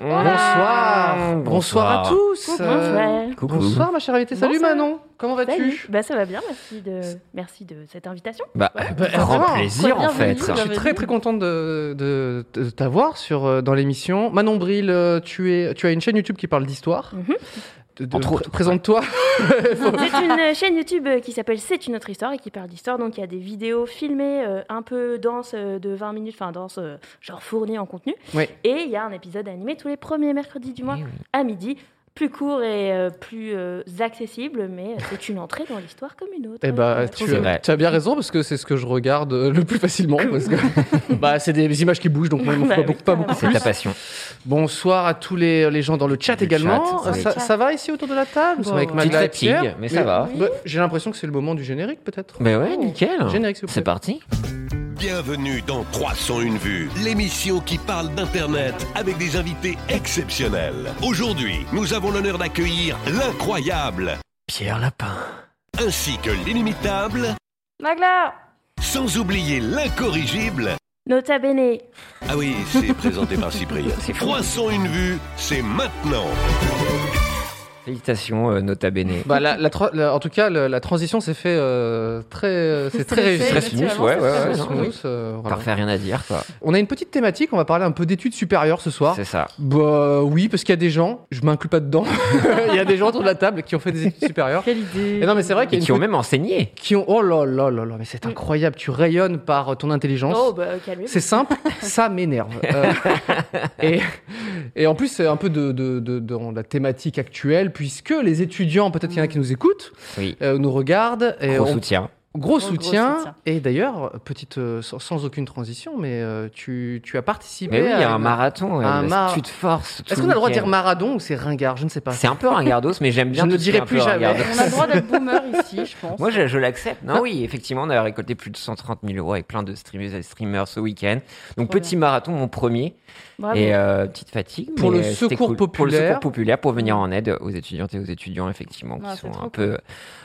Bonsoir. Bonsoir à tous. Bonsoir. Euh, Bonsoir ma chère invitée. Salut Bonsoir. Manon. Comment vas-tu. Bah ça va bien, merci de merci de cette invitation. Bah, bah, grand vraiment. plaisir en fait. Je suis très très contente de, de, de t'avoir sur euh, dans l'émission. Manon Bril, euh, tu es tu as une chaîne YouTube qui parle d'histoire. Mhm. Pr- Présente-toi. C'est une chaîne YouTube euh, qui s'appelle C'est une autre histoire et qui parle d'histoire. Donc il y a des vidéos filmées euh, un peu denses euh, de 20 minutes, enfin denses, euh, genre fournies en contenu. Et il y a un épisode animé tous les premiers mercredis du mois Eh oui. à midi. Plus court et euh, plus euh, accessible, mais c'est une entrée dans l'histoire comme une autre. Eh bah, tu, as bien raison parce que c'est ce que je regarde euh, le plus facilement parce que bah c'est des images qui bougent donc moi il m'en faut Bah pas oui, beaucoup, pas beaucoup C'est ta passion. Bonsoir à tous les, les gens dans le chat Le également. chat, oui. ça, ça va ici autour de la table avec Bon, Petite Magla et fatigue, mais ça va. Bah, J'ai l'impression que c'est le moment du générique peut-être. Mais ouais, nickel. Générique. C'est parti. Bienvenue dans 301 vues, l'émission qui parle d'Internet avec des invités exceptionnels. Aujourd'hui, nous avons l'honneur d'accueillir l'incroyable Pierre Lapin. ainsi que l'inimitable, Magla sans oublier l'incorrigible. Nota bene. Ah oui, c'est présenté par Cyprien. 301 vues, c'est maintenant. Félicitations, euh, Nota Bene. Bah, la, la tra- la- en tout cas, la, la transition s'est fait euh, très, euh, c'est très réussi. Très smooth, ouais, ouais, ouais, Très non, smooth, euh, voilà. Parfait, rien à dire, quoi. On a une petite thématique, on va parler un peu d'études supérieures ce soir. C'est ça. Bah oui, parce qu'il y a des gens, je m'inclus pas dedans, il y a des gens autour de la table qui ont fait des études supérieures. Quelle idée. Et non mais c'est vrai qu'il Et y a qui ont même enseigné. qui ont oh là là là là mais c'est incroyable tu rayonnes par ton intelligence Oh, bah c'est simple ça m'énerve Euh, et, et en plus c'est un peu de, de, de- dans la thématique actuelle puisque les étudiants peut-être qu'il y en a qui nous écoutent Oui. euh, nous regardent et Gros on- soutien. gros, Gros, gros soutien. soutien. et d'ailleurs petite euh, sans, sans aucune transition mais euh, tu, tu as participé Mais oui, il y à a un une- marathon. un mar- Tu te forces. est-ce qu'on a le droit de dire Maradon ou c'est ringard? Je ne sais pas C'est un peu ringardos, mais j'aime bien Je ne dirai plus jamais. ringardos. On a le droit d'être boomer ici, je pense. Moi, je, je l'accepte. Non, Ah. oui, effectivement, on a récolté plus de 130 000 euros avec plein de streamers et streamers ce week-end. Donc, Trop petit marathon, mon premier. Bravo. Et euh, petite fatigue. Pour mais, le secours cool. Pour le populaire. secours populaire, pour venir en aide aux étudiantes et aux étudiants, effectivement, qui Ah, c'est sont un peu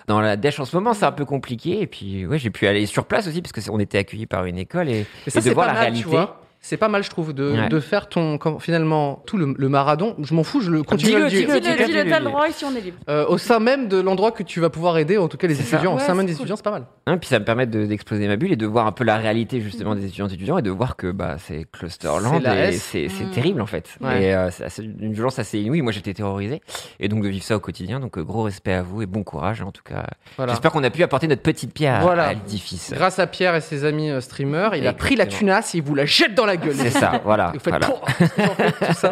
dans la dèche en ce moment. C'est un peu compliqué. Et puis, ouais, j'ai pu aller sur place aussi, parce que c'est- on était accueillis par une école et, Et ça, et de c'est voir la mal, réalité. tu vois. C'est pas mal, je trouve, de, Ouais. de faire ton. finalement, tout le, le maradon, je m'en fous, je le continue à le Dis-le, dire. dis-le, Dis-le, dis-le, dis-le, t'as le dis-le. droit, ici on est libre. Euh, au sein même de l'endroit que tu vas pouvoir aider, en tout cas les étudiants, au Ouais, sein même c'est des cool. étudiants, c'est pas mal. Hein, puis ça me permet de- d'exploser ma bulle et de voir un peu la réalité justement des étudiants et étudiants et de voir que bah, c'est clusterland et c'est c'est Mm. terrible en fait. Ouais. Et euh, c'est une violence assez inouïe. Moi j'étais terrorisé et donc de vivre ça au quotidien. Donc euh, gros respect à vous et bon courage en tout cas. Voilà. J'espère qu'on a pu apporter notre petite pierre à- Voilà. à l'édifice. Grâce à Pierre et ses amis euh, streamers, il a pris la tunasse et il vous la jette dans la gueule. C'est ça, voilà. Vous faites voilà. en fait, tout ça.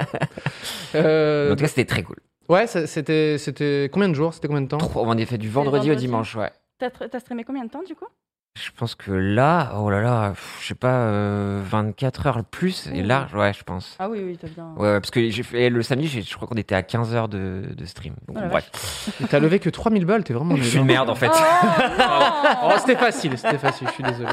Euh, En tout cas c'était très cool. ouais, c'était c'était combien de jours? C'était combien de temps? Trop- on en a fait du vendredi au dimanche, ouais. T'as t'as streamé combien de temps du coup? Je pense que là, oh là là, pff, je sais pas, euh, 24 heures le plus et large, ouais, je pense. Ah oui, oui, t'as bien. Ouais, ouais, parce que j'ai fait le samedi, j'ai- je crois qu'on était à 15 heures de, de stream. Donc, Oh la bref. Et T'as levé que 3000 balles, t'es vraiment. Je suis une merde en fait. Oh, c'était facile, c'était facile, je suis désolé.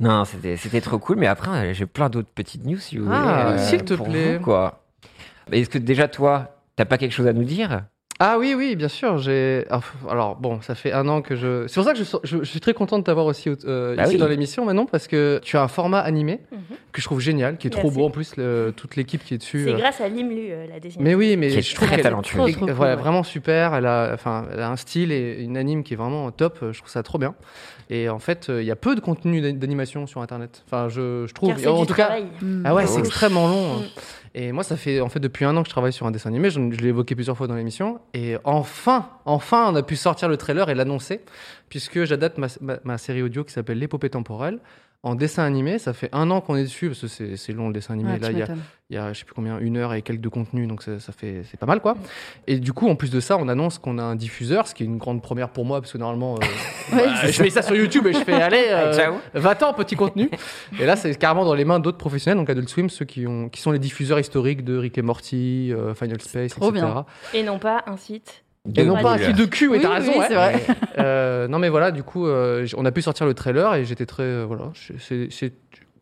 Non, c'était trop cool, mais après, euh, j'ai plein d'autres petites news si vous Ah, voulez. euh, s'il te pour plaît. vous, quoi. Est-ce que déjà toi, t'as pas quelque chose à nous dire? Ah oui, oui, bien sûr. J'ai. ah, Alors bon, ça fait un an que je. C'est pour ça que je, je- je suis très content de t'avoir aussi euh, Bah ici oui. dans l'émission maintenant parce que tu as un format animé Mhm. que je trouve génial, qui est trop beau en plus, le- toute l'équipe qui est dessus. C'est euh. grâce à Limlu, euh, la désignation. Mais oui, mais Qui est je trouve très qu'elle talentueuse. Trop, et- trop cool, voilà, ouais. vraiment super. Elle a, enfin, elle a un style et une anime qui est vraiment top. Je trouve ça trop bien. Et en fait, euh, il y a peu de contenu d'an- d'animation sur Internet. Enfin, je, je trouve. Car c'est en du tout cas, ah ouais, Oh. c'est extrêmement long. Mm. Et moi, ça fait en fait depuis un an que je travaille sur un dessin animé. Je, l'ai évoqué plusieurs fois dans l'émission. Et enfin, enfin, on a pu sortir le trailer et l'annoncer, puisque j'adapte ma- ma série audio qui s'appelle L'épopée temporelle En dessin animé, ça fait un an qu'on est dessus, parce que c'est long le dessin animé. Ouais, Là, il y a, il y a, je sais plus combien, une heure et quelques de contenu, donc ça, ça fait, c'est pas mal, quoi. Et du coup, en plus de ça, on annonce qu'on a un diffuseur, ce qui est une grande première pour moi, parce que normalement, euh, Ouais, bah, je mets ça sur YouTube et je fais, allez, euh, Ciao. va-t'en, petit contenu. Et là, c'est carrément dans les mains d'autres professionnels, donc Adult Swim, ceux qui, ont, qui sont les diffuseurs historiques de Rick et Morty, euh, Final Space, Trop etc. bien. Et non pas un site. Et non pas un site de cul, et Oui, t'as raison, oui, ouais. c'est vrai. Euh, non mais voilà, du coup, euh, on a pu sortir le trailer et j'étais très, euh, voilà, c'est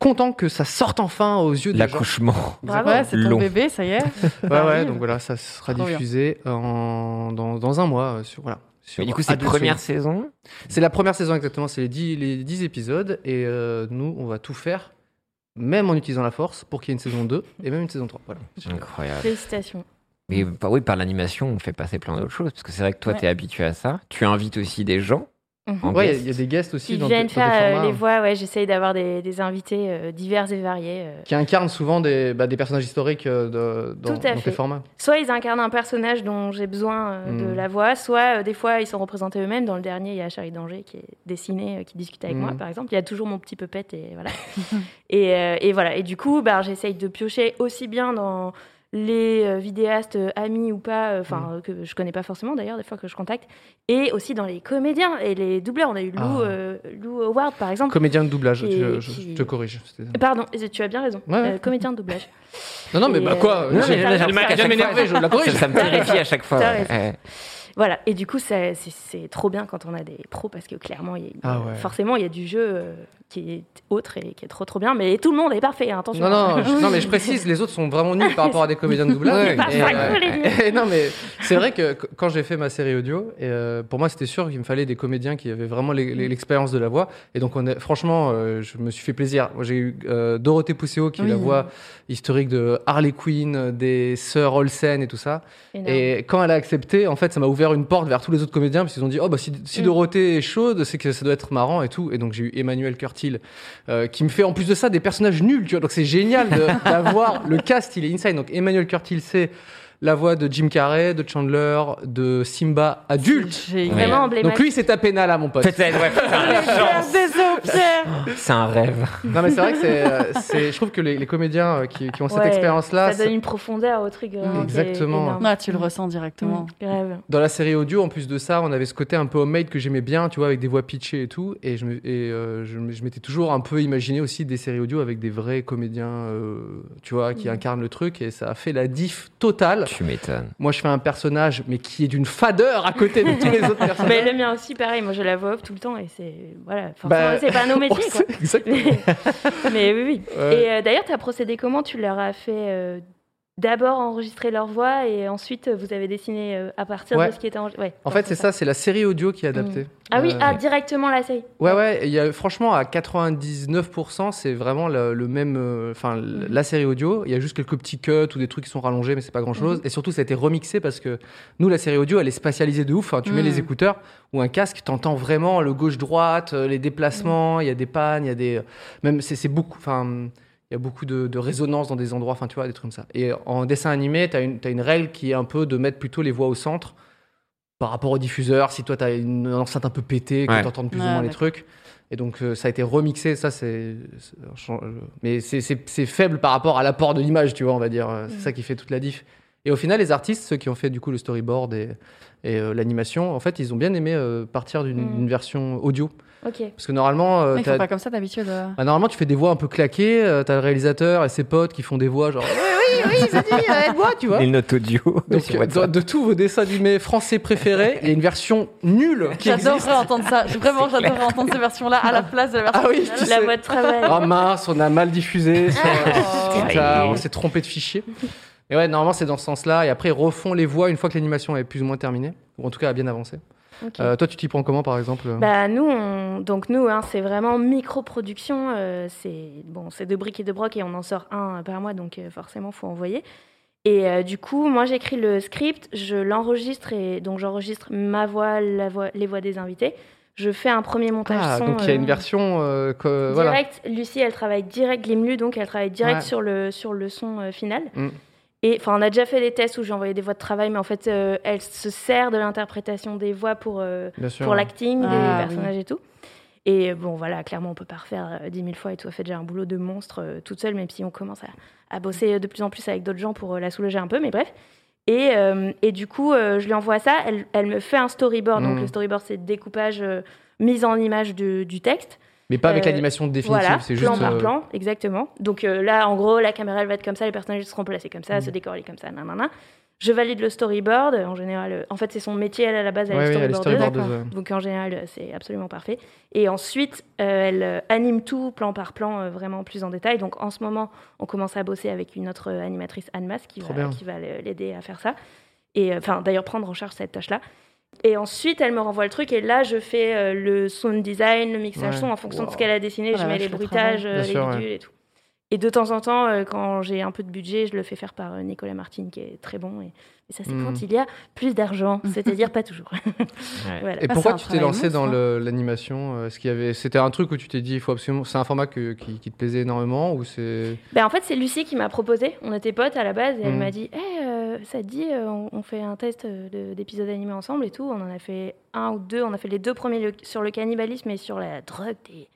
content que ça sorte enfin aux yeux des gens. L'accouchement. Bravo. Ouais, c'est ton Long. bébé, ça y est. Ouais, ouais, donc voilà, ça sera diffusé en, dans, dans un mois. euh, Sur, voilà, sur du coup, c'est Adult première saison. C'est la première saison exactement, c'est les 10, les 10 épisodes et euh, nous, on va tout faire, même en utilisant la force, pour qu'il y ait une saison 2 et même une saison 3. Voilà. Incroyable. Félicitations. Mais bah oui, par l'animation, on fait passer plein d'autres choses. Parce que c'est vrai que toi, Ouais. tu es habitué à ça. Tu invites aussi des gens. En Ouais, il y a- des guests aussi Ils dans, viennent des faire euh, formats les voix, ouais, j'essaye d'avoir des, des invités euh, divers et variés. euh. qui incarnent souvent des, bah, des personnages historiques euh, de- dans, Tout à dans tes fait. formats. Soit ils incarnent un personnage dont j'ai besoin euh, de Mm. la voix, soit euh, des fois ils sont représentés eux-mêmes. Dans le dernier, il y a Charlie Danger qui est dessiné, euh, qui discute avec Mm. moi, par exemple. Il y a toujours mon petit puppet et voilà. et, euh, et voilà. Et du coup, bah, j'essaye de piocher aussi bien dans les euh, vidéastes euh, amis ou pas, euh, enfin Mm. que je connais pas forcément d'ailleurs, des fois que je contacte, et aussi dans les comédiens et les doubleurs. On a eu Lou, Ah. euh, Lou Howard par exemple. Comédien de doublage, je, qui- te corrige. Pardon, tu as bien raison. Ouais, ouais. Euh, comédien de doublage. Non, non, mais Et, bah quoi non, j'ai- mal- À je viens de chaque m'énerver, je la Ça, corrige. ça me terrifie à chaque fois. Voilà, et du coup, c'est trop bien quand on a des pros parce que clairement, il y a- Ah ouais. forcément, il y a du jeu euh, qui est autre et qui est trop trop bien, mais tout le monde est parfait, hein, attention. Non, non, je- non, mais je précise, les autres sont vraiment nuls par rapport à des comédiens de doublage. Ouais, Et, euh, et non, mais c'est vrai que qu- quand j'ai fait ma série audio, et, euh, pour moi, c'était sûr qu'il me fallait des comédiens qui avaient vraiment l'e- l'expérience de la voix. Et donc, on est, franchement, euh, je me suis fait plaisir. Moi, j'ai eu Dorothée Pousseau, qui est la voix historique de Harley Quinn, des sœurs Olsen et tout ça. Énorme. Et quand elle a accepté, en fait, ça m'a ouvert une porte vers tous les autres comédiens, parce qu'ils ont dit, oh, bah, si, si Mm. Dorothée est chaude, c'est que ça doit être marrant et tout. Et donc, j'ai eu Emmanuel Curtil, euh, qui me fait en plus de ça des personnages nuls, tu vois. Donc, c'est génial d'avoir le cast, il est inside. Donc, Emmanuel Curtil, c'est la voix de Jim Carrey, de Chandler, de Simba adulte. Vraiment emblématique. Donc, lui, c'est tapé là, mon pote. Peut-être, ouais. C'est un rêve. Non, mais c'est vrai que c'est, euh, c'est, je trouve que les, les comédiens euh, qui, qui ont cette Ouais, expérience-là, ça donne une profondeur au truc. vraiment, qui est Exactement. énorme. Tu le ressens directement. Mm, grave. Dans la série audio, en plus de ça, on avait ce côté un peu homemade que j'aimais bien, tu vois, avec des voix pitchées et tout. Et je, me- et, euh, je, me- je m'étais toujours un peu imaginé aussi des séries audio avec des vrais comédiens, euh, tu vois, qui Mhm. incarnent le truc. Et ça a fait la diff totale. Tu m'étonnes. Moi, je fais un personnage, mais qui est d'une fadeur à côté de tous les autres Mais personnages. le mien aussi, pareil. Moi, je la vois off tout le temps et c'est voilà. Forcément, Bah, c'est pas nos métiers, quoi. Exactement. Mais, mais oui, oui. Ouais. Et euh, d'ailleurs, tu as procédé comment? Tu leur as fait euh, d'abord enregistrer leur voix et ensuite euh, vous avez dessiné euh, à partir Ouais. de ce qui était enregistré. Ouais, En fait, c'est ça, c'est la série audio qui est adaptée. Ah oui, Euh, ah, directement la série. Ouais, ouais, il y a, franchement, à 99%, c'est vraiment le, le même. euh, Enfin, l- la série audio. Il y a juste quelques petits cuts ou des trucs qui sont rallongés, mais c'est pas grand chose. Mhm. Et surtout, ça a été remixé parce que nous, la série audio, elle est spatialisée de ouf. Enfin, tu mets les écouteurs ou un casque, t'entends vraiment le gauche-droite, les déplacements, il y a des pannes, il y a des. Même, c'est c'est beaucoup. Enfin. Il y a beaucoup de, de résonance dans des endroits, enfin tu vois, des trucs comme ça. Et en dessin animé, tu as une, t'as une règle qui est un peu de mettre plutôt les voix au centre par rapport au diffuseur. Si toi, tu as une enceinte un peu pétée, que Ouais. tu entends plus ou Ouais, moins les trucs. Et donc, euh, ça a été remixé. Ça, c'est. euh, Mais c'est- faible par rapport à l'apport de l'image, tu vois, on va dire. Euh, C'est ça qui fait toute la diff. Et au final, les artistes, ceux qui ont fait du coup le storyboard et, et euh, l'animation, en fait, ils ont bien aimé euh, partir d'une d'une version audio. Ok. Parce que normalement, euh, font pas comme ça d'habitude. euh. bah, normalement, tu fais des voix un peu claquées. euh, T'as le réalisateur et ses potes qui font des voix genre. Oui, oui, oui, ça dit, euh, voix, tu vois. Et une note audio. Donc, euh, de, de tous vos dessins animés français préférés, il y a une version nulle qui existe. J'adorerais entendre ça. Vraiment, j'adorerais entendre ces versions-là à la place de la version. Ah oui, finale. tu La sais. voix de travail. Oh mince, on a mal diffusé. sur- Oh. Ça, on s'est trompé de fichier. Et ouais, normalement, c'est dans ce sens-là. Et après, ils refont les voix une fois que l'animation est plus ou moins terminée. Ou en tout cas, a bien avancé. Euh, toi, tu t'y prends comment, par exemple Bah nous, on... donc nous, hein, c'est vraiment micro-production. euh, c'est bon, c'est de briques et de broc et on en sort un par mois, donc euh, forcément, faut envoyer. Et euh, du coup, moi, j'écris le script, je l'enregistre et donc j'enregistre ma voix, la voix, les voix des invités. Je fais un premier montage Ah, son. donc il y a euh, une version. euh, que, voilà. Lucie, elle travaille direct Glimlu, donc elle travaille direct Ouais. sur le sur le son euh, final. Mm. Et enfin, on a déjà fait des tests où j'ai envoyé des voix de travail, mais en fait, euh, elle se sert de l'interprétation des voix pour euh, sûr. pour l'acting Ah, des oui. personnages et tout. Et bon, voilà, clairement, on peut pas refaire euh, 10 000 fois et tout. Elle fait déjà un boulot de monstre euh, toute seule, même si on commence à, à bosser de plus en plus avec d'autres gens pour euh, la soulager un peu, mais bref. Et, euh, et du coup, euh, je lui envoie ça. Elle, elle me fait un storyboard. Donc, Mm. le storyboard, c'est découpage, euh, mise en image de- du texte. Mais pas avec Euh, l'animation définitive, Voilà, c'est plan juste. par euh, plan, exactement. Donc euh, là, en gros, la caméra, elle va être comme ça, les personnages seront placés comme ça, Mm. ce décor, il est comme ça, nanana. Je valide le storyboard. En général, en fait, c'est son métier, elle, à la base, elle Ouais, est oui, elle est storyboardeuse. storyboardeuse, ouais. Donc en général, c'est absolument parfait. Et ensuite, euh, elle anime tout plan par plan, euh, vraiment plus en détail. Donc en ce moment, on commence à bosser avec une autre animatrice, Anne Mas, qui Trop va, l'aider à faire ça. Et euh, enfin, d'ailleurs, prendre en charge cette tâche-là. Et ensuite, elle me renvoie le truc et là, je fais euh, le sound design, le mixage Ouais. son en fonction de ce qu'elle a dessiné. Oh je mets les le bruitages, euh, les bidules et tout. Et de temps en temps, euh, quand j'ai un peu de budget, je le fais faire par euh, Nicolas Martin, qui est très bon. Et, et ça, c'est Mm. quand il y a plus d'argent, c'est-à-dire pas toujours. Ouais. Voilà. Et Ah, pourquoi tu t'es lancé dans hein. l'animation euh, Est-ce qu'il y avait, c'était un truc où tu t'es dit, il faut absolument, c'est un format que- qui, qui te plaisait énormément ou c'est Ben, en fait, c'est Lucie qui m'a proposé. On était potes à la base et elle Mhm. m'a dit euh, Ça te dit, on, on fait un test de- d'épisodes animés ensemble et tout. On en a fait un ou deux. On a fait les deux premiers le- sur le cannibalisme et sur la drogue des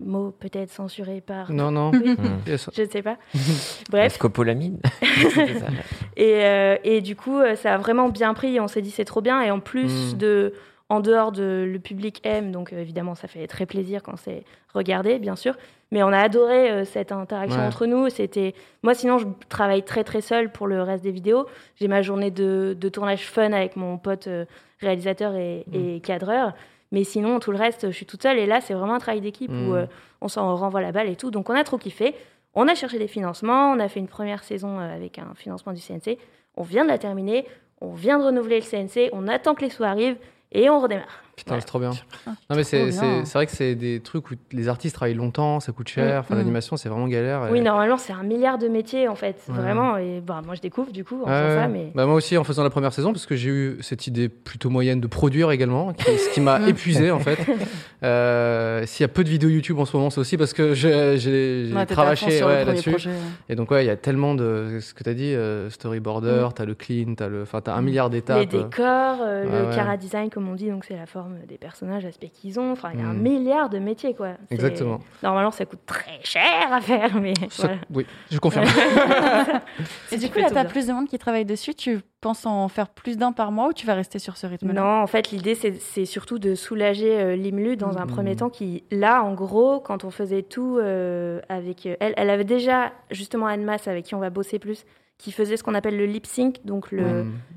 mots peut-être censurés par. Non, non. Oui, Hmm. Yes. je ne sais pas. Bref. scopolamine. Et, euh, et du coup, euh, ça a vraiment bien pris. On s'est dit c'est trop bien. Et en plus Mm. de, en dehors de le public aime, donc euh, évidemment ça fait très plaisir quand c'est regardé, bien sûr. Mais on a adoré euh, cette interaction Ouais. entre nous. C'était moi, sinon je travaille très très seul pour le reste des vidéos. J'ai ma journée de, de tournage fun avec mon pote euh, réalisateur et, Mm. et cadreur. Mais sinon, tout le reste, je suis toute seule. Et là, c'est vraiment un travail d'équipe où euh, on s'en renvoie la balle et tout. Donc, on a trop kiffé. On a cherché des financements. On a fait une première saison euh, avec un financement du CNC. On vient de la terminer. On vient de renouveler le CNC. On attend que les sous arrivent et on redémarre. Putain, c'est trop bien. Ah, Non mais c'est vrai que c'est des trucs où les artistes travaillent longtemps, ça coûte cher. Enfin Mm. l'animation c'est vraiment galère. et- Oui, normalement, c'est un milliard de métiers, en fait. Ouais. Vraiment. Et bah, moi, je découvre, du coup, en Ouais, faisant ça. Mais... Bah, moi aussi en faisant la première saison parce que j'ai eu cette idée plutôt moyenne de produire également, qui- ce qui m'a Mm. épuisé en fait. Euh, S'il y a peu de vidéos YouTube en ce moment, c'est aussi parce que j'ai j'ai- j'ai Ouais, cravaché là-dessus. projet. Et donc ouais, il y a tellement de ce que tu as dit, euh, storyboarder, t'as le clean, t'as le, enfin t'as un milliard d'étapes. Mm. Les décors, euh, Ouais, le ouais. cara design, comme on dit, donc c'est la forme des personnages, l'aspect qu'ils ont. Enfin, il y a un Mm. milliard de métiers, quoi. Exactement. Normalement, ça coûte très cher à faire, mais Ça- voilà. Oui, je confirme. Et du tu coup, là, t'as bien. plus de monde qui travaille dessus. Tu penses en faire plus d'un par mois ou tu vas rester sur ce rythme-là? Non, en fait, l'idée, c'est surtout de soulager euh, Limlu dans un Mhm. premier temps qui, là, en gros, quand on faisait tout euh, avec euh, elle, elle avait déjà, justement, Anne Masse, avec qui on va bosser plus, qui faisait ce qu'on appelle le lip sync, donc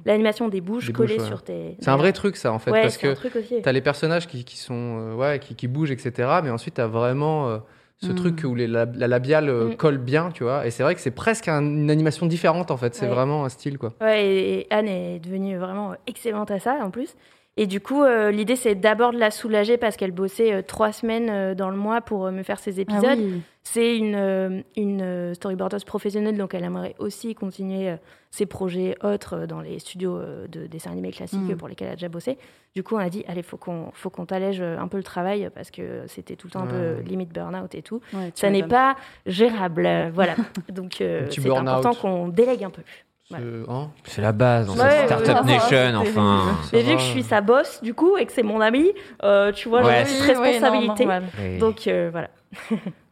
l'animation des bouches Des collées bouches, ouais. sur tes... C'est un vrai truc ça en fait Ouais, parce que aussi. T'as les personnages qui, qui sont euh, ouais qui, qui bougent etc. Mais ensuite t'as vraiment euh, ce Mm. truc où les, la, la labiale euh, Mm. colle bien, tu vois. Et c'est vrai que c'est presque un- une animation différente en fait. C'est vraiment un style quoi. Ouais, et, et Anne est devenue vraiment excellente à ça en plus. Et du coup, euh, l'idée c'est d'abord de la soulager parce qu'elle bossait euh, trois semaines euh, dans le mois pour me faire ses Ah épisodes. oui. C'est une, une storyboardeuse professionnelle, donc elle aimerait aussi continuer ses projets autres dans les studios de dessins animés classiques Mm. pour lesquels elle a déjà bossé. Du coup, on a dit, allez, faut qu'on faut qu'on t'allège un peu le travail parce que c'était tout le temps un peu limite burn-out et tout. Ouais, Ça n'est pas gérable, voilà. Donc c'est important qu'on délègue un peu. Ouais. hein C'est la base dans Ouais, cette Startup ouais, Nation, enfin. Et vu que je suis sa boss, du coup, et que c'est mon ami, euh, tu vois, j'ai non, responsabilité. Oui. donc euh, voilà.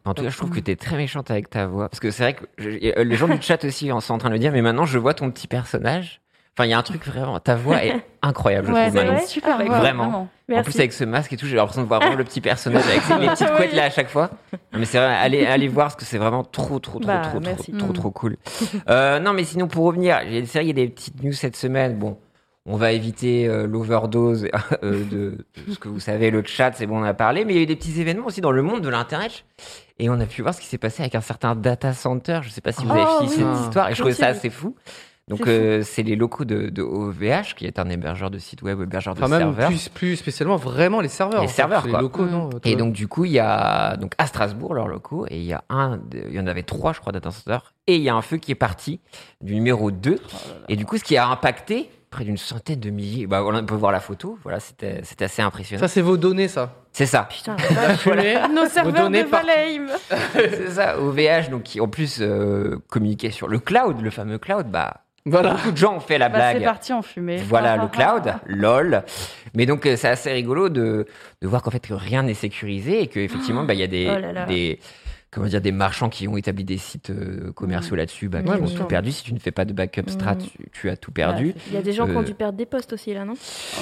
En tout cas, je trouve que tu es très méchante avec ta voix. Parce que c'est vrai que je- euh, les gens du chat aussi en sont en train de le dire, mais maintenant je vois ton petit personnage. Enfin, il y a un truc vraiment. Ta voix est incroyable, je Ouais, trouve, Manon. vrai super. Ah, voix, vraiment. En plus, avec ce masque et tout, j'ai l'impression de voir vraiment le petit personnage avec ses- les petites couettes là à chaque fois. Non, mais c'est vrai, allez, allez voir parce que c'est vraiment trop, trop, trop, Bah, trop, trop, merci. trop, Mm. trop, cool. Euh, non, mais sinon, pour revenir, j'ai c'est vrai, il y a des petites news cette semaine. Bon, on va éviter euh, l'overdose euh, de, de ce que vous savez, le chat, c'est bon, on a parlé, mais il y a eu des petits événements aussi dans le monde de l'internet. Et on a pu voir ce qui s'est passé avec un certain data center. Je sais pas si vous avez Oh, oui. cette histoire. Et je trouvais ça assez fou. Donc, euh, c'est les locaux de, de OVH, qui est un hébergeur de site web, hébergeur de même serveurs. plus, plus spécialement vraiment les serveurs. Les serveurs, quoi. Les locaux Mm. non. Et donc du coup, il y a donc à Strasbourg leurs locaux et il y a un, il y en avait trois, je crois, data centers et il y a un feu qui est parti du numéro 2 et du coup, ce qui a impacté près d'une centaine de milliers. Bah, voilà, on peut voir la photo. Voilà, c'était c'était assez impressionnant. ça c'est vos données ça. C'est ça, Putain, fumée, Nos serveurs données de. Valheim. c'est ça. OVH donc qui en plus euh, communiquait sur le cloud, le fameux cloud. Bah Voilà. Beaucoup de gens ont fait la Bah, c'est blague. parti en fumée. Voilà le cloud, lol. Mais donc euh, c'est assez rigolo de, de voir qu'en fait que rien n'est sécurisé et qu'effectivement bah, il y a des, Oh là là. des comment dire des marchands qui ont établi des sites euh, commerciaux là-dessus bah, qui Ouais, ont tout perdu. Si tu ne fais pas de backup strat, Mm. tu, tu as tout perdu. Il y a des gens qui ont Euh, dû perdre des postes aussi là, non?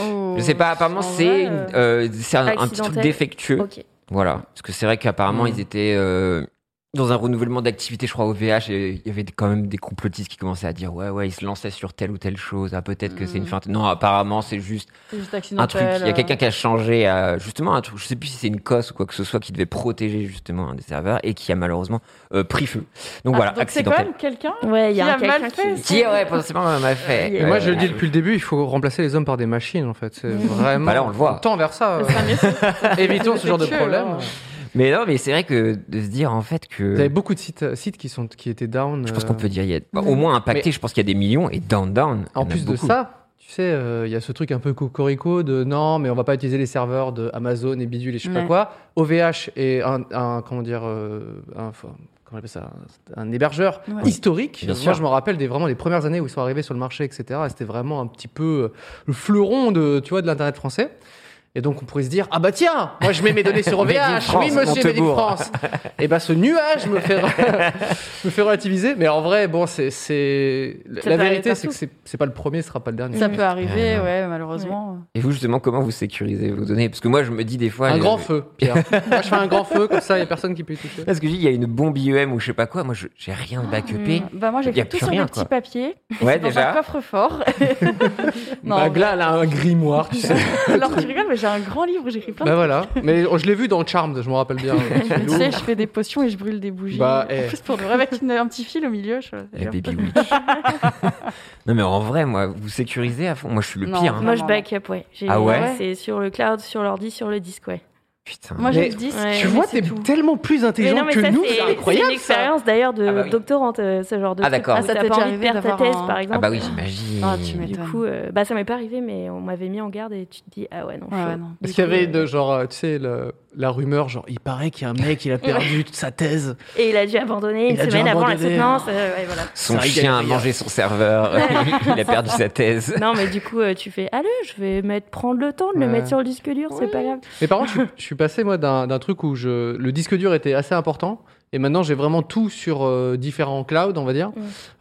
Oh. Je sais pas, apparemment En c'est euh, c'est un, un petit truc défectueux. Voilà, parce que c'est vrai qu'apparemment Mm. ils étaient euh, dans un renouvellement d'activité, je crois, au VH, il y avait quand même des complotistes qui commençaient à dire ouais, ouais, ils se lançaient sur telle ou telle chose, ah, peut-être que c'est une Mm. feinte. Non, apparemment, c'est juste un truc. Il y a euh. quelqu'un qui a changé, euh, justement, un truc, je sais plus si c'est une cosse ou quoi que ce soit, qui devait protéger justement un des serveurs et qui a malheureusement euh, pris feu. Donc Ah, voilà, donc c'est quand accidentel. même quelqu'un Ouais, il y Qui a a quelqu'un mal qui. fait, Qui, ouais, potentiellement m'a fait. Et moi, je le dis depuis le début, il faut remplacer les hommes par des machines, en fait. C'est vraiment. Bah là, on le voit. On tend vers ça. euh. Évitons ce genre de problème. Mais non, mais c'est vrai que de se dire en fait que. Vous avez beaucoup de sites, sites qui, sont, qui étaient down. Je pense euh, qu'on peut dire, il y a bah, au moins impacté, Mais- je pense qu'il y a des millions et down, down. En plus de ça, tu sais, euh, il y a ce truc un peu cocorico de non, mais on va pas utiliser les serveurs de Amazon et bidule et je sais pas quoi. OVH est un, un- comment dire, euh, un, comment on appelle ça, un hébergeur Ouais. historique. Bien Moi, sûr. je me rappelle des vraiment les premières années où ils sont arrivés sur le marché, etc. Et C'était vraiment un petit peu le fleuron de, tu vois, de l'internet français. Et donc on pourrait se dire ah bah tiens, moi je mets mes données sur OVH, France, oui monsieur Montebourg. France. Et bah ce nuage me fait me fait relativiser. Mais en vrai bon c'est la vérité c'est que c'est c'est pas le premier, ce sera pas le dernier. Ça peut arriver, Ouais, non. ouais, malheureusement. Et vous, justement, comment vous sécurisez vos données? Parce que moi, je me dis des fois. Un les- grand feu, Pierre. Moi, je fais un grand feu, comme ça, il n'y a personne qui peut y toucher. Parce que je dis, il y a une bombe IEM ou je sais pas quoi. Moi, je- j'ai rien de backupé. Mm. Bah moi j'ai Il y a fait tout sur rien, des petits papiers. Et Ouais, dans déjà. un coffre-fort. non, Bah, là, elle a un grimoire, tu sais. alors tu rigoles, mais j'ai un grand livre où j'écris plein de bah voilà. Mais oh, je l'ai vu dans Charmed, je me rappelle bien. Tu sais, je fais des potions et je brûle des bougies. Bah, En eh. plus pour de vrai, avec une- un petit fil au milieu. Je... Eh, Baby Witch. non, mais en vrai, moi, vous sécurisez à fond. Moi, je suis le Non, pire. hein. Moi, je backup, ouais. J'ai- Ah ouais C'est sur le cloud, sur l'ordi, sur le disque, ouais. Putain. Moi j'ai Mais le. Ouais. Tu vois, c'est t'es tellement plus Mais intelligent non, mais que ça, nous, c'est c'est c'est incroyable. une expérience d'ailleurs de Ah bah oui. doctorante, euh, ce genre de Ah, d'accord. Ah, ça t'est pas déjà arrivé perdre ta d'avoir thèse, un- par Ah exemple. bah oui, j'imagine. Ah, tu Du coup, euh, bah ça m'est pas arrivé, mais on m'avait mis en garde et tu te dis ah ouais non. Ouais, chaud. ouais, non. Parce qu'il y avait euh, de genre, euh, tu sais, le- la rumeur, genre, il paraît qu'il y a un mec, il a perdu toute sa thèse. Et il a dû abandonner une Il a dû semaine avant la abandonner. soutenance. euh, ouais, voilà. Son chien a mangé son serveur. il a perdu sa thèse. Non, mais du coup, euh, tu fais allez, je vais mettre, prendre le temps de le mettre sur le disque dur, c'est pas grave. Mais par contre, je, suis- je suis passé, moi, d'un d'un truc où je, le disque dur était assez important. Et maintenant, j'ai vraiment tout sur euh, différents clouds, on va dire.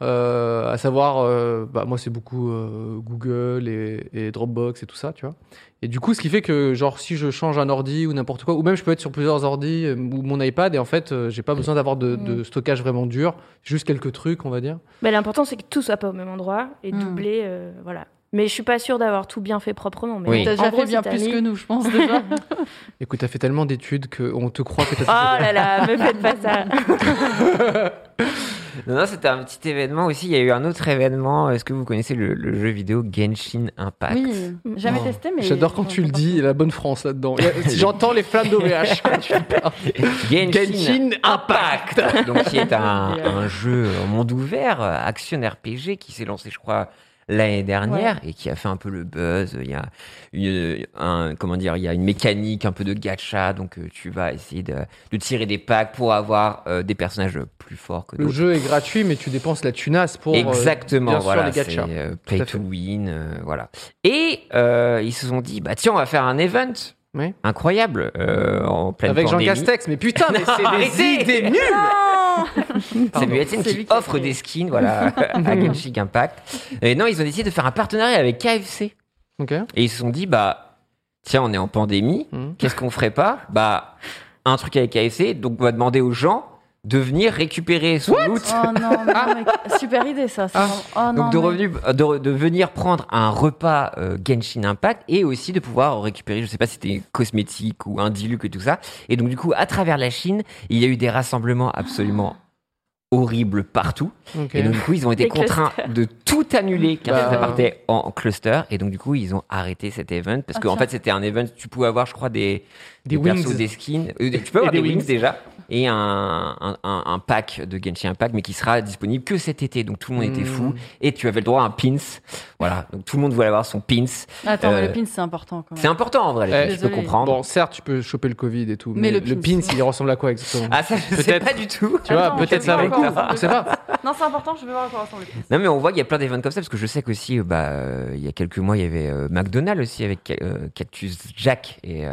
Euh, à savoir, euh, bah, moi, c'est beaucoup euh, Google et, et Dropbox et tout ça, tu vois. Et du coup, ce qui fait que, genre, si je change un ordi ou n'importe quoi, ou même je peux être sur plusieurs ordis euh, ou mon iPad, et en fait, euh, j'ai pas besoin d'avoir de, de stockage vraiment dur, juste quelques trucs, on va dire. Mais l'important, c'est que tout soit pas au même endroit et Mm. doublé, euh, voilà. Mais je suis pas sûre d'avoir tout bien fait proprement. Mais Oui. T'as en déjà gros, fait bien si t'as plus mis- que nous, je pense déjà. Écoute, t'as fait tellement d'études qu'on te croit que t'as Oh fait. là là, me faites pas ça. Non, non, c'était un petit événement aussi. Il y a eu un autre événement. Est-ce que vous connaissez le, le jeu vidéo Genshin Impact? Oui, jamais Oh, testé, mais. J'adore quand tu le dis, il y a la bonne France là-dedans. J'entends les flammes d'OVH quand tu parles. Genshin, Genshin Impact. Donc, qui est un, un jeu en monde ouvert, action RPG, qui s'est lancé, je crois, l'année dernière et qui a fait un peu le buzz. Il y a une, un, comment dire, il y a une mécanique un peu de gacha, donc euh, tu vas essayer de, de tirer des packs pour avoir euh, des personnages plus forts que Le d'autres. jeu est gratuit, mais tu dépenses la tunasse pour. euh, Exactement, bien sûr, voilà, les c'est gachas. euh, play to win, euh, voilà. Et euh, ils se sont dit, bah tiens, on va faire un event Oui. incroyable euh, en pleine Avec Jean pandémie. Castex, mais putain, mais c'est des Arrêtez idées nulles C'est qui lui qui a offre des skins voilà, à Genshin Impact. Et non, ils ont décidé de faire un partenariat avec KFC. Ok. Et ils se sont dit, bah, tiens, on est en pandémie, Mhm. qu'est-ce qu'on ferait pas? Bah, un truc avec KFC, donc on va demander aux gens de venir récupérer son loot. Oh non, mec, super idée ça. ça. Oh, non, Donc de, mais- revenu, de, de venir prendre un repas euh, Genshin Impact et aussi de pouvoir récupérer, je sais pas si c'était cosmétique ou un diluc et tout ça. Et donc du coup, à travers la Chine, il y a eu des rassemblements absolument horribles partout. Et donc du coup, ils ont été contraints de tout annuler car Bah. ça partait en cluster. Et donc du coup, ils ont arrêté cet event parce Ah, qu'en fait, c'était un event. Tu pouvais avoir, je crois, des Des wings. des skins. Euh, tu peux avoir des, des wings. wings. déjà et un, un, pack de Genshin Impact, mais qui sera disponible que cet été. Donc tout le monde était Hmm. fou et tu avais le droit à un pins. Voilà. Donc tout le monde voulait avoir son pins. Attends, mais Euh, le pin c'est important quand C'est important en vrai. les Eh, pins, je peux comprendre. Bon, certes, tu peux choper le Covid et tout, Mais mais, le le pins. pins, il ressemble à quoi exactement? Ah ça, je sais Peut-être- pas du tout. Tu vois, peut-être ça le pas. Non, c'est important, je vais voir à quoi ressemble. Non, mais on voit qu'il y a plein d'événements comme ça, parce que je sais qu'aussi, euh, bah, euh, il y a quelques mois, il y avait euh, McDonald's aussi avec euh, Cactus Jack et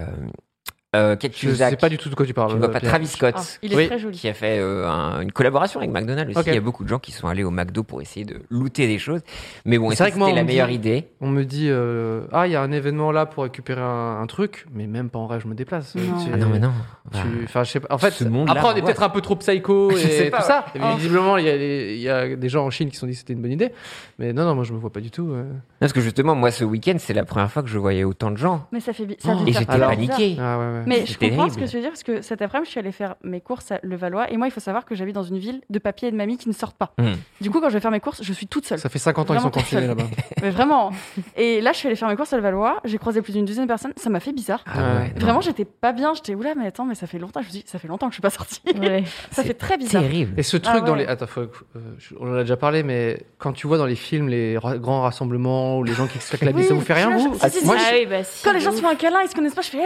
euh, Je Jack. sais pas du tout de quoi tu parles. Tu ne vois pas Pierre. Travis Scott. Ah, il est Oui. très joli. qui a fait euh, un- une collaboration avec McDonald's aussi. Ok. Il y a beaucoup de gens qui sont allés au McDo pour essayer de looter des choses. Mais bon, C'est c'était la meilleure dit- idée? On me dit euh, ah il y a un événement là pour récupérer un, un truc, mais même pas en vrai je me déplace. Non. Tu- Ah non, mais non. tu- Bah, Enfin je sais pas. En fait après on est ouais. peut-être un peu trop psycho Je sais et pas, tout ça. ouais. Et visiblement il y, a des- il y a des gens en Chine qui se sont dit que c'était une bonne idée. Mais non non moi je me vois pas du tout. euh. Parce que justement, moi, ce week-end, c'est la première fois que je voyais autant de gens. Mais ça fait ça Et j'étais paniqué. Ah ouais ouais. Mais je comprends ce que tu veux dire parce que cet après-midi, je suis allée faire mes courses à Levallois et moi, il faut savoir que j'habite dans une ville de papier et de mamie qui ne sortent pas. Hmm. Du coup, quand je vais faire mes courses, je suis toute seule. Ça fait 50 ans qu'ils sont confinés là-bas. Mais vraiment. Et là, je suis allée faire mes courses à Levallois, j'ai croisé plus d'une douzaine de personnes, ça m'a fait bizarre. Ah Ouais. ouais. Vraiment, j'étais pas bien, j'étais oula, mais attends, mais ça fait longtemps, je me dis, ça fait longtemps que je suis pas sortie. Ouais. ça fait très bizarre. Terrible. Et ce truc Ah dans ouais. les. Attends, faut- euh, on en a déjà parlé, mais quand tu vois dans les films les ra- grands rassemblements ou les gens qui se claquent la bise, Oui, ça vous? fait rien, vous. Quand les gens se font un câlin, ils se connaissent pas, je fais,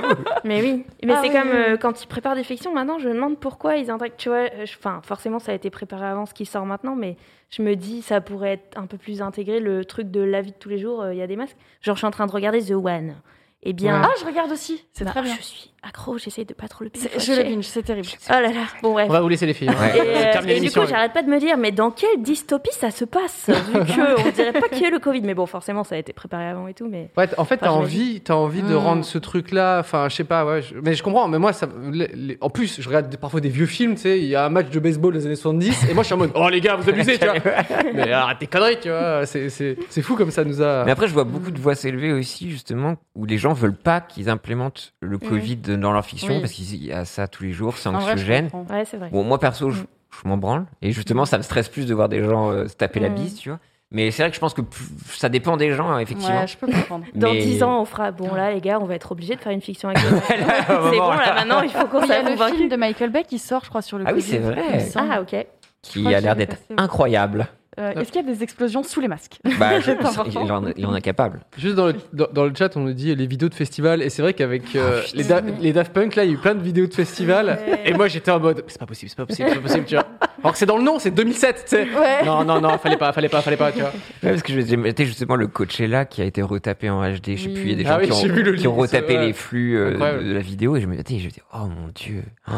Mais calmez-vous. Oui, mais Ah c'est oui, comme oui, euh, quand ils préparent des fictions, maintenant je me demande pourquoi ils intègrent, tu vois, enfin forcément ça a été préparé avant ce qui sort maintenant, mais je me dis ça pourrait être un peu plus intégré le truc de la vie de tous les jours, euh, il y a des masques. Genre je suis en train de regarder The One. Eh bien, Ah, je regarde aussi, c'est bah, très bien. je suis accro, j'essaie de pas trop le binge. Je le binge, c'est terrible. Oh là là, bon bref. On va vous laisser les filles. hein. Ouais. Et, euh, et du coup, j'arrête pas de me dire, mais dans quelle dystopie ça se passe Vu que on dirait pas qu'il y ait le Covid, mais bon, forcément, ça a été préparé avant et tout, mais Ouais, en fait, t'as envie, t'as envie de Mm. rendre ce truc-là. Enfin, je sais pas, ouais. je- Mais je comprends. Mais moi, ça, les- les- en plus, je regarde parfois des vieux films. Tu sais, il y a un match de baseball des années 70, et moi, je suis en mode, oh les gars, vous abusez, tu vois. mais arrête tes conneries, tu vois. C'est, c'est, c'est fou comme ça nous a. Mais après, je vois beaucoup de voix s'élever aussi, justement, où les gens veulent pas qu'ils implémentent le Covid dans leur fiction, Oui. parce qu'il y a ça tous les jours, c'est vrai, anxiogène. comprends. ouais, vrai. Bon, moi, perso, je, je m'en branle. Et justement, ça me stresse plus de voir des gens euh, se taper la Mm. bise, tu vois. Mais c'est vrai que je pense que ça dépend des gens, hein, effectivement. Ouais, je peux comprendre. Dans Mais- 10 ans, on fera. Bon, là, les gars, on va être obligés de faire une fiction avec c'est bon, là, maintenant, il faut qu'on Il y a le film de Michael Bay qui sort, je crois, sur le Ah oui, c'est vrai. Ah, ok. qui a l'air d'être incroyable. Euh, Est-ce qu'il y a des explosions sous les masques Bah, je- il, en, il en est capable. Juste dans le, dans, dans le chat, on nous dit les vidéos de festival. Et c'est vrai qu'avec euh, Ah, les, Da- les Daft Punk, là, il y a eu plein de vidéos de festival. Et moi, j'étais en mode, c'est pas possible, c'est pas possible, c'est pas possible, tu vois. Alors que c'est dans le nom, c'est 2007, tu sais. Ouais. Non, non, non, fallait pas, fallait pas, fallait pas, tu vois. Ouais, parce que j'ai maté justement le Coachella qui a été retapé en HD. Je sais plus, il y a des Ah gens oui, qui, j'ai vu le ont, qui ont retapé ouais. les flux euh, de, de la vidéo et je me disais, je me dis, oh mon dieu. Oh.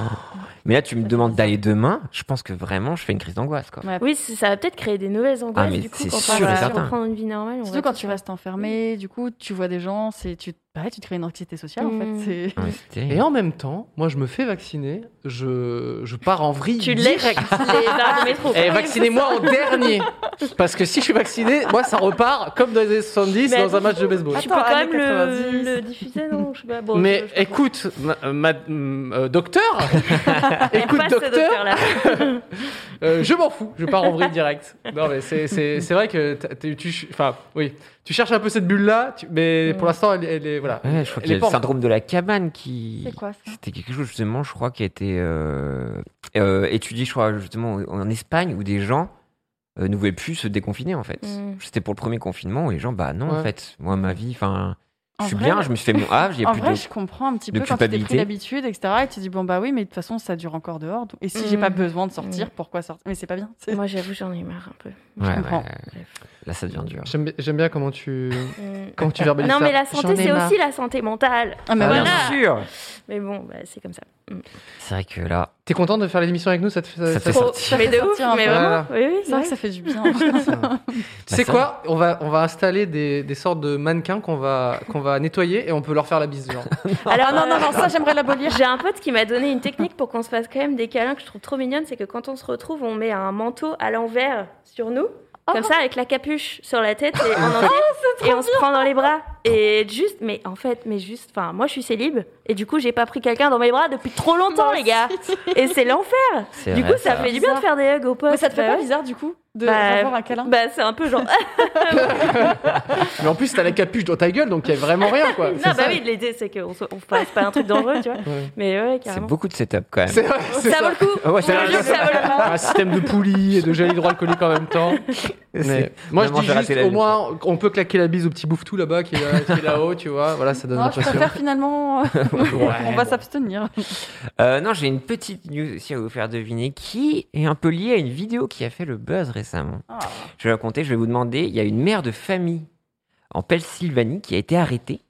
Mais là, tu me demandes d'aller demain. Je pense que vraiment, je fais une crise d'angoisse. Quoi. Ouais. Oui, ça va peut-être créer des nouvelles angoisses Ah, du coup c'est quand sûr on va reprendre une vie normale. on Surtout quand tu restes enfermé, du coup, tu vois des gens, c'est tu, pareil, tu te crées une anxiété sociale en fait. c'est- Ouais, c'est terrible. Et en même temps, moi, je me fais vacciner, je, je pars en vrille. Tu lèches les métro. Et vaccinez-moi en dernier. Parce que si je suis vacciné, moi, ça repart comme dans les années 70 Mais dans un match de baseball. Tu peux Attends, quand même le, 90. le diffuser, non Je sais pas. Bon, Mais je- écoute, ma, ma- euh, docteur, écoute docteur, euh, je m'en fous, je pars en vrille direct. Non mais c'est c'est c'est vrai que tu enfin oui, tu cherches un peu cette bulle là, mais pour Mm. l'instant elle, elle est voilà. Ouais, je crois qu'il y a le syndrome de la cabane qui. C'est quoi ça C'était quelque chose justement, je crois, qui a été euh, euh, étudié, je crois, justement en Espagne où des gens euh, ne voulaient plus se déconfiner en fait. Mm. C'était pour le premier confinement où les gens, bah non, en fait, moi, ma vie, enfin, je suis vrai- bien, je me suis fait mon havre, il y a En plus vrai, de. je comprends un petit peu quand tu t'es pris l'habitude, etc. Et tu te dis, bon, bah oui, mais de toute façon, ça dure encore dehors. donc- Et si j'ai Mm. pas besoin de sortir, Mm. pourquoi sortir? Mais c'est pas bien. Moi, j'avoue, j'en ai marre un peu. Ouais, comprends. ouais, Là, ça devient dur. J'aime bien comment tu Mm. comment tu verbalises Non, ça. mais la santé, c'est aussi la santé mentale. Ah, mais Ah, voilà. Bien sûr Mais bon, bah, c'est comme ça. C'est vrai que là, T'es content de faire l'émission avec nous ça te fait, Ça te fait ça- Trop- sortir. Mais de Ça fait ouf, sortir un mais vraiment. Voilà. Oui, oui, C'est vrai que ça fait du bien. Tu sais Bah, ça- quoi On va on va installer des, des sortes de mannequins qu'on va qu'on va nettoyer et on peut leur faire la bise genre. Alors, Ah non, non, non, ça, j'aimerais l'abolir. J'ai un pote qui m'a donné une technique pour qu'on se fasse quand même des câlins que je trouve trop mignonne, c'est que quand on se retrouve, on met un manteau à l'envers sur nous, comme ça avec la capuche sur la tête et en entier, et on se prend dans les bras. Et juste, mais en fait, mais juste, enfin, moi je suis célib et du coup j'ai pas pris quelqu'un dans mes bras depuis trop longtemps, les gars. Et c'est l'enfer. Du vrai, coup, ça, fait du bien de faire des hugs aux potes. Mais ça te fait Bah pas ouais. bizarre, du coup, de Bah, avoir un câlin Bah, c'est un peu genre. Mais en plus t'as la capuche dans ta gueule donc il y a vraiment rien quoi. non, C'est bah ça. oui, l'idée c'est qu'on se- on fasse pas un truc dangereux, tu vois. Ouais. Mais ouais, C'est carrément. beaucoup de setup quand même. C'est vrai, c'est Ça vaut le coup. Ah ouais, ça ça vaut le coup. Un système de poulies et de gel hydroalcoolique en même temps. Mais moi, je dis juste, au vie. moins, on peut claquer la bise au petit bouffe-tout là-bas qui est là-haut, tu vois. Voilà, ça donne Non, je l'impression. préfère finalement. on va s'abstenir. Euh, non, j'ai une petite news aussi à vous faire deviner qui est un peu liée à une vidéo qui a fait le buzz récemment. Ah. Je vais raconter, je vais vous demander, il y a une mère de famille en Pennsylvanie qui a été arrêtée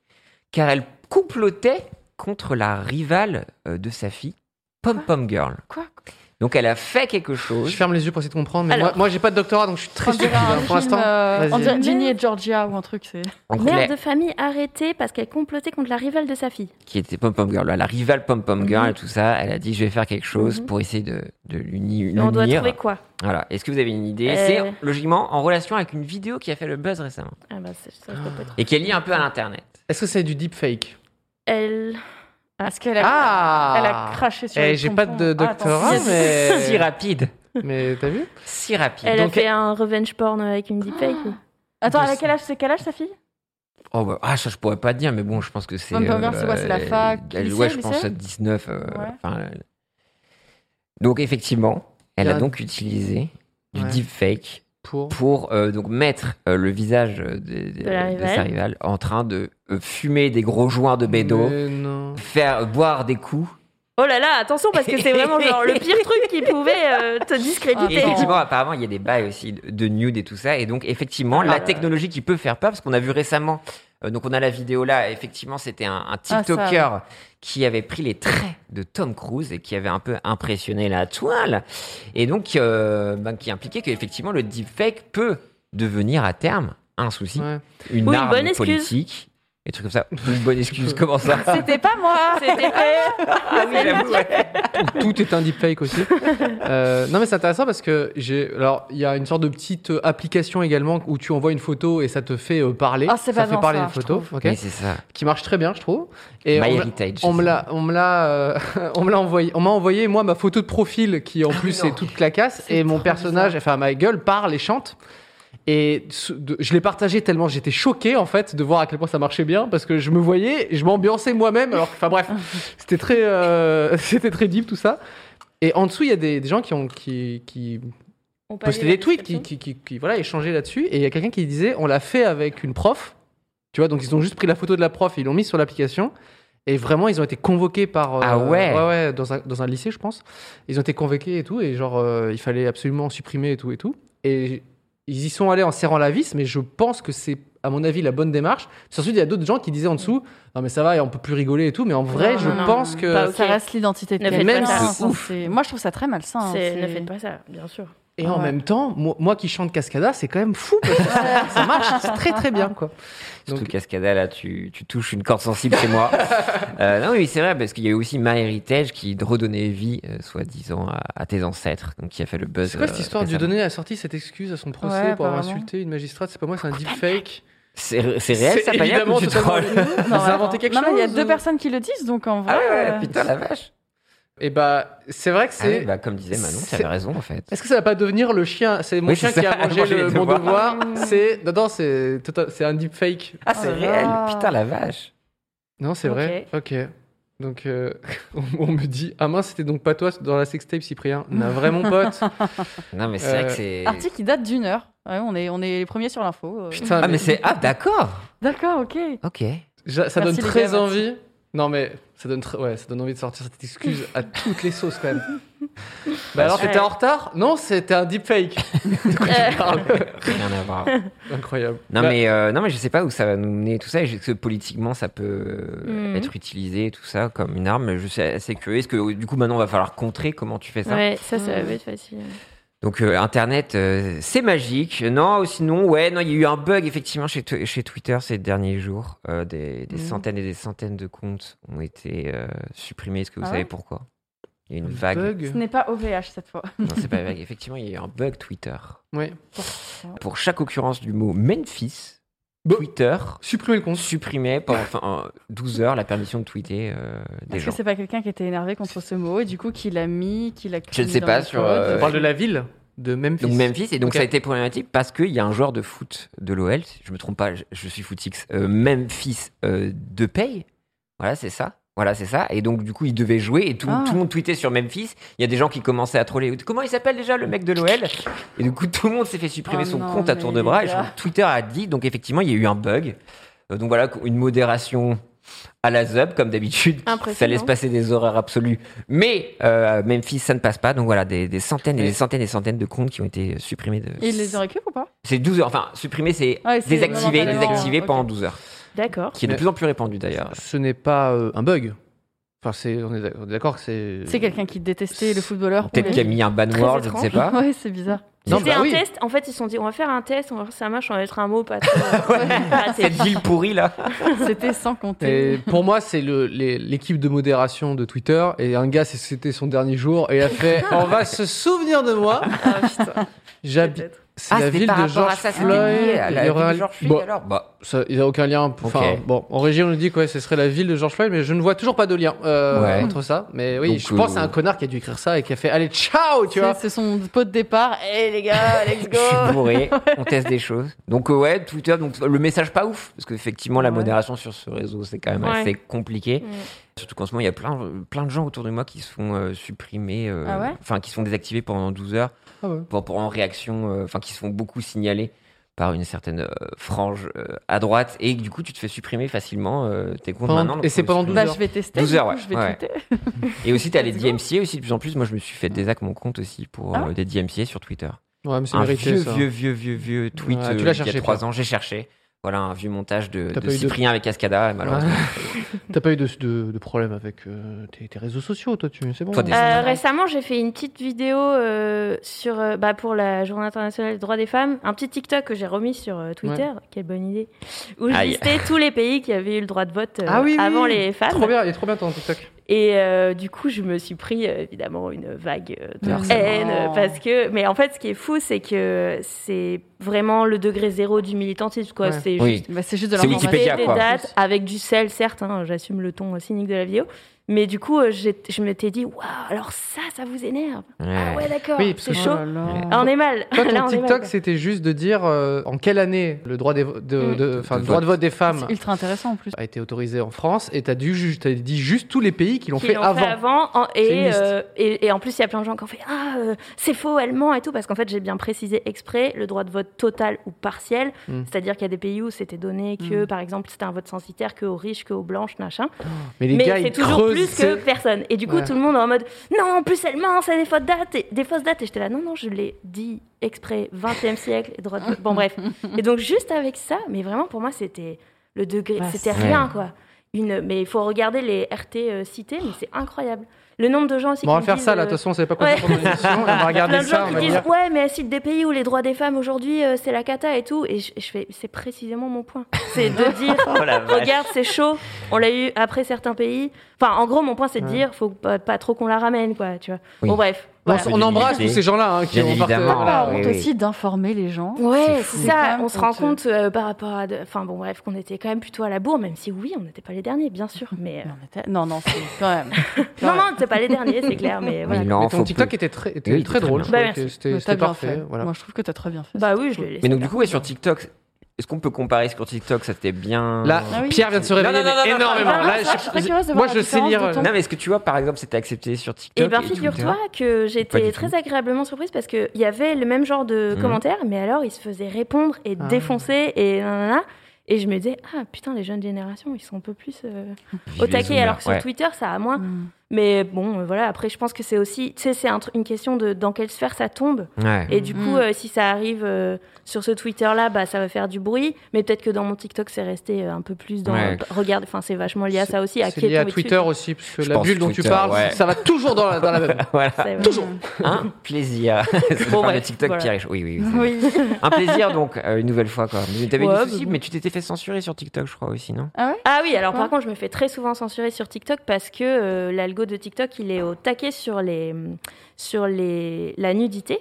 car elle complotait contre la rivale euh, de sa fille, Pom Pom Girl. Quoi? Donc elle a fait quelque chose. Je ferme les yeux pour essayer de comprendre. Mais Alors. moi, moi j'ai pas de doctorat, donc je suis très stupide hein, pour l'instant. euh, on dirait. Ginny et Georgia ou un truc. C'est. En Mère de famille arrêtée parce qu'elle complotait contre la rivale de sa fille. qui était Pom Pom Girl, la rivale Pom Pom Girl Mhm. et tout ça, elle a dit je vais faire quelque chose Mhm. pour essayer de, de l'uni- Et on doit l'unir. trouver quoi? Voilà. Est-ce que vous avez une idée? Euh. C'est logiquement en relation avec une vidéo qui a fait le buzz récemment Ah bah c'est- ça, ça pas être. et qui est liée un peu à l'internet. Est-ce que c'est du deepfake? Elle. Est-ce qu'elle a, Ah elle a craché sur Eh, les J'ai pas de Ah, doctorat, si, mais. Si rapide, Mais t'as vu si rapide. Elle a fait un revenge porn avec une deepfake ou Attends, elle a quel âge C'est quel âge sa fille? Oh bah, ah ça je pourrais pas te dire mais bon je pense que c'est Girl, c'est quoi, c'est la fac, elle- lycée, ouais je lycée pense à 19 euh, Ouais. euh, donc effectivement elle a donc utilisé du Ouais. deepfake Pour. pour euh, donc mettre euh, le visage de, de- De la de sa rivale. en train de euh, fumer des gros joints de bédo faire euh, boire des coups Oh là là, attention parce que c'est vraiment genre le pire truc qui pouvait euh, te Et discréditer. effectivement, apparemment, il y a des bails aussi de de nude et tout ça. Et donc, effectivement, la technologie qui peut faire peur, parce qu'on a vu récemment, euh, donc on a la vidéo là, effectivement, c'était un, un ça, TikToker qui avait pris les traits de Tom Cruise et qui avait un peu impressionné la toile. Et donc, euh, ben, qui impliquait qu'effectivement, le deepfake peut devenir à terme un souci, Ouais. une Ou une arme bonne excuse. politique. Et trucs comme ça. Une bonne excuse, comment ça C'était pas moi C'était. Ah oui, j'avoue, ouais. Tout est un deepfake aussi. Euh, non, mais c'est intéressant parce que j'ai. Alors, il y a une sorte de petite euh, application également où tu envoies une photo et ça te fait euh, parler. Ah, c'est ça pas fait parler ça, une je photo, trouve. ok, Oui, c'est ça. qui marche très bien, je trouve. Et My on me- Heritage. on me c'est l'a, on me l'a, euh, on me l'a envoyé. On m'a envoyé moi ma photo de profil qui en plus non. est toute clacasse et mon personnage, bizarre. enfin ma gueule parle et chante. Et je l'ai partagé tellement j'étais choqué en fait de voir à quel point ça marchait bien parce que je me voyais, je m'ambiançais moi-même. Alors, enfin bref, c'était très, euh, c'était très deep tout ça. Et en dessous, il y a des, des gens qui ont qui, qui On postaient des tweets, qui, qui, qui, qui, voilà, échangeaient là-dessus. Et il y a quelqu'un qui disait, on l'a fait avec une prof. Tu vois, donc ils ont juste pris la photo de la prof et ils l'ont mis sur l'application. Et vraiment, ils ont été convoqués par. euh, Ah ouais Ouais, ouais, dans un, dans un lycée, je pense. Ils ont été convoqués et tout. Et genre, euh, il fallait absolument supprimer et tout et tout. Et ils y sont allés en serrant la vis, mais je pense que c'est, à mon avis, la bonne démarche. Ensuite, il y a d'autres gens qui disaient en dessous, non mais ça va, on peut plus rigoler et tout. Mais en vrai, Non, je non, pense non, que. Ça reste l'identité de quelqu'un. pas ça. Ouf. Moi, je trouve ça très malsain. hein, Ne faites pas ça, bien sûr. Et Ah en ouais. même temps, moi, moi qui chante Cascada, c'est quand même fou. Parce que ça, ça marche c'est très très bien, quoi. Surtout Donc- Cascada, là, tu, tu touches une corde sensible chez moi. Euh, non, oui, c'est vrai, parce qu'il y a eu aussi My Heritage qui redonnait vie, euh, soi-disant, à, à tes ancêtres, donc qui a fait le buzz. C'est quoi cette euh, histoire récemment. Dieudonné a sorti cette excuse à son procès Ouais, pour avoir insulté une magistrate C'est pas moi, c'est un deepfake. C'est c'est réel, ça, Payet, évidemment tu trolles anonyme. Ils ont inventé attends. quelque non, chose il y a deux personnes qui le disent, donc en vrai. Ah ouais, euh, putain, la vache. Et bah, c'est vrai que Ah c'est. bah, comme disait Manon, c'est- tu avais raison, en fait. Est-ce que ça va pas devenir le chien? C'est mon Oui, chien qui a mangé le, mon devoir. C'est non, non, c'est total- c'est un deepfake. Ah, Oh c'est là réel, putain, la vache. Non, c'est vrai. Ok. Donc euh, on, me dit ah mince c'était donc pas toi dans la sextape Cyprien. Non, vrai mon pote. Non, mais c'est vrai Euh, que c'est. Article qui date d'une heure. Ouais, on, est, on est les premiers sur l'info. euh. Putain, Ah, mais c'est. Ah, d'accord. D'accord, ok. Ok. Ça Merci, donne très gars, merci. envie. Non mais ça donne ouais, ça donne envie de sortir cette excuse à toutes les sauces quand même. bah alors Ouais. t'étais en retard? Non, c'était un deepfake. De quoi tu parles? Rien à voir. Incroyable. Non, Bah, mais, euh, non, mais je sais pas où ça va nous mener tout ça. Sais que politiquement, ça peut euh, Mhm. être utilisé, tout ça, comme une arme. Mais je suis assez curieux. Est-ce que du coup, maintenant, va falloir contrer? Comment tu fais ça? Ouais, ça, ça Mm. va être facile. Donc, euh, Internet, euh, c'est magique. Non, sinon, ouais, non, il y a eu un bug, effectivement, chez, tw- chez Twitter ces derniers jours. Euh, des des Mhm. centaines et des centaines de comptes ont été euh, supprimés. Est-ce que vous Ah savez ouais? pourquoi? Il y a une un vague. bug? Ce n'est pas OVH cette fois. Non, c'est pas une vague. Effectivement, il y a eu un bug Twitter. Ouais. Pour chaque occurrence du mot Memphis. Twitter Supprimer le compte. supprimait pendant enfin, euh, 12 heures la permission de tweeter euh, des Est-ce gens. que c'est pas quelqu'un qui était énervé contre ce mot et du coup qui l'a mis, qui l'a Je ne sais pas sur, euh, On parle de la ville de Memphis. Donc Memphis, et donc Ok. ça a été problématique parce qu'il y a un joueur de foot de l'OL, si je me trompe pas, je, je suis footix, euh, Memphis euh, de paye, voilà c'est ça, Voilà, c'est ça. Et donc, du coup, il devait jouer et tout, Ah. tout le monde tweetait sur Memphis. Il y a des gens qui commençaient à troller. Comment il s'appelle déjà, le mec de l'OL Et du coup, tout le monde s'est fait supprimer Oh son non, compte à tour de bras. Et je- Twitter a dit, donc effectivement, il y a eu un bug. Euh, donc voilà, une modération à la Zub, comme d'habitude. Ça laisse passer des horreurs absolues. Mais euh, Memphis, ça ne passe pas. Donc voilà, des, des centaines et des centaines et des centaines de comptes qui ont été supprimés. De... Et il les aurait ou pas? C'est 12 heures. Enfin, supprimer, c'est Ouais, c'est désactiver, pendant 12 heures. D'accord. Qui est de Mais- plus en plus répandu d'ailleurs. Ce n'est pas euh, un bug. Enfin, c'est, on est d'accord que c'est. C'est quelqu'un qui détestait le footballeur. Peut-être qu'il a mis un ban world, je ne sais pas. Ouais, c'est bizarre. Non, C'était bah un oui. test. En fait, ils se sont dit, on va faire un test, on va voir si ça marche, on va mettre un mot pas Cette ville pourrie là. C'était sans compter. Et pour moi, c'est le, les- l'équipe de modération de Twitter. Et un gars, c'est- c'était son dernier jour. Et il a fait On va se souvenir de moi. Ah putain. J'habite. C'est Ah, la ville de George Floyd. à la ville un- de George Floyd Bon, alors Bah, ça, il n'y a aucun lien. Enfin, bon, en régie, on nous dit que ouais, ce serait la ville de George Floyd, mais je ne vois toujours pas de lien euh, Ouais. entre ça. Mais oui, Donc, je pense que euh, c'est un connard qui a dû écrire ça et qui a fait Allez, ciao, tu C'est vois. c'est son pot de départ. Hé les gars, let's je suis go bourré, on teste des choses. Donc euh, ouais, Twitter, donc le message pas ouf, parce qu'effectivement la Ouais. modération sur ce réseau c'est quand même Ouais. assez compliqué. Surtout qu'en ce moment il y a plein, plein de gens autour de moi qui se font euh, supprimer, euh, Ah ouais enfin qui se font désactiver pendant 12 heures, Ah ouais. pour, pour en réaction, euh, enfin qui se font beaucoup signaler par une certaine euh, frange euh, à droite et du coup tu te fais supprimer facilement euh, tes comptes Pendant- maintenant. et c'est pendant le 12 Bah, heures. je vais tester. 12 du heures, coup, ouais. Je vais Ouais. Et aussi, tu as les. DMCA aussi, de plus en plus. Moi, je me suis fait désac mon compte aussi pour Ah euh, des DMCA sur Twitter. Ouais, mais c'est Un mérité, vieux, ça. vieux, vieux, vieux, vieux tweet Ouais, euh, tu l'as il y cherché, a trois toi. ans. J'ai cherché. Voilà, un vieux montage de, T'as de pas eu de- Cyprien avec Cascada. Et malheureusement, T'as pas eu de, de, de problème avec euh, tes, tes réseaux sociaux, toi, tu c'est bon. Toi, des- Euh, récemment, j'ai fait une petite vidéo euh, sur, euh, bah, pour la Journée internationale des droits des femmes, un petit TikTok que j'ai remis sur euh, Twitter, quelle bonne idée, où je listais tous les pays qui avaient eu le droit de vote euh, Ah oui, avant oui. les femmes. Trop bien, il est trop bien ton TikTok. Et euh, du coup, je me suis pris euh, évidemment une vague euh, de haine euh, parce que. Mais en fait, ce qui est fou, c'est que c'est vraiment le degré zéro du militantisme. Quoi. Ouais. C'est Oui. juste Bah, c'est juste de l'information. Wikipédia, des dates avec du sel, certes. hein, J'assume le ton cynique de la vidéo. Mais du coup, euh, je m'étais dit, waouh, alors ça, ça vous énerve. Ah ouais, d'accord, Oui, parce c'est que- chaud. Oh là là. Ah, on est mal. Toi, ton TikTok, c'était juste de dire euh, en quelle année le droit, des, de, de- enfin, De le droit de vote. des femmes ultra intéressant en plus. a été autorisé en France et t'as dû t'as dit juste tous les pays qui l'ont fait, avant. avant, en- et, euh, et, et en plus, il y a plein de gens qui ont fait Ah, euh, c'est faux, elle ment et tout, parce qu'en fait, j'ai bien précisé exprès le droit de vote total ou partiel. Mm. C'est-à-dire qu'il y a des pays où c'était donné que, Mm. par exemple, c'était un vote censitaire que aux riches, que aux blanches, machin. Mais les Mais gars, ils creusent. Plus que personne. Et du coup, tout le monde est en mode Non, en plus, elle ment, c'est des fausses dates. Et, des fausses dates. Et j'étais là Non, non, je l'ai dit exprès, 20e siècle, et droit de vote. Bon, bref. Et donc, juste avec ça, mais vraiment, pour moi, c'était le degré. Bah, c'était rien, quoi. Une, mais il faut regarder les RT euh, cités, mais c'est incroyable. Le nombre de gens aussi Bon, on va faire disent, ça là, de toute façon, on savait pas quoi ouais. l'émission. On va regarder Plein de ça, gens qui disent dire. ouais mais elle cite des pays où les droits des femmes aujourd'hui euh, c'est la cata et tout et je, fais c'est précisément mon point c'est de dire Oh regarde c'est chaud on l'a eu après certains pays enfin en gros mon point c'est de Ouais. dire faut pas, pas trop qu'on la ramène quoi tu vois Oui. bon bref voilà. on embrasse tous ces gens-là hein, qui ont voilà. Oui, oui. aussi d'informer les gens. Ouais, C'est ça. On se rend compte euh, par rapport à. de- Enfin bon, bref, qu'on était quand même plutôt à la bourre, même si oui, on n'était pas les derniers, bien sûr. Mais. euh, Mais on était- Non, non, c'est quand même. Non, non, on n'était pas les derniers, c'est clair, mais voilà. Non, Mais ton TikTok était très, était Oui, très drôle. Bah, C'était parfait. fait. Voilà. Moi, je trouve que t'as très bien fait. Bah oui, je l'ai laissé. Mais donc, du coup, ouais, sur TikTok, est-ce qu'on peut comparer sur TikTok Ça t'était bien. Là, Ah oui. Pierre vient de se réveiller Non, non, non, mais non, non, énormément. non, non, Là, ça, je suis très je- curieuse de moi, je sais lire. ton- Non, mais est-ce que tu vois, par exemple, c'était accepté sur TikTok Et ben Twitter figure-toi que j'étais très tout. agréablement surprise parce qu'il y avait le même genre de Mhm. commentaires, mais alors ils se faisaient répondre et Ah. défoncer et nanana. Et je me disais, ah putain, les jeunes générations, ils sont un peu plus euh, au taquet, alors que sur ouais. Twitter, ça a moins. Mm. Mais bon, euh, voilà, après, je pense que c'est aussi, tu sais, c'est un une question de dans quelle sphère ça tombe. Ouais. Et du coup, Mm. euh, si ça arrive euh, sur ce Twitter-là, bah, ça va faire du bruit. Mais peut-être que dans mon TikTok, c'est resté euh, un peu plus dans. Ouais. regarde, enfin, c'est vachement lié à ça aussi. À C'est lié à dessus, Twitter aussi, parce que Je la bulle dont tu parles, ouais. ça va toujours dans la, dans la même. Voilà. Toujours. Un plaisir. C'est Bon, bref, TikTok, voilà. Pierre est chaud. Oui, oui. oui. Un plaisir, donc, euh, une nouvelle fois, quoi. Mais T'avais soucis, bah, mais tu t'étais fait censurer sur TikTok, je crois, aussi, non? Ah ouais? Ah oui, alors par contre, je me fais très souvent censurer sur TikTok parce que euh, l'algo de TikTok, il est au taquet sur les sur les la nudité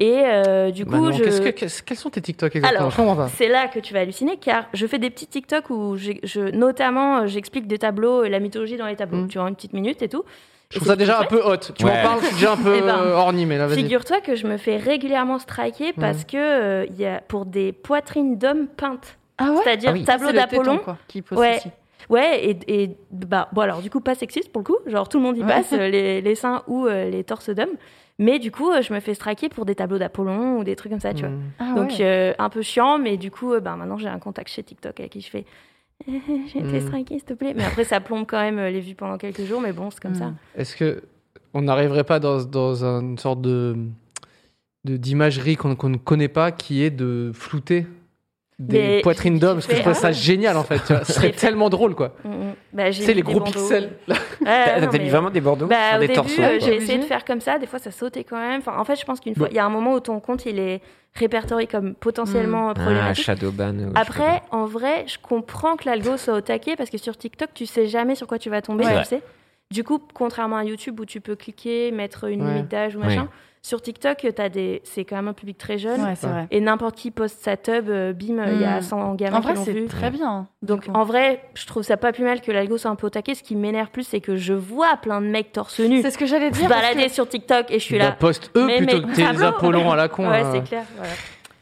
et euh, du coup, Manon, je que- quels sont tes TikTok exactement? Alors, c'est là que tu vas halluciner car je fais des petits TikTok où je notamment euh, j'explique des tableaux, euh, la mythologie dans les tableaux. Mm. Tu vois une petite minute et tout. Je Et trouve ça c'est déjà un peu hot. Tu Ouais. m'en parles, je suis déjà un peu Eh ben, orni, mais là, vas-y. Figure-toi que je me fais régulièrement striker parce que euh, il y a pour des poitrines d'hommes peintes. Ah ouais? C'est-à-dire Ah oui. tableau d'Apollon. quoi, qui pose Ouais. Ouais, et, et bah, bon, alors du coup, pas sexiste pour le coup, genre tout le monde y passe, euh, les, les seins ou euh, les torses d'hommes. Mais du coup, euh, je me fais straquer pour des tableaux d'Apollon ou des trucs comme ça, tu vois. Mm. Ah Donc, ouais. euh, un peu chiant, mais du coup, euh, bah, maintenant j'ai un contact chez TikTok avec qui je fais. J'ai été Mm. straquée, s'il te plaît. Mais après, ça plombe quand même les vues pendant quelques jours, mais bon, c'est comme ça. Mm. Est-ce que on n'arriverait pas dans, dans une sorte de de- d'imagerie qu'on qu'on ne connaît pas qui est de flouter des Mais poitrines d'hommes parce que je trouve ah ça ouais. génial en fait tu vois. ce serait tellement drôle quoi Mm, mm. Bah, tu sais les gros bandeaux. pixels Ouais, T'as mis mais- vraiment des bordeaux Bah, sur des début, torsos euh, j'ai essayé de faire comme ça. Des fois, ça sautait quand même. Enfin, en fait, je pense qu'une fois, Bah. il y a un moment où ton compte, il est répertorié comme potentiellement Ah, problématique. Shadowban. euh, Après, en vrai, je comprends que l'algo soit au taquet parce que sur TikTok, tu sais jamais sur quoi tu vas tomber, Ouais. tu sais. Du coup, contrairement à YouTube où tu peux cliquer, mettre une Ouais. limite d'âge ou machin, Ouais. Sur TikTok, t'as des... c'est quand même un public très jeune. Ouais, c'est vrai. Et n'importe qui poste sa tub, euh, bim, il y a Mm. 100 gamins En qui vrai, l'ont c'est vu. très bien. Donc en vrai, je trouve ça pas plus mal que l'algo soit un peu au taquet. Ce qui m'énerve plus, c'est que je vois plein de mecs torse nu c'est ce que j'allais dire. balader que- sur TikTok et je suis bah, là. poste eux Mais plutôt que tes. Apollons à la con Ouais, hein. c'est clair. Voilà.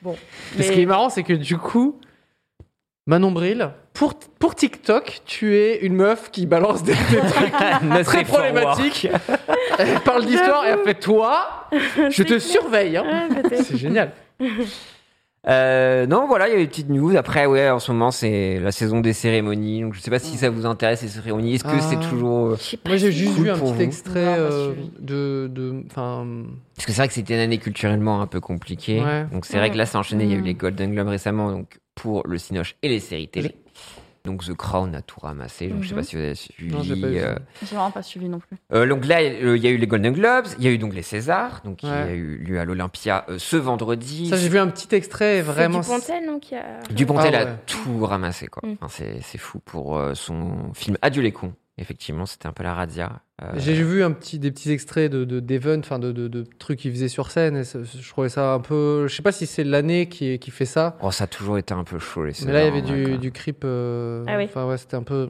Bon. Ce qui est marrant, c'est que du coup, Manon Bril, pour, pour TikTok, tu es une meuf qui balance des, des trucs très problématiques. Elle parle d'histoire et elle fait toi, je te clair. surveille. hein. Ouais, peut-être. C'est génial. Euh, non, voilà, il y a des petites news. Après, ouais, en ce moment, c'est la saison des cérémonies. Donc, je sais pas si ça vous intéresse, les cérémonies. Est-ce que Ah. c'est toujours. euh, Moi, j'ai juste cool vu un petit vous. extrait euh, de, de, enfin, Parce que c'est vrai que c'était une année culturellement un peu compliquée. Ouais. Donc, c'est vrai que là, c'est enchaîné. Il y a eu Mm. les Golden Globes récemment donc, pour le Cinoche et les séries télé. Donc, The Crown a tout ramassé. Donc, je sais Mhm. pas si vous avez suivi. Non, j'ai euh, vraiment pas suivi non plus. Euh, donc là, euh, il y a eu les Golden Globes, il y a eu donc les Césars, donc qui Ouais. a eu lieu à l'Olympia euh, ce vendredi. ça, j'ai vu un petit extrait vraiment. Dupontel, non, qui a. Dupontel Ah a tout ramassé, quoi. Mm. Enfin, c'est, c'est fou pour euh, son film Adieu les cons. Effectivement, c'était un peu la radia. Euh, J'ai vu un petit, des petits extraits de, de d'events, enfin de, de, de trucs qu'il faisait sur scène. Et je trouvais ça un peu. Je sais pas si c'est l'année qui, qui fait ça. Oh, ça a toujours été un peu chaud, les Mais là, il y avait vrai, du, creep. euh, Ah oui. Enfin, ouais, c'était un peu.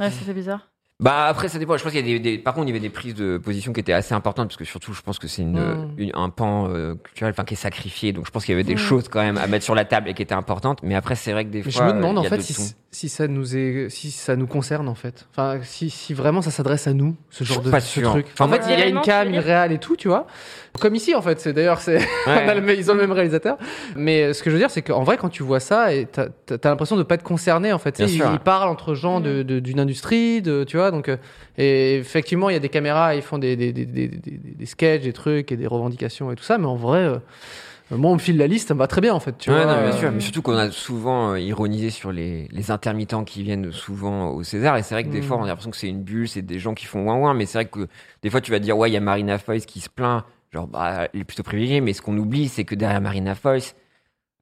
Ouais, c'était bizarre. Bah après ça dépend. Je pense qu'il y a des, des- par contre il y avait des prises de position qui étaient assez importantes parce que surtout je pense que c'est une, Mm. une- un pan euh, culturel enfin qui est sacrifié. Donc je pense qu'il y avait des Mm. choses quand même à mettre sur la table et qui étaient importantes. Mais après c'est vrai que des Mais je fois me demande en fait si. Si ça nous est, si ça nous concerne en fait. Enfin, si, si vraiment ça s'adresse à nous, ce genre de ce truc. Enfin, en fait, il y a une cam, une réal et tout, tu vois. Comme ici en fait. C'est d'ailleurs c'est. Ouais. ils ont le même réalisateur. Mais euh, ce que je veux dire, c'est qu'en vrai, quand tu vois ça, et t'as t'as l'impression de pas être concerné en fait. Tu sais, Bien ils, parlent entre gens de- de- d'une industrie, de, tu vois. Donc, euh, et effectivement, il y a des caméras, ils font des, des, des, des, des, des sketchs, des trucs et des revendications et tout ça. Mais en vrai, euh, moi, on me file la liste, ça me va très bien en fait. Tu Ouais, vois, non, bien euh, sûr. Mais surtout qu'on a souvent euh, ironisé sur les, les intermittents qui viennent souvent au César. Et c'est vrai que des Mm. fois, on a l'impression que c'est une bulle, c'est des gens qui font ouin ouin. Mais c'est vrai que des fois, tu vas dire, ouais, il y a Marina Foïs qui se plaint. Genre, bah, elle est plutôt privilégiée. Mais ce qu'on oublie, c'est que derrière Marina Foïs,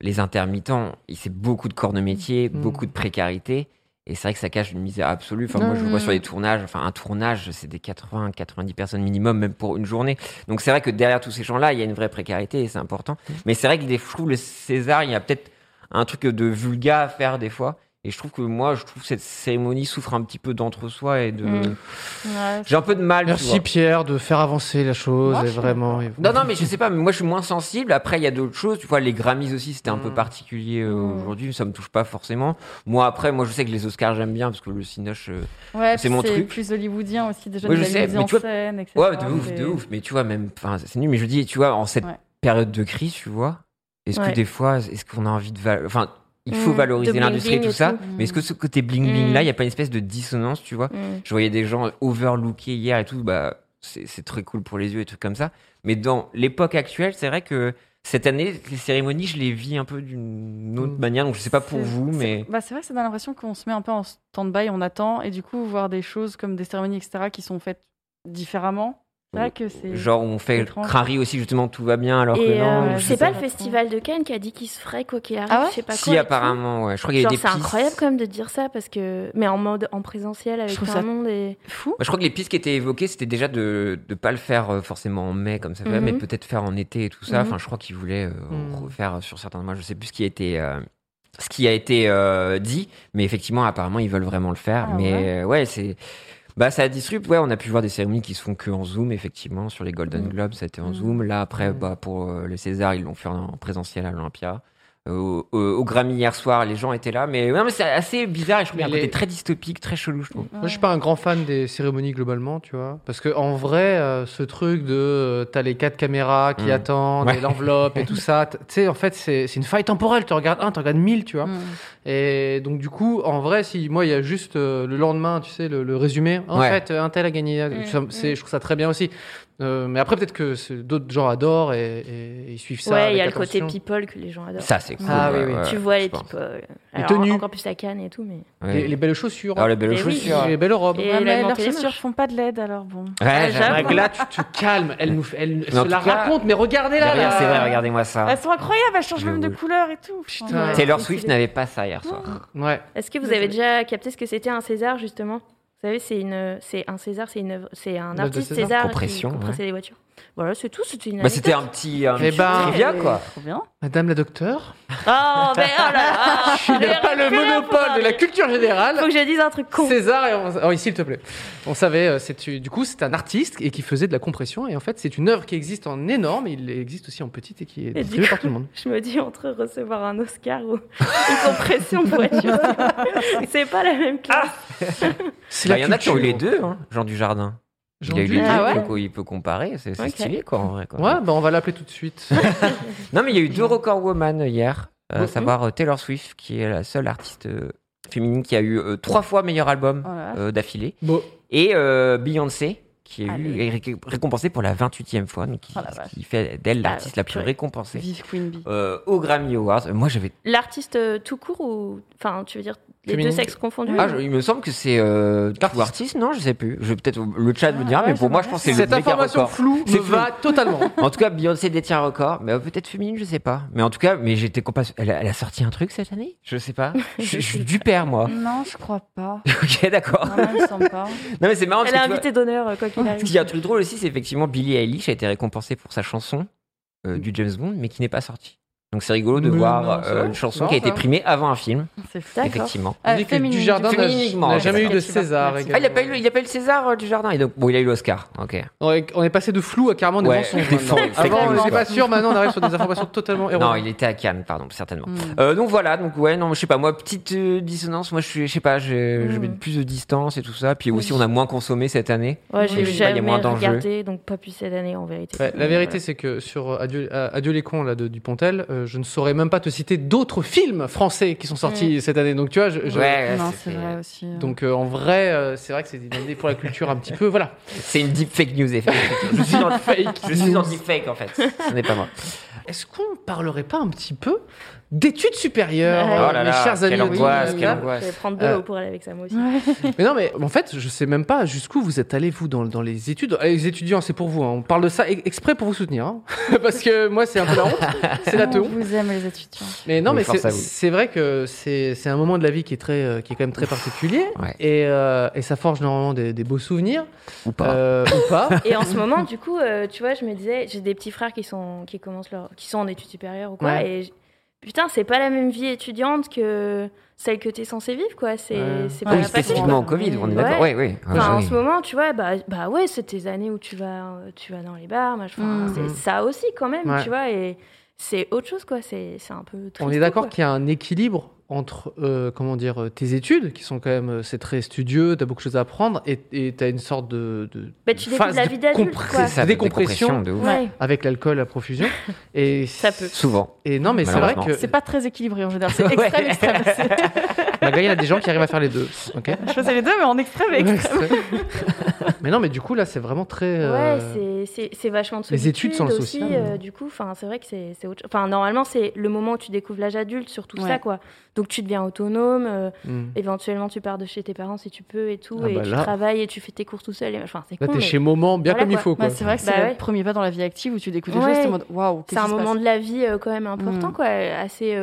les intermittents, c'est beaucoup de corps de métier, Mm. beaucoup de précarité. Et c'est vrai que ça cache une misère absolue. Enfin, moi, je vois Mm. sur les tournages. Enfin, un tournage, c'est des 80, 90 personnes minimum, même pour une journée. Donc, c'est vrai que derrière tous ces gens-là, il y a une vraie précarité et c'est important. Mais c'est vrai que des, je trouve le César, il y a peut-être un truc de vulga à faire des fois. Et je trouve que moi, je trouve que cette cérémonie souffre un petit peu d'entre-soi et de. Mm. Ouais, J'ai un peu de mal. Merci. Pierre de faire avancer la chose Moi, et vraiment. et- Non, non, mais je sais pas, mais moi je suis moins sensible. Après, il y a d'autres choses. Tu vois, les Grammys aussi, c'était un peu Mm. particulier euh, Mm. aujourd'hui. Ça me touche pas forcément. Moi, après, moi je sais que les Oscars, j'aime bien parce que le Cinoche. euh, Ouais, C'est mon truc. plus hollywoodien aussi, déjà Ouais, de je la sais, mise mais en tu vois- scène, etc. Ouais, de ouf, de ouf. Mais tu vois, même. Enfin, c'est nul, mais je dis, tu vois, en cette Ouais. période de crise, tu vois, est-ce Ouais. que des fois, est-ce qu'on a envie de. val- Enfin, il faut Mm. valoriser l'industrie et tout ça. tout. Mais est-ce que ce côté bling-bling Mm. là, il n'y a pas une espèce de dissonance, tu vois? Mm. Je voyais des gens overlookés hier et tout, bah, c'est très cool pour les yeux et trucs comme ça. Mais dans l'époque actuelle, c'est vrai que cette année, les cérémonies, je les vis un peu d'une autre manière. Donc, je sais pas pour vous, mais. Bah, c'est vrai que ça donne l'impression qu'on se met un peu en stand-by, on attend, et du coup, voir des choses comme des cérémonies, etc., qui sont faites différemment. Vrai que c'est. Genre, où on fait étrange. Crary aussi, justement, tout va bien, alors que Et non. euh, c'est pas pas le festival de Cannes qui a dit qu'il se ferait quoi qu'il arrive, Ah ouais je sais pas Si, quoi. tout. apparemment, ouais. Je crois qu'il y a des c'est pistes. incroyable quand même de dire ça parce que mais en mode en présentiel avec ça- de monde et fou. Bah, je crois que les pistes qui étaient évoquées, c'était déjà de ne pas le faire euh, forcément en mai comme ça fait, Mhm. mais peut-être faire en été et tout ça. Mhm. Enfin, je crois qu'ils voulaient euh, Mhm. refaire sur certains mois. Je sais plus ce qui a été, euh, ce qui a été euh, dit, mais effectivement, apparemment, ils veulent vraiment le faire. Ah mais ouais. euh, ouais, c'est. Bah, ça disrupte. Ouais, on a pu voir des cérémonies qui se font que en Zoom, effectivement. Sur les Golden. Globes, ça a été en. Zoom. Là, après, bah, pour euh, le César, ils l'ont fait en présentiel à l'Olympia. Au, au- au Grammy hier soir, les gens étaient là, mais, non, mais c'est assez bizarre et je trouve qu'il y a un côté très dystopique, très chelou, je trouve. Moi, je suis pas un grand fan des cérémonies globalement, tu vois. Parce que en vrai, euh, ce truc de euh, t'as les quatre caméras qui Mm. attendent, Ouais. et l'enveloppe et tout ça, tu sais, en fait, c'est une faille temporelle. Tu regardes un, tu regardes mille, tu vois. Mm. Et donc, du coup, en vrai, si moi, il y a juste euh, le lendemain, tu sais, le, le résumé. En Ouais. fait, un tel a gagné. Mm, Ça, Je trouve ça très bien aussi. Euh, mais après, peut-être que d'autres gens adorent et, et- et ils suivent ça. Ouais, il y a le côté people que les gens adorent. Ça, c'est cool. Ah, ouais, ouais, tu vois les pense. people. Les tenues. Encore plus la canne et tout, mais. Les, les belles chaussures. Alors, les belles Et oui. chaussures. les belles robes. Et mais leurs chaussures font pas de LED alors bon. Ouais, Ah, là, tu te calmes. Elle nous, elle Mais se la raconte, mais regardez-la. Regarde, là. C'est vrai, regardez-moi ça. Elles sont incroyables, elles changent même de couleur et tout. Putain. Taylor. Swift n'avait pas ça hier soir. Ouais. Est-ce que vous avez déjà capté ce que c'était un César, justement? Vous savez, c'est une, c'est un César, c'est une, œuvre- c'est un artiste César. César qui compressait les voitures. Voilà, c'est tout. C'était une. Bah, c'était un petit, un Eh petit ben- trivia, quoi. Trop bien. Madame la docteure. Oh, ben oh là là Il n'a pas le monopole de la culture générale. Faut que je dise un truc con. César et on... oh, s'il te plaît. On savait, euh, c'est du coup c'est un artiste et qui faisait de la compression et en fait c'est une œuvre qui existe en énorme, il existe aussi en petite et qui est distribuée par tout le monde. Je me dis entre recevoir un Oscar ou une compression de voiture, c'est pas la même classe. C'est Bah, Il y en a qui ont eu les deux, hein. Jean Dujardin. Il a eu. Ah ouais il, peut, il peut comparer, c'est c'est Ok. stylé, quoi, en vrai. Quoi. Ouais, bah on va l'appeler tout de suite. Non, mais il y a eu deux records woman hier, euh, à Mhm. savoir euh, Taylor Swift, qui est la seule artiste euh, féminine qui a eu euh, trois fois meilleur album Oh euh, d'affilée, bon, et euh, Beyoncé, qui est eu, est ré- récompensée pour la 28e fois, donc qui, Oh la vache. qui fait d'elle l'artiste la plus récompensée Vive Queen Bee. euh, au Grammy Awards. Euh, Moi, j'avais. L'artiste euh, tout court ou. Enfin, tu veux dire les deux sexes confondus Ah, je- il me semble que c'est euh, artiste, non Je sais plus. Je vais peut-être le chat me Ah, dira, ouais, mais pour moi, je pense que c'est le cette information record. floue C'est me va totalement. En tout cas, Beyoncé détient un record, mais peut-être féminine, je sais pas. Mais en tout cas, mais j'étais compassion. Elle, a- elle a sorti un truc cette année? Je sais pas. Je, je suis du père, moi. Non, je crois pas. ok, d'accord. Non, non, me pas. Mais c'est marrant Elle est invitée d'honneur, quoi qu'il ce arrive. qui est un truc drôle aussi, c'est effectivement Billie Eilish a été récompensée pour sa chanson euh, du James Bond, mais qui n'est pas sortie. Donc c'est rigolo de Mais voir non, euh, une chanson qui a été primée avant un film, C'est fou. D'accord. effectivement. Euh, féminine, Dujardin du n'a jamais eu de. César. Ah, il a pas eu, le- il a pas eu le César euh, du jardin. Et donc, bon, il a eu l'Oscar. Ok. On est, on est passé de flou à carrément des Ouais, mensonges. Avant, on pas sûr, maintenant on arrive sur des informations totalement Non, erronées. il était à Cannes, pardon, certainement. Mm. Euh, donc voilà, donc ouais, non, je sais pas, moi, petite euh, dissonance, moi, je suis, je sais pas, je, je Mm. mets plus de distance et tout ça. Puis aussi, on a moins consommé cette année. Ouais, j'ai jamais regardé, donc pas plus cette année en vérité. La vérité, c'est que sur Adieu, Adieu les cons là, de Dupontel, euh, je ne saurais même pas te citer d'autres films français qui sont sortis cette année. Donc tu vois, je, je- Ouais, Non, c'est- vrai aussi. euh. donc euh, en vrai, euh, c'est vrai que c'est une année pour la culture un petit peu. Voilà. C'est une deep fake news, effectivement. je suis dans fake. Je suis dans deep fake, en fait. Ce n'est pas moi. Est-ce qu'on parlerait pas un petit peu d'études supérieures, Ouais. euh, Oh là mes là, chers quelle amis angoisse, vais prendre de Euh, pour aller avec ça moi aussi. Mais non, mais en fait, je sais même pas jusqu'où vous êtes allés, vous, dans, dans les études. Les étudiants, c'est pour vous. hein. On parle de ça e- exprès pour vous soutenir. hein. Parce que moi, c'est un peu la honte. C'est la On teon. vous aime les étudiants. Mais non, Oui, mais c'est vrai que c'est c'est un moment de la vie qui est, très, euh, qui est quand même très particulier. Ouais. Et, euh, et ça forge normalement des, des beaux souvenirs. Ou pas. euh, ou pas. Et en ce moment, du coup, euh, tu vois, je me disais, j'ai des petits frères qui sont qui commencent leur, qui sont en études supérieures ou quoi, Ouais. et putain, c'est pas la même vie étudiante que celle que t'es censé vivre, quoi. C'est Ouais. Ouais, pas oui, spécifiquement quoi. Covid, on est Ouais. d'accord. Oui, oui. Enfin, en oui. ce moment, tu vois, bah, bah ouais, c'est tes années où tu vas, euh, tu vas dans les bars, machin. Mhm. c'est ça aussi quand même, Ouais. tu vois, et c'est autre chose, quoi. C'est c'est un peu. On est triste, d'accord qu'il y a un équilibre entre euh, comment dire euh, tes études qui sont quand même euh, c'est très studieux, tu as beaucoup de choses à apprendre et tu as une sorte de, de Bah, tu de découvres la vie d'adulte, quoi. C'est ça, de décompression de ouf. Ouais. avec l'alcool à profusion et Ça peut. Souvent. et non mais c'est vrai que C'est pas très équilibré en général. C'est extrême, extrême. Magali, il y a des gens qui arrivent à faire les deux. ok Je faisais les deux, mais en extrême et extrême. mais non mais du coup là c'est vraiment très euh, Ouais, c'est- c'est c'est vachement de les études sont le aussi. social, euh, du coup, enfin, c'est vrai que c'est c'est autre chose. Enfin, normalement, c'est le moment où tu découvres l'âge adulte, surtout Ouais. ça, quoi. Donc, tu deviens autonome. euh, hmm. éventuellement, tu pars de chez tes parents si tu peux et tout, Ah et bah tu là- travailles et tu fais tes cours tout seul. et- Enfin, c'est Là t'es mais chez Moment bien Voilà, comme il faut quoi. Ouais, c'est vrai que c'est Bah le ouais. premier pas dans la vie active où tu découvres des Ouais. choses, c'est un moment de la vie quand même important, Mm. quoi, assez,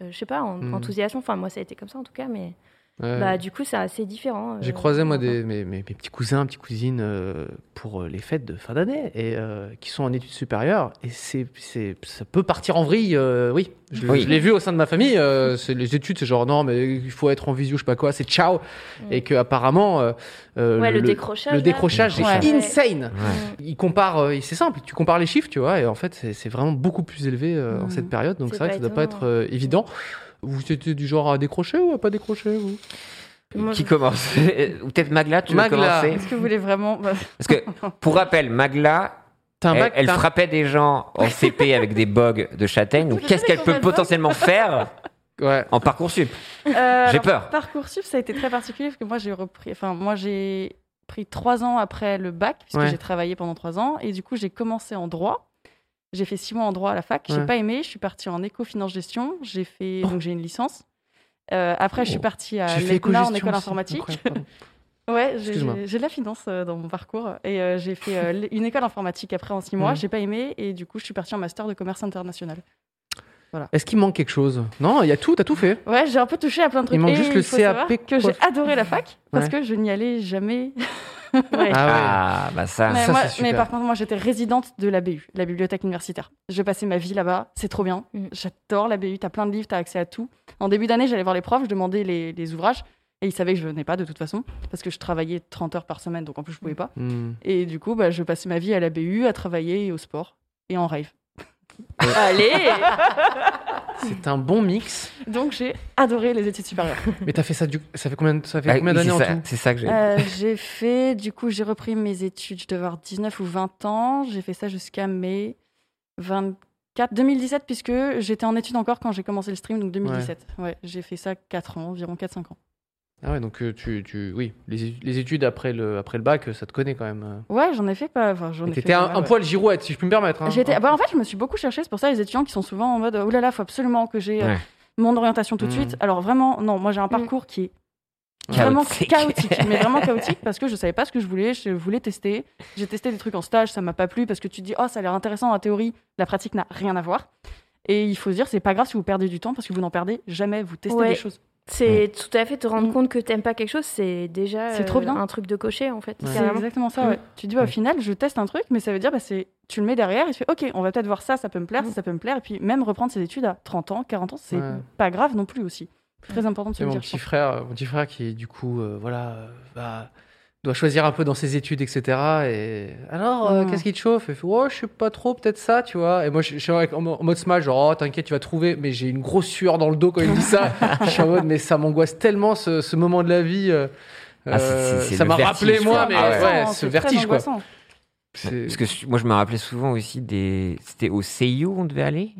je sais pas, en- Mm. enthousiasmant. Enfin, moi, ça a été comme ça en tout cas, mais Ouais. bah du coup c'est assez différent. J'ai euh, croisé moi des, mes, mes- mes petits cousins, petites cousines euh, pour euh, les fêtes de fin d'année et euh, qui sont en études supérieures et c'est, c'est, ça peut partir en vrille, euh, oui. Je, Oui. je l'ai vu au sein de ma famille. euh, c'est, les études, c'est genre non mais il faut être en visio, je sais pas quoi, c'est ciao. Mm. Et que apparemment euh, euh, Ouais, le décrochage, le Ouais. insane. Ouais. Il compare, euh, c'est simple, tu compares les chiffres, tu vois, et en fait c'est, c'est vraiment beaucoup plus élevé euh, en Mhm. cette période, donc C'est c'est vrai que ça doit pas être euh, évident. Vous étiez du genre à décrocher ou à pas décrocher vous? Moi, Qui je- commence Ou peut-être Magla, tu Magla. veux commencer? Est-ce que vous voulez vraiment. Parce que, pour rappel, Magla, elle, bac, frappait des gens en CP avec des bogs de châtaigne. Donc, qu'est-ce qu'elle peut potentiellement faire Ouais. en Parcoursup? Euh, J'ai peur. Parcoursup, ça a été très particulier parce que moi j'ai repris. Enfin, moi j'ai pris trois ans après le bac puisque Ouais. j'ai travaillé pendant trois ans et du coup j'ai commencé en droit. J'ai fait six mois en droit à la fac. J'ai Ouais. pas aimé. Je suis partie en éco-finance gestion. J'ai fait donc j'ai une licence. Euh, après, je suis Oh. partie à l'ENA en école informatique. Ouais, j'ai- de la finance euh, dans mon parcours et euh, j'ai fait une école informatique après en six mois. Mhm. J'ai pas aimé et du coup je suis partie en master de commerce international. Est-ce qu'il manque quelque chose? Non, il y a tout, t'as tout fait. Ouais, j'ai un peu touché à plein de trucs. Il manque Et juste le CAP que j'ai adoré la fac parce Ouais. que je n'y allais jamais. Ouais. Ah, bah ça. mais, ça, moi- c'est super. mais par contre, moi, j'étais résidente de la BU, la bibliothèque universitaire. Je passais ma vie là-bas, c'est trop bien. Mm. J'adore la BU, t'as plein de livres, t'as accès à tout. En début d'année, j'allais voir les profs, je demandais les, les ouvrages, et ils savaient que je venais pas de toute façon, parce que je travaillais 30 heures par semaine, donc en plus, je pouvais pas. Hmm. Et du coup, bah, je passais ma vie à la BU, à travailler et au sport, et en rave. Allez C'est un bon mix. Donc, j'ai adoré les études supérieures. Mais t'as fait ça du... Ça fait combien, ça fait Ah, combien d'années en ça- tout C'est ça que j'ai. Euh, j'ai fait, du coup, j'ai repris mes études, je devais avoir 19 ou 20 ans. J'ai fait ça jusqu'à mai 24, 2017, puisque j'étais en études encore quand j'ai commencé le stream, donc 2017. Ouais, j'ai fait ça 4 ans, environ 4-5 ans. Ah ouais, donc euh, tu, tu... Oui, les, études- les études après le, après le bac, euh, ça te connaît quand même. euh. Ouais, j'en ai fait pas. Enfin, j'en ai fait un, ouais. poil girouette, si je peux me permettre. hein. J'étais- bah, en fait, je me suis beaucoup cherchée. C'est pour ça les étudiants qui sont souvent en mode oh là là, faut absolument que j'ai Ouais. mon orientation tout de suite. Alors vraiment, non, moi j'ai un parcours qui est vraiment Chaotique. chaotique, mais vraiment chaotique parce que je savais pas ce que je voulais, je voulais tester. J'ai testé des trucs en stage, ça m'a pas plu parce que tu te dis oh ça a l'air intéressant en théorie, la pratique n'a rien à voir. Et il faut se dire c'est pas grave si vous perdez du temps parce que vous n'en perdez jamais, vous testez Ouais. des choses. C'est tout à fait te rendre compte que t'aimes pas quelque chose, c'est déjà C'est trop euh, bien. un truc de cocher en fait. Ouais. C'est exactement ça. Ouais. Tu dis bah, au final je teste un truc, mais ça veut dire bah c'est tu le mets derrière et tu fais ok on va peut-être voir ça, ça peut me plaire, Mm. ça, ça peut me plaire et puis même reprendre ses études à 30 ans, 40 ans c'est Ouais. pas grave non plus aussi. Très important de se Et le mon dire. petit frère, mon petit frère qui du coup, euh, voilà, euh, doit choisir un peu dans ses études, etc. Et alors, euh, Mm. qu'est-ce qui te chauffe? Il fait, oh, je sais pas trop, peut-être ça, tu vois. Et moi, je je suis en mode smash, genre, oh, t'inquiète, tu vas trouver. Mais j'ai une grosse sueur dans le dos quand il me dit ça. je suis en mode, mais ça m'angoisse tellement ce, ce moment de la vie. euh, Ah, euh, ça m'a rappelé quoi. moi, mais Ah ouais. ouais, C'est ce vertige quoi. Parce que moi, je me rappelais souvent aussi des. C'était au CIO on devait aller?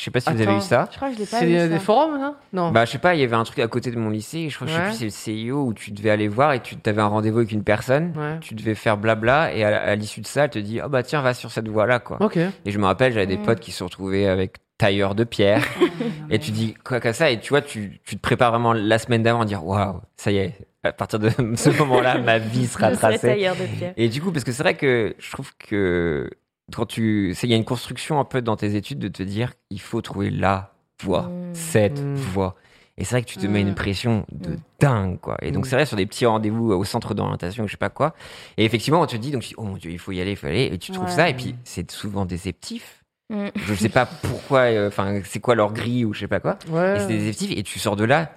Je sais pas si vous avez Attends. eu ça. Je crois que je l'ai pas C'est vu, des, ça. des forums, là Non. Bah, je sais pas, il y avait un truc à côté de mon lycée, je crois que je sais Ouais. plus, c'est le CIO où tu devais aller voir et tu avais un rendez-vous avec une personne. ouais. Tu devais faire blabla et à, à l'issue de ça, elle te dit, oh bah tiens, va sur cette voie-là, quoi. Ok. Et je me rappelle, j'avais des Mm. potes qui se sont retrouvés avec tailleur de pierre. et tu dis quoi qu'à ça, et tu vois, tu, tu te prépares vraiment la semaine d'avant à dire, waouh, ça y est, à partir de ce moment-là, ma vie sera tracée. tailleur de pierre. Et du coup, parce que c'est vrai que je trouve que quand tu. Il y a une construction un peu dans tes études de te dire il faut trouver la voie, Mm. cette Mm. voie. Et c'est vrai que tu te mets une pression de dingue, quoi. Et donc, c'est vrai, sur des petits rendez-vous au centre d'orientation, je sais pas quoi. Et effectivement, on te dit, donc, tu dis, oh mon dieu, il faut y aller, il faut y aller. Et tu trouves Ouais. ça, et puis, c'est souvent déceptif. Je sais pas pourquoi, euh, enfin, c'est quoi leur grille ou je sais pas quoi. Ouais. Et c'est déceptif. Et tu sors de là,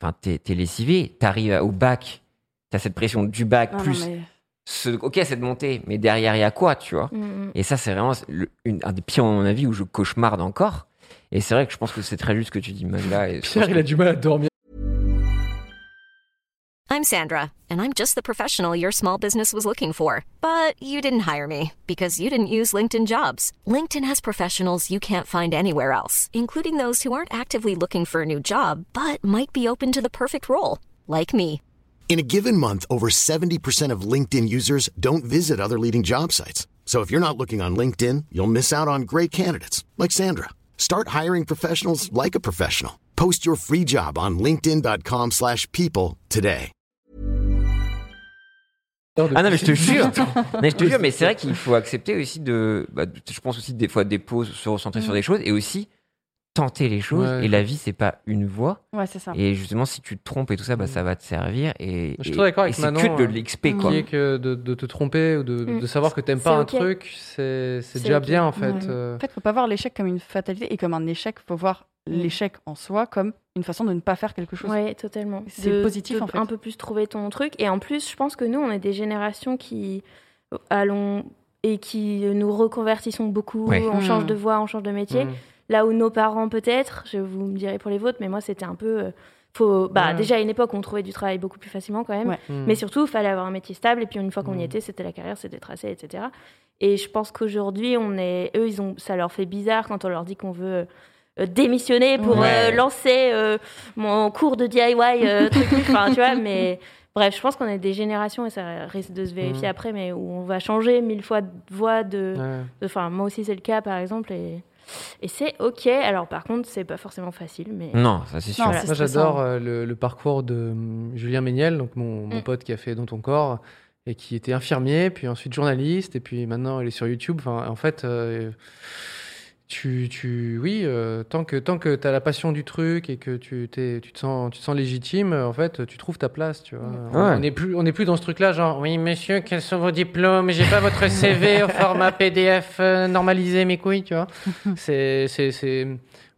enfin, t'es, t'es lessivé, t'arrives au bac, t'as cette pression du bac, non, plus mais- ce, ok, cette montée, mais derrière, il y a quoi, tu vois Mm, mm. Et ça, c'est vraiment le- une- un des pires moments de ma vie où je cauchemarde encore. Et c'est vrai que je pense que c'est très juste ce que tu dis, Magla. Et je Pierre, il que- a du mal à dormir. I'm Sandra, and I'm just the professional your small business was looking for. But you didn't hire me because you didn't use LinkedIn jobs. LinkedIn has professionals you can't find anywhere else, including those who aren't actively looking for a new job but might be open to the perfect role, like me. In a given month, over 70% of LinkedIn users don't visit other leading job sites. So if you're not looking on LinkedIn, you'll miss out on great candidates like Sandra. Start hiring professionals like a professional. Post your free job on linkedin.com/people slash people today. Ah non, mais je te jure. mais je te jure, mais c'est vrai qu'il faut accepter aussi de. bah, je pense aussi des fois des pauses, se recentrer sur des choses et aussi tenter les choses. Ouais. Et la vie, c'est pas une voie. Ouais, c'est ça. Et justement, si tu te trompes et tout ça, bah, ça va te servir. Et, Je suis d'accord avec Manon, que de euh, l'XP, quoi. Que de, de te tromper ou de, Mm. de savoir que t'aimes pas un truc, c'est déjà bien en fait. Ouais. euh. En fait, faut pas voir l'échec comme une fatalité et comme un échec. Faut voir l'échec en soi comme une façon de ne pas faire quelque chose. Ouais, totalement. C'est positif, de en fait. Un peu plus trouver ton truc. Et en plus, je pense que nous, on est des générations qui allons et qui nous reconvertissons beaucoup. Ouais. On change Mm. de voie, on change de métier. Mm. Là où nos parents, peut-être, je vous me direz pour les vôtres, mais moi, c'était un peu. euh, Faut, bah, Ouais. Déjà, à une époque, on trouvait du travail beaucoup plus facilement quand même. Ouais. Mm. Mais surtout, il fallait avoir un métier stable. Et puis, une fois qu'on y Mm. était, c'était la carrière, c'était tracé, etc. Et je pense qu'aujourd'hui, on est, eux, ils ont, ça leur fait bizarre quand on leur dit qu'on veut euh, démissionner pour Ouais. euh, lancer euh, mon cours de DIY, euh, truc, enfin, tu vois. Mais bref, je pense qu'on est des générations et ça risque de se vérifier Mm. après, mais où on va changer mille fois de voie de. Enfin, moi aussi, c'est le cas, par exemple, et, et c'est ok. Alors, par contre, c'est pas forcément facile, mais. Non, ça c'est sûr. Non, Voilà. c'est Moi, j'adore euh, le, le parcours de hum, Julien Méniel, donc mon, mon Mm. pote qui a fait Dans ton corps et qui était infirmier, puis ensuite journaliste, et puis maintenant il est sur YouTube. Enfin, en fait, euh, tu, tu, oui, euh, tant que tant que t'as la passion du truc et que tu t'es, tu te sens, tu te sens légitime, en fait, tu trouves ta place, tu vois. On- Ouais. On n'est plus, on n'est plus dans ce truc-là, genre, oui, monsieur, quels sont vos diplômes? J'ai pas votre CV au format PDF euh, normalisé, mes couilles, tu vois. c'est, c'est, c'est,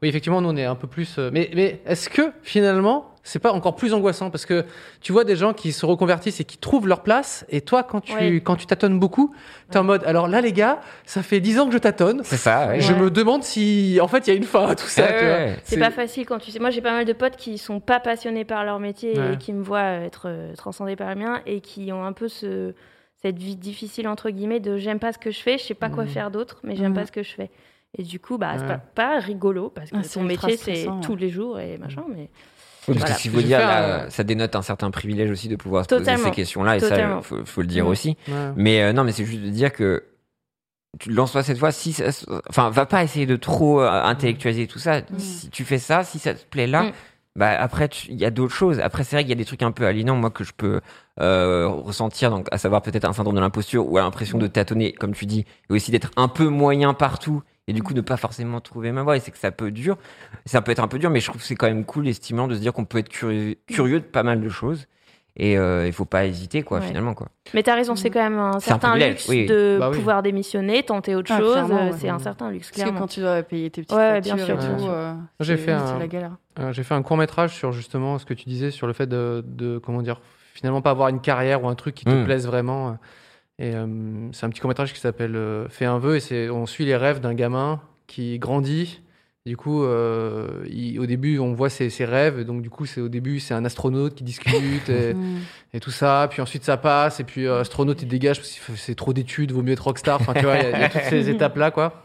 oui, effectivement, nous on est un peu plus. euh, Mais, mais est-ce que finalement, c'est pas encore plus angoissant parce que tu vois des gens qui se reconvertissent et qui trouvent leur place, et toi, quand tu, Ouais. quand tu tâtonnes beaucoup, t'es en mode, alors là, les gars, ça fait 10 ans que je tâtonne. C'est ça, ouais. Je Ouais. me demande si, en fait, il y a une fin à tout ça. Ouais, tu vois. ouais. C'est pas facile quand tu sais. Moi, j'ai pas mal de potes qui sont pas passionnés par leur métier Ouais. et qui me voient être euh, transcendés par le mien et qui ont un peu ce, cette vie difficile, entre guillemets, de j'aime pas ce que je fais, je sais pas quoi Mhm. faire d'autre, mais j'aime Mhm. pas ce que je fais. Et du coup, bah, c'est pas, pas rigolo parce que Ah, ton métier, c'est tous les jours et machin, mais. Oui, parce Voilà. que si vous dire, là, un- ça dénote un certain privilège aussi de pouvoir se poser ces questions-là, et ça, faut, faut le dire Mm. aussi. Ouais. Mais euh, non, mais c'est juste de dire que tu lances-toi cette fois, si ça enfin, va pas essayer de trop euh, intellectualiser tout ça. Si tu fais ça, si ça te plaît là, Mm. bah après, il y a d'autres choses. Après, c'est vrai qu'il y a des trucs un peu aliénants, moi, que je peux euh, ressentir, donc à savoir peut-être un syndrome de l'imposture ou l'impression de tâtonner, comme tu dis, et aussi d'être un peu moyen partout. Et du coup, ne pas forcément trouver ma voie. Et c'est que ça peut dur. Ça peut être un peu dur, mais je trouve que c'est quand même cool et stimulant de se dire qu'on peut être curieux, curieux de pas mal de choses. Et euh, il faut pas hésiter, quoi, Ouais. finalement, quoi. Mais t'as raison, c'est quand même un certain luxe oui. de Bah oui. pouvoir démissionner, tenter autre Ah, chose. clairement, euh, ouais. C'est un certain luxe, Parce que clairement. quand tu dois payer tes petites Ouais, factures bien sûr, euh, J'ai c'est- fait. Euh, J'ai fait un court métrage sur justement ce que tu disais sur le fait de, de, comment dire finalement pas avoir une carrière ou un truc qui te Mm. plaise vraiment. Et euh, c'est un petit court métrage qui s'appelle euh, Fais un vœu et on suit les rêves d'un gamin qui grandit. Du coup, euh, il- au début, on voit ses, ses rêves. Et donc, du coup, c'est au début, c'est un astronaute qui discute et, Mm. et tout ça. Puis ensuite, ça passe. Et puis, euh, astronaute, il dégage parce que c'est trop d'études, vaut mieux être rockstar. Enfin, tu vois, il y, a- il y a toutes ces étapes-là, quoi.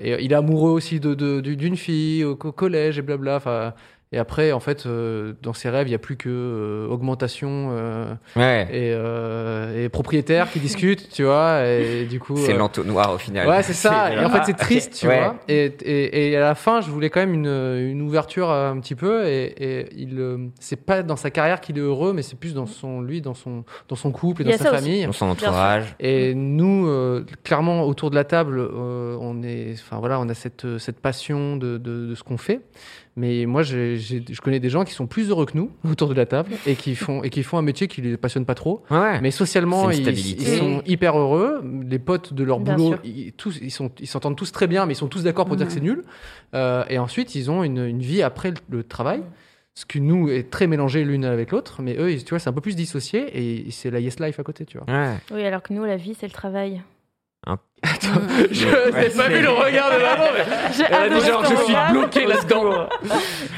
Et il est amoureux aussi de, de- du- d'une fille au, au collège et blabla. Enfin, et après, en fait, euh, dans ses rêves, il n'y a plus que euh, augmentation euh, Ouais. et, euh, et propriétaire qui discutent, tu vois. Et du coup, C'est euh, l'entonnoir au final. Ouais, c'est ça. Et en fait, c'est triste, tu Ouais. vois. Et, et, et à la fin, je voulais quand même une, une ouverture euh, un petit peu. Et, et il, euh, c'est pas dans sa carrière qu'il est heureux, mais c'est plus dans son, lui, dans son, dans son couple et dans sa aussi. famille. Dans son entourage. Et nous, euh, clairement, autour de la table, euh, on est, enfin voilà, on a cette, cette passion de, de, de ce qu'on fait. Mais moi, je connais des gens qui sont plus heureux que nous autour de la table et qui font et qui font un métier qui les passionne pas trop. Ouais. Mais socialement, ils, sont hyper heureux. Les potes de leur Bien boulot, sûr. ils, tous, ils sont, ils s'entendent tous très bien, mais ils sont tous d'accord pour dire que c'est nul. Euh, et ensuite, ils ont une, une vie après le, le travail. Ce qui nous est très mélangé l'une avec l'autre, mais eux, tu vois, c'est un peu plus dissocié et c'est la yes life à côté, tu vois. Ouais. Oui, alors que nous, la vie, c'est le travail. Je n'ai pas vu le regard de maman, mais J'ai elle a dit genre, je suis bloqué là-dedans.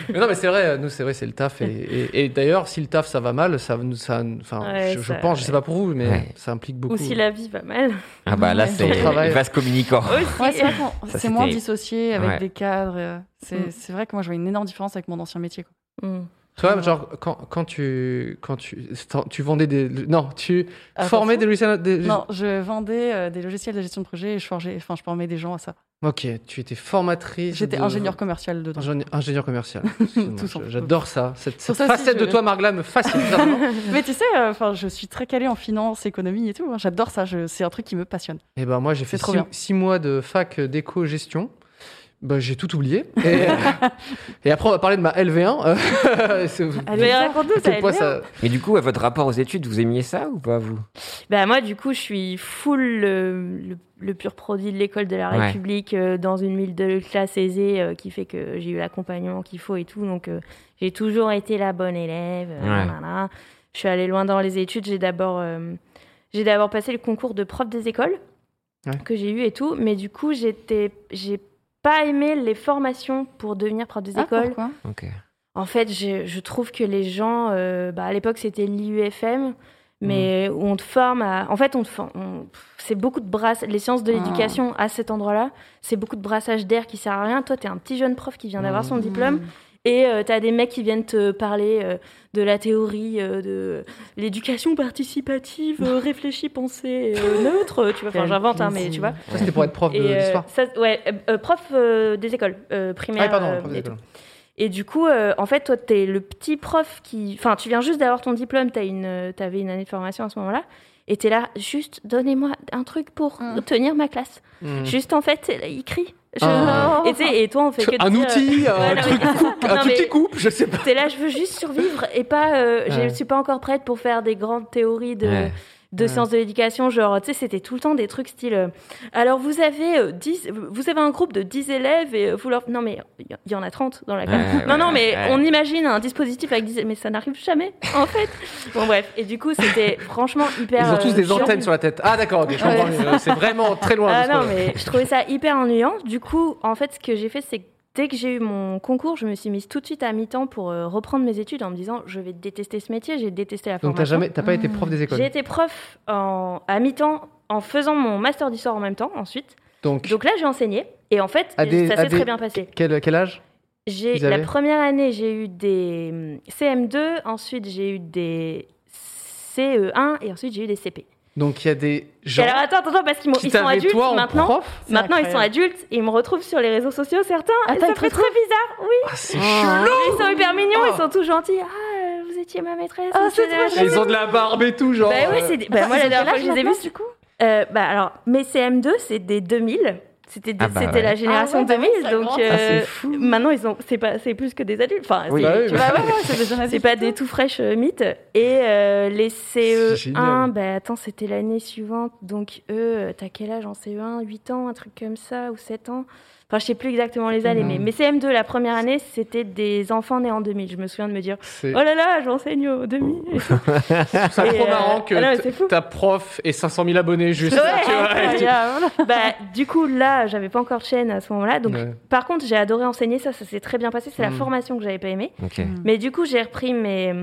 Mais non, mais c'est vrai, nous, c'est vrai, c'est le taf. Et, et- et d'ailleurs, si le taf, ça va mal, ça, ça, enfin, Ouais, je, je ça- pense, je sais pas pour vous, mais Ouais. ça implique beaucoup. Ou si la vie va mal. Ah bah là, c'est vaste communicant. Ouais, c'est moins dissocié avec Ouais. des cadres. C'est Mm. c'est vrai que moi, je vois une énorme différence avec mon ancien métier. quoi. Mm. Toi, genre, quand, quand tu, quand tu, tu vendais des, non, tu Ah, formais des logiciels. des- Non, je vendais euh, des logiciels de gestion de projet et je forgeais, enfin, je formais des gens à ça. Ok, tu étais formatrice. J'étais de- ingénieur commercial dedans. Ingénieur, ingénieur commercial. J'adore ça. Cette, cette ça aussi, facette je- de toi, Margla, me fascine. Mais tu sais, euh, je suis très calée en finance, économie et tout. hein. J'adore ça. je- C'est un truc qui me passionne. Et ben moi, j'ai fait six, six mois de fac d'éco-gestion. Bah, j'ai tout oublié. Et, et après, on va parler de ma LV1. Euh, c'est- Mais raconte-nous, ça. Mais du coup, à votre rapport aux études, vous aimiez ça ou pas, vous? Bah moi du coup je suis full le, le- le pur produit de l'école de la Ouais. République euh, dans une ville de classe aisée euh, qui fait que j'ai eu l'accompagnement qu'il faut et tout donc euh, j'ai toujours été la bonne élève. euh, Ouais. Je suis allée loin dans les études. J'ai d'abord euh, j'ai d'abord passé le concours de prof des écoles Ouais. que j'ai eu et tout mais du coup j'étais j'ai pas aimé les formations pour devenir prof des Ah, écoles. pourquoi? En fait, je, je trouve que les gens, euh, bah, à l'époque c'était l'IUFM, mais Mm. où on te forme à. En fait, on te forme. on- pff, C'est beaucoup de brassage. Les sciences de Ah. l'éducation à cet endroit-là, c'est beaucoup de brassage d'air qui sert à rien. Toi, t'es un petit jeune prof qui vient d'avoir Mm. son diplôme. Et euh, t'as des mecs qui viennent te parler euh, de la théorie euh, de l'éducation participative, euh, réfléchie, pensée, euh, neutre. Tu vois, enfin, j'invente, hein, mais tu vois. Ça, c'était pour être prof de- Et, euh, d'histoire. ça- ouais, prof euh, des écoles euh, primaires. Ah, pardon, prof et d'école. tout. Et du coup, euh, en fait, toi, t'es le petit prof qui. Enfin, tu viens juste d'avoir ton diplôme, t'as une, t'avais une année de formation à ce moment-là, et t'es là, juste donnez-moi un truc pour Mm. tenir ma classe. Mm. Juste, en fait, il crie. Je- Ah. Et, tu sais, et toi, on fait que. de Un outil, euh, un ouais, non, truc mais- coupe, un Non, petit coupe, je sais pas. T'es là, je veux juste survivre et pas. euh, Je suis pas encore prête pour faire des grandes théories de, Ouais. De Ouais. sciences de l'éducation. Genre, tu sais, c'était tout le temps des trucs style. euh, alors, vous avez, euh, 10, vous avez un groupe de 10 élèves et euh, vous leur. Non, mais il y, y en a 30 dans la classe. Ouais, non, ouais, non, mais on imagine un dispositif avec 10. Mais ça n'arrive jamais, en fait. bon, bref. Et du coup, c'était franchement hyper. Ils ont tous euh, des chiant. antennes sur la tête. Ah, d'accord, ok, je comprends. Euh, C'est vraiment très loin. Ah non, mais je trouvais ça hyper ennuyant. Du coup, en fait, ce que j'ai fait, c'est que dès que j'ai eu mon concours, je me suis mise tout de suite à mi-temps pour euh, reprendre mes études en me disant je vais détester ce métier, j'ai détesté la Donc, formation. t'as jamais, t'as pas été prof des écoles. J'ai été prof en, à mi-temps en faisant mon master d'histoire en même temps ensuite. Donc, Donc là, j'ai enseigné et en fait, des- ça s'est très bien passé. quel, quel âge J'ai la première année, j'ai eu des hum, CM2, ensuite j'ai eu des CE1 et ensuite j'ai eu des CP. Donc, il y a des Et gens alors attends, attends, parce qu'ils ils sont adultes toi en maintenant. prof. Maintenant, ils sont adultes et ils me retrouvent sur les réseaux sociaux, certains. Ah, et ça fait très bizarre, oui. Ah, c'est Oh. chelou. Ils sont hyper mignons, Oh. ils sont tous gentils. Ah, euh, vous étiez ma maîtresse. Ah, c'est trop. Ils ont de la barbe et tout, genre. Bah oui, euh, c'est des- bah, Attends, moi la dernière fois que je les ai vus, du coup euh, bah alors mes CM2 c'est des 2000. C'était Ah bah c'était ouais. la génération Ah ouais, bah 2000, oui, ça donc euh, Ah, c'est fou. maintenant ils ont c'est pas c'est plus que des adultes. Enfin, Oui. c'est- Bah bah Ouais, c'est pas des tout. tout fraîches euh, mythes. Et euh, les CE1, génial. bah attends, c'était l'année suivante. Donc eux, t'as quel âge en CE1 8 ans, un truc comme ça, ou 7 ans? Enfin, je sais plus exactement les années, mais mes CM2, la première année, c'était des enfants nés en 2000. Je me souviens de me dire, oh là là, j'enseigne au 2000. Et tout. c'est trop euh, marrant que ah non, mais ta prof et 500 000 abonnés juste. Ouais, tu vois, et tu- Incroyable. bah, du coup, là, j'avais pas encore de chaîne à ce moment-là. Donc, Ouais. par contre, j'ai adoré enseigner. Ça, ça s'est très bien passé. C'est la Mm. formation que j'avais pas aimée. Mm. Mais du coup, j'ai repris mes,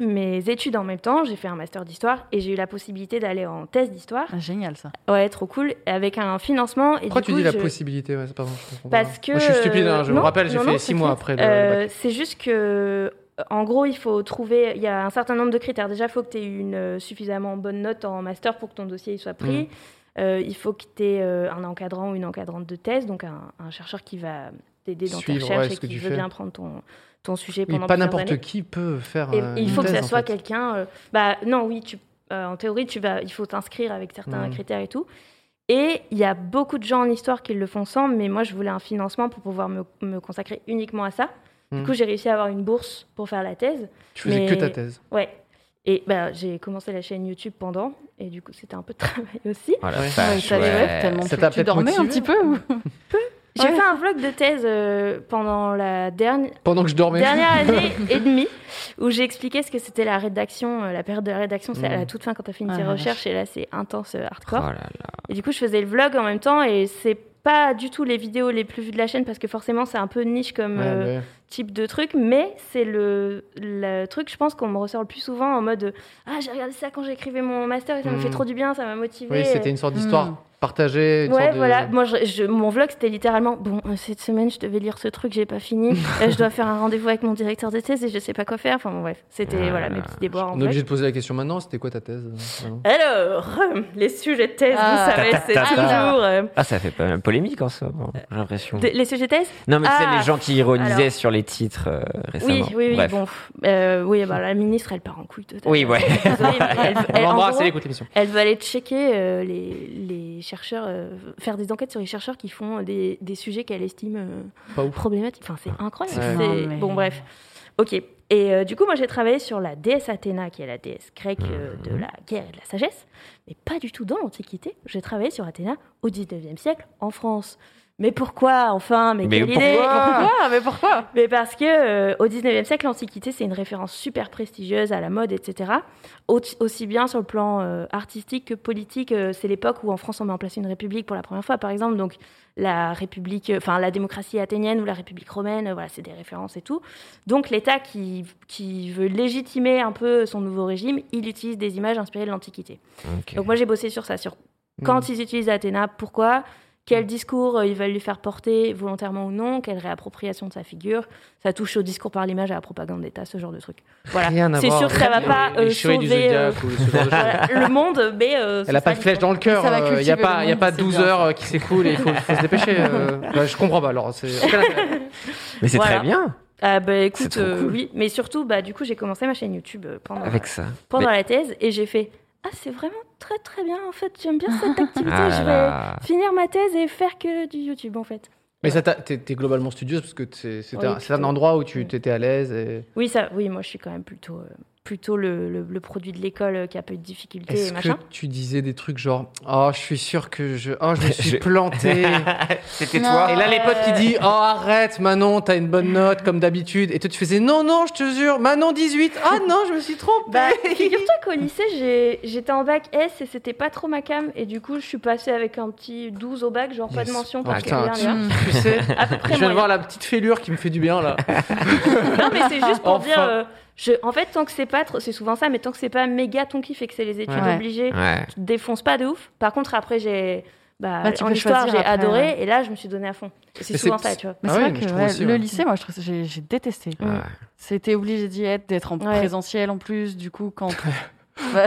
mes études en même temps. J'ai fait un master d'histoire et j'ai eu la possibilité d'aller en thèse d'histoire. Ah, génial ça. Ouais, trop cool. Avec un financement. Et Pourquoi du tu coup, dis la je- possibilité ouais, c'est pardon, je. Parce que. Moi, je suis stupide, hein, je me rappelle, j'ai fait non, 6 mois après le Euh. C'est juste que. En gros, il faut trouver. Il y a un certain nombre de critères. Déjà, il faut que tu aies une euh, suffisamment bonne note en master pour que ton dossier soit pris. Mm. Euh, il faut que tu aies un encadrant ou une encadrante de thèse, donc un, un chercheur qui va t'aider dans Suivre, ta recherche ouais, et qui tu veut fais. bien prendre ton, ton sujet Oui, pendant pas plusieurs n'importe qui peut faire. Et euh, il faut que ça en soit fait. quelqu'un. euh, bah non, oui, tu, euh, en théorie, tu vas, il faut t'inscrire avec certains critères et tout. Et il y a beaucoup de gens en histoire qui le font sans, mais moi, je voulais un financement pour pouvoir me, me consacrer uniquement à ça. Du Mm. coup, j'ai réussi à avoir une bourse pour faire la thèse. Tu faisais mais- que ta thèse. Ouais. Et bah, j'ai commencé la chaîne YouTube pendant, et du coup, c'était un peu de travail aussi. Voilà, Ouais. vache, Ouais, ça les ouais. rêves tellement. Ça Tu- t'a Tu dormais un petit peu ou J'ai Ouais. fait un vlog de thèse euh, pendant la dernière, Pendant que je dormais. dernière année et demie où j'ai expliqué ce que c'était la rédaction. euh, la période de la rédaction, c'est à la Mm. toute fin quand tu as fini Ah, tes recherches et là c'est intense euh, Oh hardcore. là là. Et du coup, je faisais le vlog en même temps et c'est pas du tout les vidéos les plus vues de la chaîne parce que forcément c'est un peu niche comme Ouais, euh, ouais. type de truc, mais c'est le, le truc, je pense qu'on me ressort le plus souvent en mode Ah, j'ai regardé ça quand j'écrivais mon master et ça me Mm. fait trop du bien, ça m'a motivé. Oui, c'était une sorte d'histoire Mm. Partagée. une Ouais, sorte de- voilà. Moi, je, je- mon vlog, c'était littéralement Bon, euh, cette semaine, je devais lire ce truc, j'ai pas fini. Euh, je dois faire un rendez-vous avec mon directeur de thèse et je sais pas quoi faire. Enfin, bon, bref, c'était Ah, voilà, mes petits déboires en On est obligé de poser la question maintenant. C'était quoi ta thèse Alors, euh, les sujets de thèse, Ah. vous savez, c'est toujours. euh, Ah, ça fait pas mal polémique en soi, j'ai l'impression. de- les sujets de thèse? Non, mais Ah, les gens qui ironisaient alors. sur les titres euh, récemment. Oui, oui, oui. Bref. Bon, euh, oui, bah, la ministre, elle part en couille totalement. Oui, ouais. Elle, On elle- en l'embrasse, gros, elle écoute l'émission. Elle veut aller checker euh, les, les chercheurs, euh, faire des enquêtes sur les chercheurs qui font des, des sujets qu'elle estime euh, problématiques. Enfin, c'est incroyable. Ouais. Non, mais- Bon, bref. Ok. Et euh, du coup, moi, j'ai travaillé sur la déesse Athéna, qui est la déesse grecque euh, de la guerre et de la sagesse, mais pas du tout dans l'Antiquité. J'ai travaillé sur Athéna au 19e siècle en France. Mais pourquoi, enfin Mais, Mais quelle idée Pourquoi? Mais pourquoi? Mais parce que euh, au 19e siècle, l'Antiquité, c'est une référence super prestigieuse à la mode, etc. Au- aussi bien sur le plan euh, artistique que politique. euh, c'est l'époque où en France, on met en place une république pour la première fois, par exemple. Donc, la république, euh, enfin, la démocratie athénienne ou la république romaine, euh, voilà, c'est des références et tout. Donc, l'État qui, qui veut légitimer un peu son nouveau régime, il utilise des images inspirées de l'Antiquité. Donc moi j'ai bossé sur ça, sur quand ils utilisent Athéna, pourquoi, quel discours euh, ils veulent lui faire porter, volontairement ou non, quelle réappropriation de sa figure? Ça touche au discours par l'image, à la propagande d'État, ce genre de truc. Voilà. Rien à C'est sûr que ça va Les- pas euh, sauver euh, voilà, le monde, mais euh, Elle a c'est pas de flèche dans le cœur. Ça va Il n'y a cultiver pas, y a pas c'est 12 bien, heures euh, qui s'écoulent et il faut, faut se dépêcher. euh. Bah, je comprends pas. Alors. Mais c'est Voilà. très bien Ah bah écoute, C'est trop euh, cool. oui, mais surtout, bah du coup j'ai commencé ma chaîne YouTube euh, pendant, avec ça. pendant la thèse et j'ai fait ah c'est vraiment très très bien en fait, j'aime bien cette activité, Ah je là vais là. finir ma thèse et faire que du YouTube en fait. Mais ça, t'a- t'es globalement studieuse parce que c'est c'est Oui, un, endroit où tu Oui. étais à l'aise. Et... Oui, ça, oui, moi je suis quand même plutôt, euh, plutôt le, le- le produit de l'école euh, qui a peu de difficultés et Est-ce que machin. tu disais des trucs genre Oh, je suis sûr que je. Oh, je me suis planté. C'était Non. toi Et là, les potes qui disent Oh, arrête, Manon, t'as une bonne note comme d'habitude. Et toi, tu faisais Non, non, je te jure, Manon 18. Ah non, je me suis trompée. Bah, figure-toi qu'au lycée, j'ai- j'étais en bac S et c'était pas trop ma cam. Et du coup, je suis passée avec un petit 12 au bac, genre pas de mention Ah, parce rien. tu sais, À peu je viens de voir la petite fêlure qui me fait du bien là. Non, mais c'est juste pour Enfin. dire. euh, je, en fait, tant que c'est pas trop. C'est souvent ça, mais tant que c'est pas méga ton kiff et que c'est les études Ouais. obligées, Ouais. tu te défonces pas de ouf. Par contre, après, j'ai. Bah, Bah, tu en peux histoire, choisir j'ai après, adoré ouais. et là, je me suis donné à fond. C'est souvent ça, tu vois. Mais Ah c'est vrai mais que ouais, aussi, le ouais. lycée, moi, je trouve, j'ai j'ai détesté. Ouais. C'était obligé d'y être, d'être en Ouais. présentiel en plus. Du coup, quand.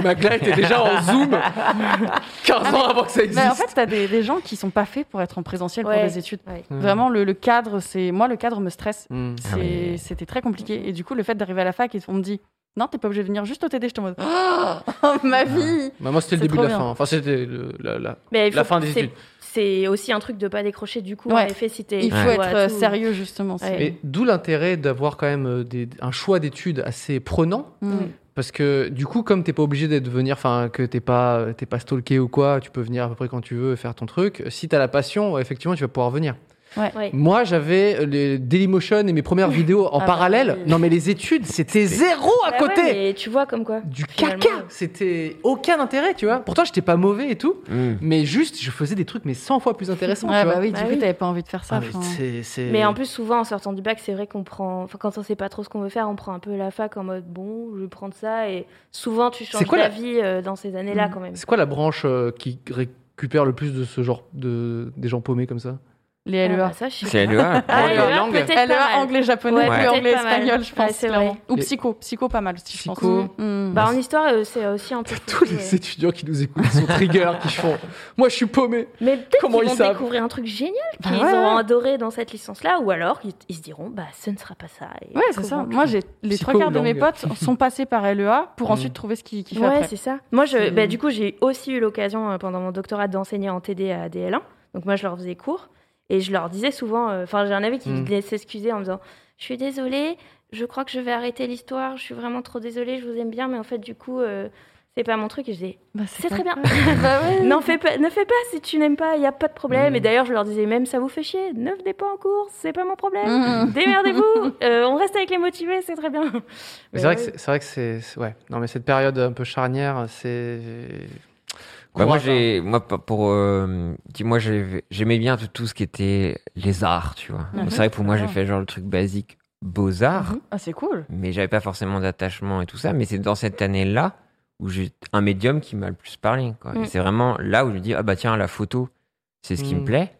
Magla était déjà en Zoom 15 ans avant que ça existe. mais en fait, t'as des, des gens qui sont pas faits pour être en présentiel Ouais. pour des études. Ouais. Mm. Vraiment, le, le cadre, c'est. Moi, le cadre me stresse. Mm. C'est- Ah. C'était très compliqué. Et du coup, le fait d'arriver à la fac et on me dit non, t'es pas obligé de venir juste au TD, je te en mode oh, ma vie Bah, moi, c'était le début de la bien. fin. Enfin, c'était la, la- la fin des c'est- études. C'est aussi un truc de pas décrocher du coup. En effet, si. Il faut Ouais. être Ouais, euh, sérieux, justement. d'où l'intérêt d'avoir quand même euh, des- un choix d'études assez prenant. Mm. Parce que du coup, comme t'es pas obligé d'être venir, enfin que t'es pas, t'es pas stalké ou quoi, tu peux venir à peu près quand tu veux faire ton truc. Si t'as la passion, effectivement, tu vas pouvoir venir. Ouais. Moi, j'avais les Dailymotion et mes premières vidéos en Ah bah parallèle. oui. Non, mais les études, c'était zéro à Bah côté. ouais, mais tu vois comme quoi. Du finalement. caca. C'était aucun intérêt, tu vois. Pourtant, j'étais pas mauvais et tout, Mm. mais juste, je faisais des trucs mais 100 fois plus intéressants, Ouais, tu bah vois. oui, Bah du coup, oui. t'avais pas envie de faire ça. Ah, mais en plus, souvent en sortant du bac, c'est vrai qu'on prend. Enfin, quand on sait pas trop ce qu'on veut faire, on prend un peu la fac en mode bon, je vais prendre ça. Et souvent, tu changes quoi la- d'avis euh, dans ces années-là Mm. quand même. c'est quoi la branche euh, qui récupère le plus de ce genre de des gens paumés comme ça? Les Ah, LEA. bah, ça, je C'est. LEA. Ah, LEA, LEA, anglais, japonais, Ouais, anglais, espagnol, je pense. Ou psycho. Psycho, pas mal aussi, je pense. Psycho. Mm. Bah, en histoire, euh, c'est aussi un peu. Tous les ouais. étudiants qui nous écoutent sont trigger, qui font Moi, je suis paumé. Mais peut-être qu'ils ils vont découvrir un truc génial Bah qu'ils ouais, auront ouais. adoré dans cette licence-là, ou alors ils, ils se diront bah ce ne sera pas ça. Et Ouais, c'est ça. Moi, j'ai les Psycho trois quarts de mes potes sont passés par LEA pour Mm. ensuite trouver ce qu'ils kiffent Ouais, c'est ça. Moi, bah, du coup, j'ai aussi eu l'occasion euh, pendant mon doctorat d'enseigner en TD à DL1. Donc moi, je leur faisais cours et je leur disais souvent. euh, Enfin, j'ai un ami qui Mm. venait s'excuser en me disant "Je suis désolée, je crois que je vais arrêter l'histoire. Je suis vraiment trop désolée. Je vous aime bien, mais en fait, du coup." euh, c'est pas mon truc et je disais Bah, c'est très bien bah ouais. n'en fais pas ne fais pas si tu n'aimes pas il y a pas de problème Mm. et d'ailleurs je leur disais même ça vous fait chier ne venez pas en cours c'est pas mon problème Mm. démerdez-vous euh, on reste avec les motivés c'est très bien Mais c'est vrai que c'est c'est vrai que c'est c'est- ouais. Non, mais cette période un peu charnière, c'est. Bah, moi, j'ai, moi, pour, euh, moi, j'ai- j'aimais bien tout, tout ce qui était les arts, tu vois. Mhm. C'est vrai que pour moi, j'ai Ah. fait genre le truc basique beaux-arts, Ah, c'est cool. mais j'avais pas forcément d'attachement et tout ça. Mais c'est dans cette année-là où j'ai un médium qui m'a le plus parlé, quoi. Et Mm. c'est vraiment là où je me dis, ah bah tiens, la photo, c'est ce qui me plaît.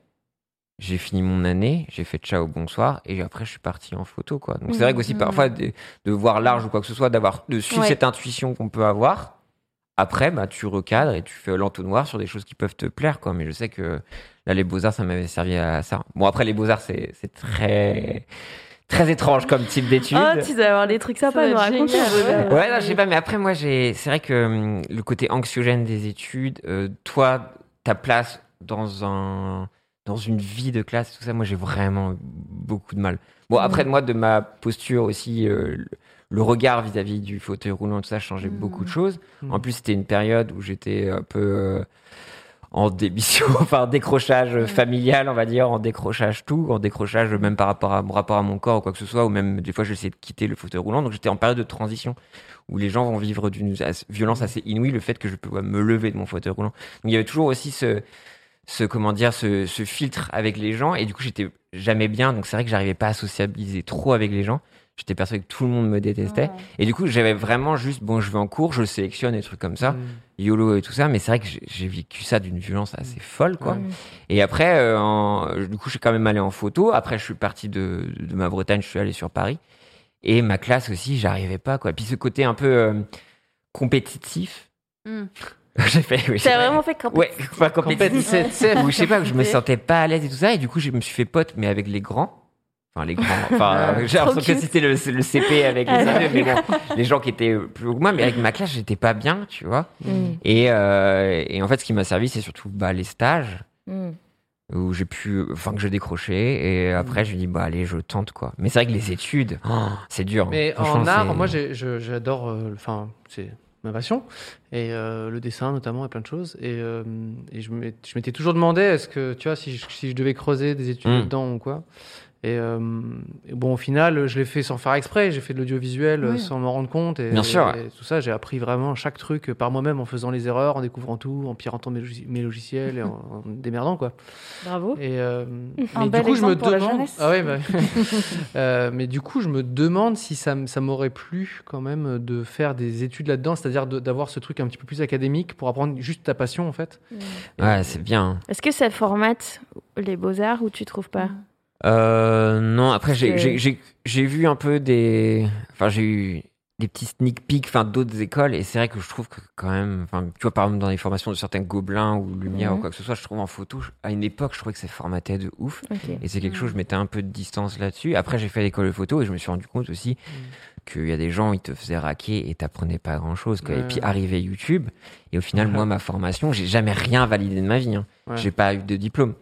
J'ai fini mon année, j'ai fait ciao, bonsoir, et après je suis parti en photo, quoi. Donc c'est vrai qu'aussi Mhm. parfois de, de voir large ou quoi que ce soit, d'avoir de suivre Ouais. cette intuition qu'on peut avoir. Après, bah, tu recadres et tu fais l'entonnoir sur des choses qui peuvent te plaire, quoi. Mais je sais que là, les beaux-arts, ça m'avait servi à ça. Bon, après, les beaux-arts, c'est c'est très, très étrange comme type d'étude. oh tu dois avoir des trucs sympas à nous raconter. Ouais, non, je sais pas, mais après, moi, j'ai, c'est vrai que hum, le côté anxiogène des études, euh, toi, ta place dans un dans une vie de classe, tout ça, moi j'ai vraiment beaucoup de mal. Bon, après, moi, de ma posture aussi, euh, le- regard vis-à-vis du fauteuil roulant, tout ça, changeait Mm. beaucoup de choses. Mm. En plus, c'était une période où j'étais un peu euh, en démission, enfin décrochage familial, on va dire, en décrochage tout, en décrochage même par rapport à mon rapport à mon corps ou quoi que ce soit, ou même des fois j'essayais de quitter le fauteuil roulant. Donc j'étais en période de transition où les gens vont vivre d'une violence assez inouïe, le fait que je peux me lever de mon fauteuil roulant. Donc il y avait toujours aussi ce, ce comment dire, ce, ce filtre avec les gens, et du coup j'étais jamais bien. Donc c'est vrai que j'arrivais pas à sociabiliser trop avec les gens. J'étais persuadé que tout le monde me détestait. Et du coup, j'avais vraiment juste, bon, je vais en cours, je sélectionne des trucs comme ça, Mm. YOLO et tout ça, mais c'est vrai que j'ai- vécu ça d'une violence assez folle, quoi. Ouais. Et après, euh, en- du coup, je suis quand même allé en photo. Après, je suis parti de, de ma Bretagne, je suis allé sur Paris. Et ma classe aussi, j'arrivais pas, quoi. Puis ce côté un peu euh, compétitif. Mm. j'ai fait, oui, T'as vraiment fait quand Ouais, pas compétitif. Compétitif. Ou je sais pas, je me sentais pas à l'aise et tout ça. Et du coup, je me suis fait pote, mais avec les grands. Enfin, les grands. Enfin, euh, j'ai l'impression que c'était le, le CP avec les Ah, mais bon, les gens qui étaient plus haut que moi. Mais avec ma classe, j'étais pas bien, tu vois. Mm. Et, euh, et en fait, ce qui m'a servi, c'est surtout bah, les stages Mm. où j'ai pu, enfin, que je décrochais. Et après, je me dis, bah, allez, je tente, quoi. Mais c'est vrai que les études, oh, c'est dur. Mais Franchement, en art, moi j'ai- j'adore, euh, enfin c'est ma passion, et euh, le dessin notamment et plein de choses. Et, euh, et je m'étais toujours demandé, est-ce que tu vois, si je, si je devais creuser des études Mm. là-dedans ou quoi. Et, euh, et bon, au final, je l'ai fait sans faire exprès. J'ai fait de l'audiovisuel euh, Oui. sans m'en rendre compte. Et, Bien sûr, et tout ça, j'ai appris vraiment chaque truc par moi-même en faisant les erreurs, en découvrant tout, en piratant mes, mes logiciels et en, en démerdant quoi. Bravo. Et euh, Un mais bel du coup, je me demande. Ah ouais, bah. Euh, mais du coup, je me demande si ça, m'aurait plu quand même de faire des études là-dedans, c'est-à-dire d'avoir ce truc un petit peu plus académique pour apprendre juste ta passion en fait. Ouais, c'est bien. Est-ce que ça formate les beaux-arts ou tu trouves pas? Euh, non, après, j'ai- vu un peu des. Enfin, j'ai eu des petits sneak peeks enfin, d'autres écoles, et c'est vrai que je trouve que quand même. Enfin, tu vois, par exemple, dans les formations de certains gobelins ou lumière ou quoi que ce soit, je trouve en photo, je- à une époque, je trouvais que c'est formaté de ouf. Et c'est quelque chose, je mettais un peu de distance là-dessus. Après, j'ai fait l'école de photo et je me suis rendu compte aussi qu'il y a des gens, ils te faisaient raquer et t'apprenais pas grand-chose. quoi. Et puis, arrivait YouTube. Et au final, moi, ma formation, j'ai jamais rien validé de ma vie. hein. Ouais. J'ai pas eu de diplôme.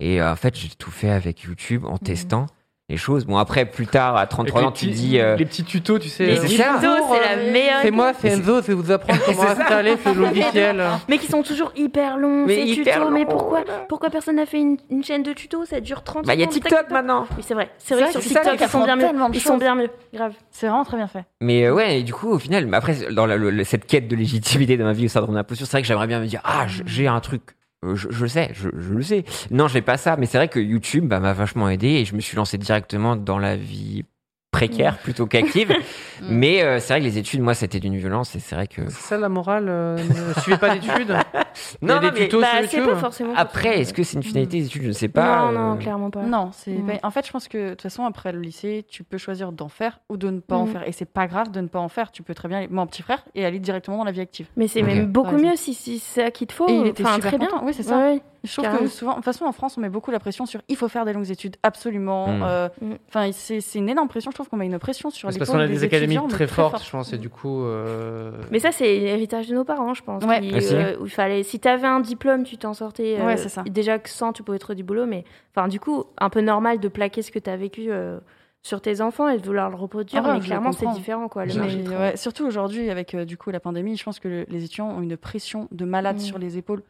Et euh, en fait, j'ai tout fait avec YouTube en testant les choses. Bon, après, plus tard, à 33 ans, tu les te petits- dis. euh, les petits tutos, tu sais. Euh, c'est c'est la meilleure C'est moi, c'est Enzo, vais vous apprendre comment C'est installer ce logiciel. Mais qui sont toujours hyper longs, Mais ces hyper tutos. Mais pourquoi, pourquoi personne n'a fait une, une chaîne de tutos? Ça dure 30 Bah, il y a secondes, TikTok maintenant. Oui, c'est vrai. C'est vrai C'est que sur c'est ça, TikTok, ils ils sont bien mieux. Ils sont bien mieux. Grave. C'est vraiment très bien fait. Mais euh, ouais, et du coup, au final, mais après, dans la- le- cette quête de légitimité de ma vie au syndrome d'imposture, c'est vrai que j'aimerais bien me dire, ah, j'ai un truc. Euh, Je, je le sais, je, je le sais. Non, j'ai pas ça, mais c'est vrai que YouTube bah, m'a vachement aidé et je me suis lancé directement dans la vie précaire plutôt qu'active. mais euh, c'est vrai que les études, moi, c'était d'une violence et c'est vrai que. C'est ça la morale euh, Ne suivez pas d'études. Non, mais Bah, c'est pas forcément. après, est-ce que c'est une finalité des études Je ne sais pas. Non, non, euh, clairement pas. Non, c'est. Mm. en fait, je pense que de toute façon, après le lycée, tu peux choisir d'en faire ou de ne pas en Mm. faire. Et c'est pas grave de ne pas en faire. Tu peux très bien aller, mon petit frère, et aller directement dans la vie active. Mais c'est même beaucoup mieux si, si c'est ça qu'il te faut. Et il était enfin, super très bien. content. Oui, c'est ça. Ouais, ouais. Je trouve Carrément. que souvent, de toute façon, en France, on met beaucoup la pression sur il faut faire des longues études, absolument. Mm. Euh. Enfin, c'est c'est une énorme pression. Je trouve qu'on met une pression sur les parce qu'on a des académies mais très fortes, forte. je pense, et du coup. euh, Mais ça, c'est l'héritage de nos parents, je pense. Ouais. qui, euh, où il fallait, si tu avais un diplôme, tu t'en sortais. euh, Ouais, c'est ça. Déjà que sans, tu pouvais trouver du boulot. Mais enfin, du coup, un peu normal de plaquer ce que tu as vécu euh, sur tes enfants et de vouloir le reproduire. Ah ouais, mais clairement, c'est différent. Quoi, le Mais, ouais, surtout aujourd'hui, avec euh, du coup la pandémie, je pense que le- les étudiants ont une pression de malade Mm. sur les épaules.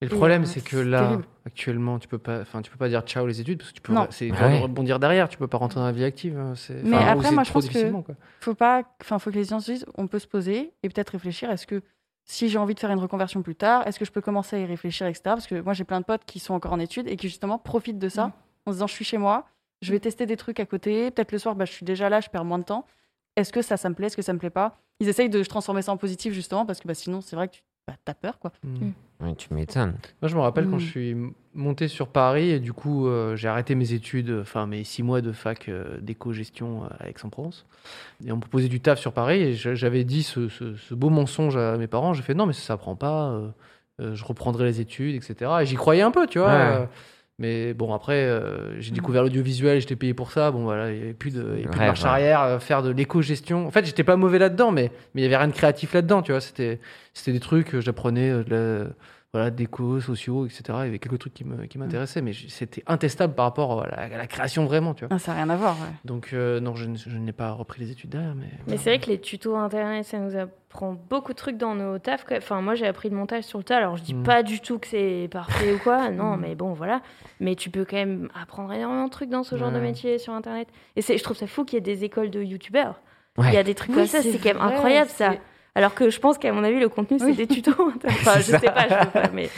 Et le problème, c'est que là, terrible. actuellement, tu peux pas, enfin, tu peux pas dire ciao les études parce que tu peux, c'est Ouais. de rebondir derrière. Tu peux pas rentrer dans la vie active. hein, Mais après, moi, je pense que- quoi. faut pas, enfin, faut que les étudiants se disent, on peut se poser et peut-être réfléchir. Est-ce que si j'ai envie de faire une reconversion plus tard, est-ce que je peux commencer à y réfléchir, etc. Parce que moi, j'ai plein de potes qui sont encore en études et qui justement profitent de ça Mm. en se disant, je suis chez moi, je vais tester des trucs à côté. Peut-être le soir, bah, je suis déjà là, je perds moins de temps. Est-ce que ça, ça me plaît Est-ce que ça me plaît pas? Ils essayent de transformer ça en positif justement parce que bah, sinon, c'est vrai que tu bah, as peur, quoi. Mm. Ouais, tu m'étonnes. Moi, je me rappelle quand Mm. je suis monté sur Paris et du coup, euh, j'ai arrêté mes études, euh, enfin mes six mois de fac euh, d'éco-gestion à Aix-en-Provence. Et on me proposait du taf sur Paris et j'avais dit ce, ce- ce beau mensonge à mes parents. J'ai fait non, mais ça s'apprend pas, euh, euh, je reprendrai les études, etc. Et j'y croyais un peu, tu vois. Ouais. Mais bon, après, euh, j'ai découvert l'audiovisuel, j'étais payé pour ça. Bon, voilà, il n'y avait plus de, il y avait plus de marche ouais. arrière, euh, faire de l'éco-gestion. En fait, j'étais pas mauvais là-dedans, mais mais il y avait rien de créatif là-dedans, tu vois. C'était c'était des trucs, euh, j'apprenais de la- voilà, déco, sociaux, etc. Il y avait quelques trucs qui me- qui m'intéressaient, mais c'était intestable par rapport à la, à la création vraiment, tu vois. Ah, ça n'a rien à voir. ouais. Donc euh, non, je, n'ai pas repris les études derrière, mais. Mais c'est vrai que les tutos internet, ça nous apprend beaucoup de trucs dans nos tafs. Enfin, moi, j'ai appris le montage sur le tas. Alors, je dis Mm. pas du tout que c'est parfait ou quoi. Mm. Non, mais bon, voilà. Mais tu peux quand même apprendre énormément de trucs dans ce genre de métier sur internet. Et c'est, je trouve ça fou qu'il y ait des écoles de youtubeurs. Ouais. Il y a des trucs Oui, comme ça, c'est quand même incroyable ça. Alors que je pense qu'à mon avis, le contenu, c'est Oui. des tutos. enfin, je C'est sais pas, je sais pas, mais.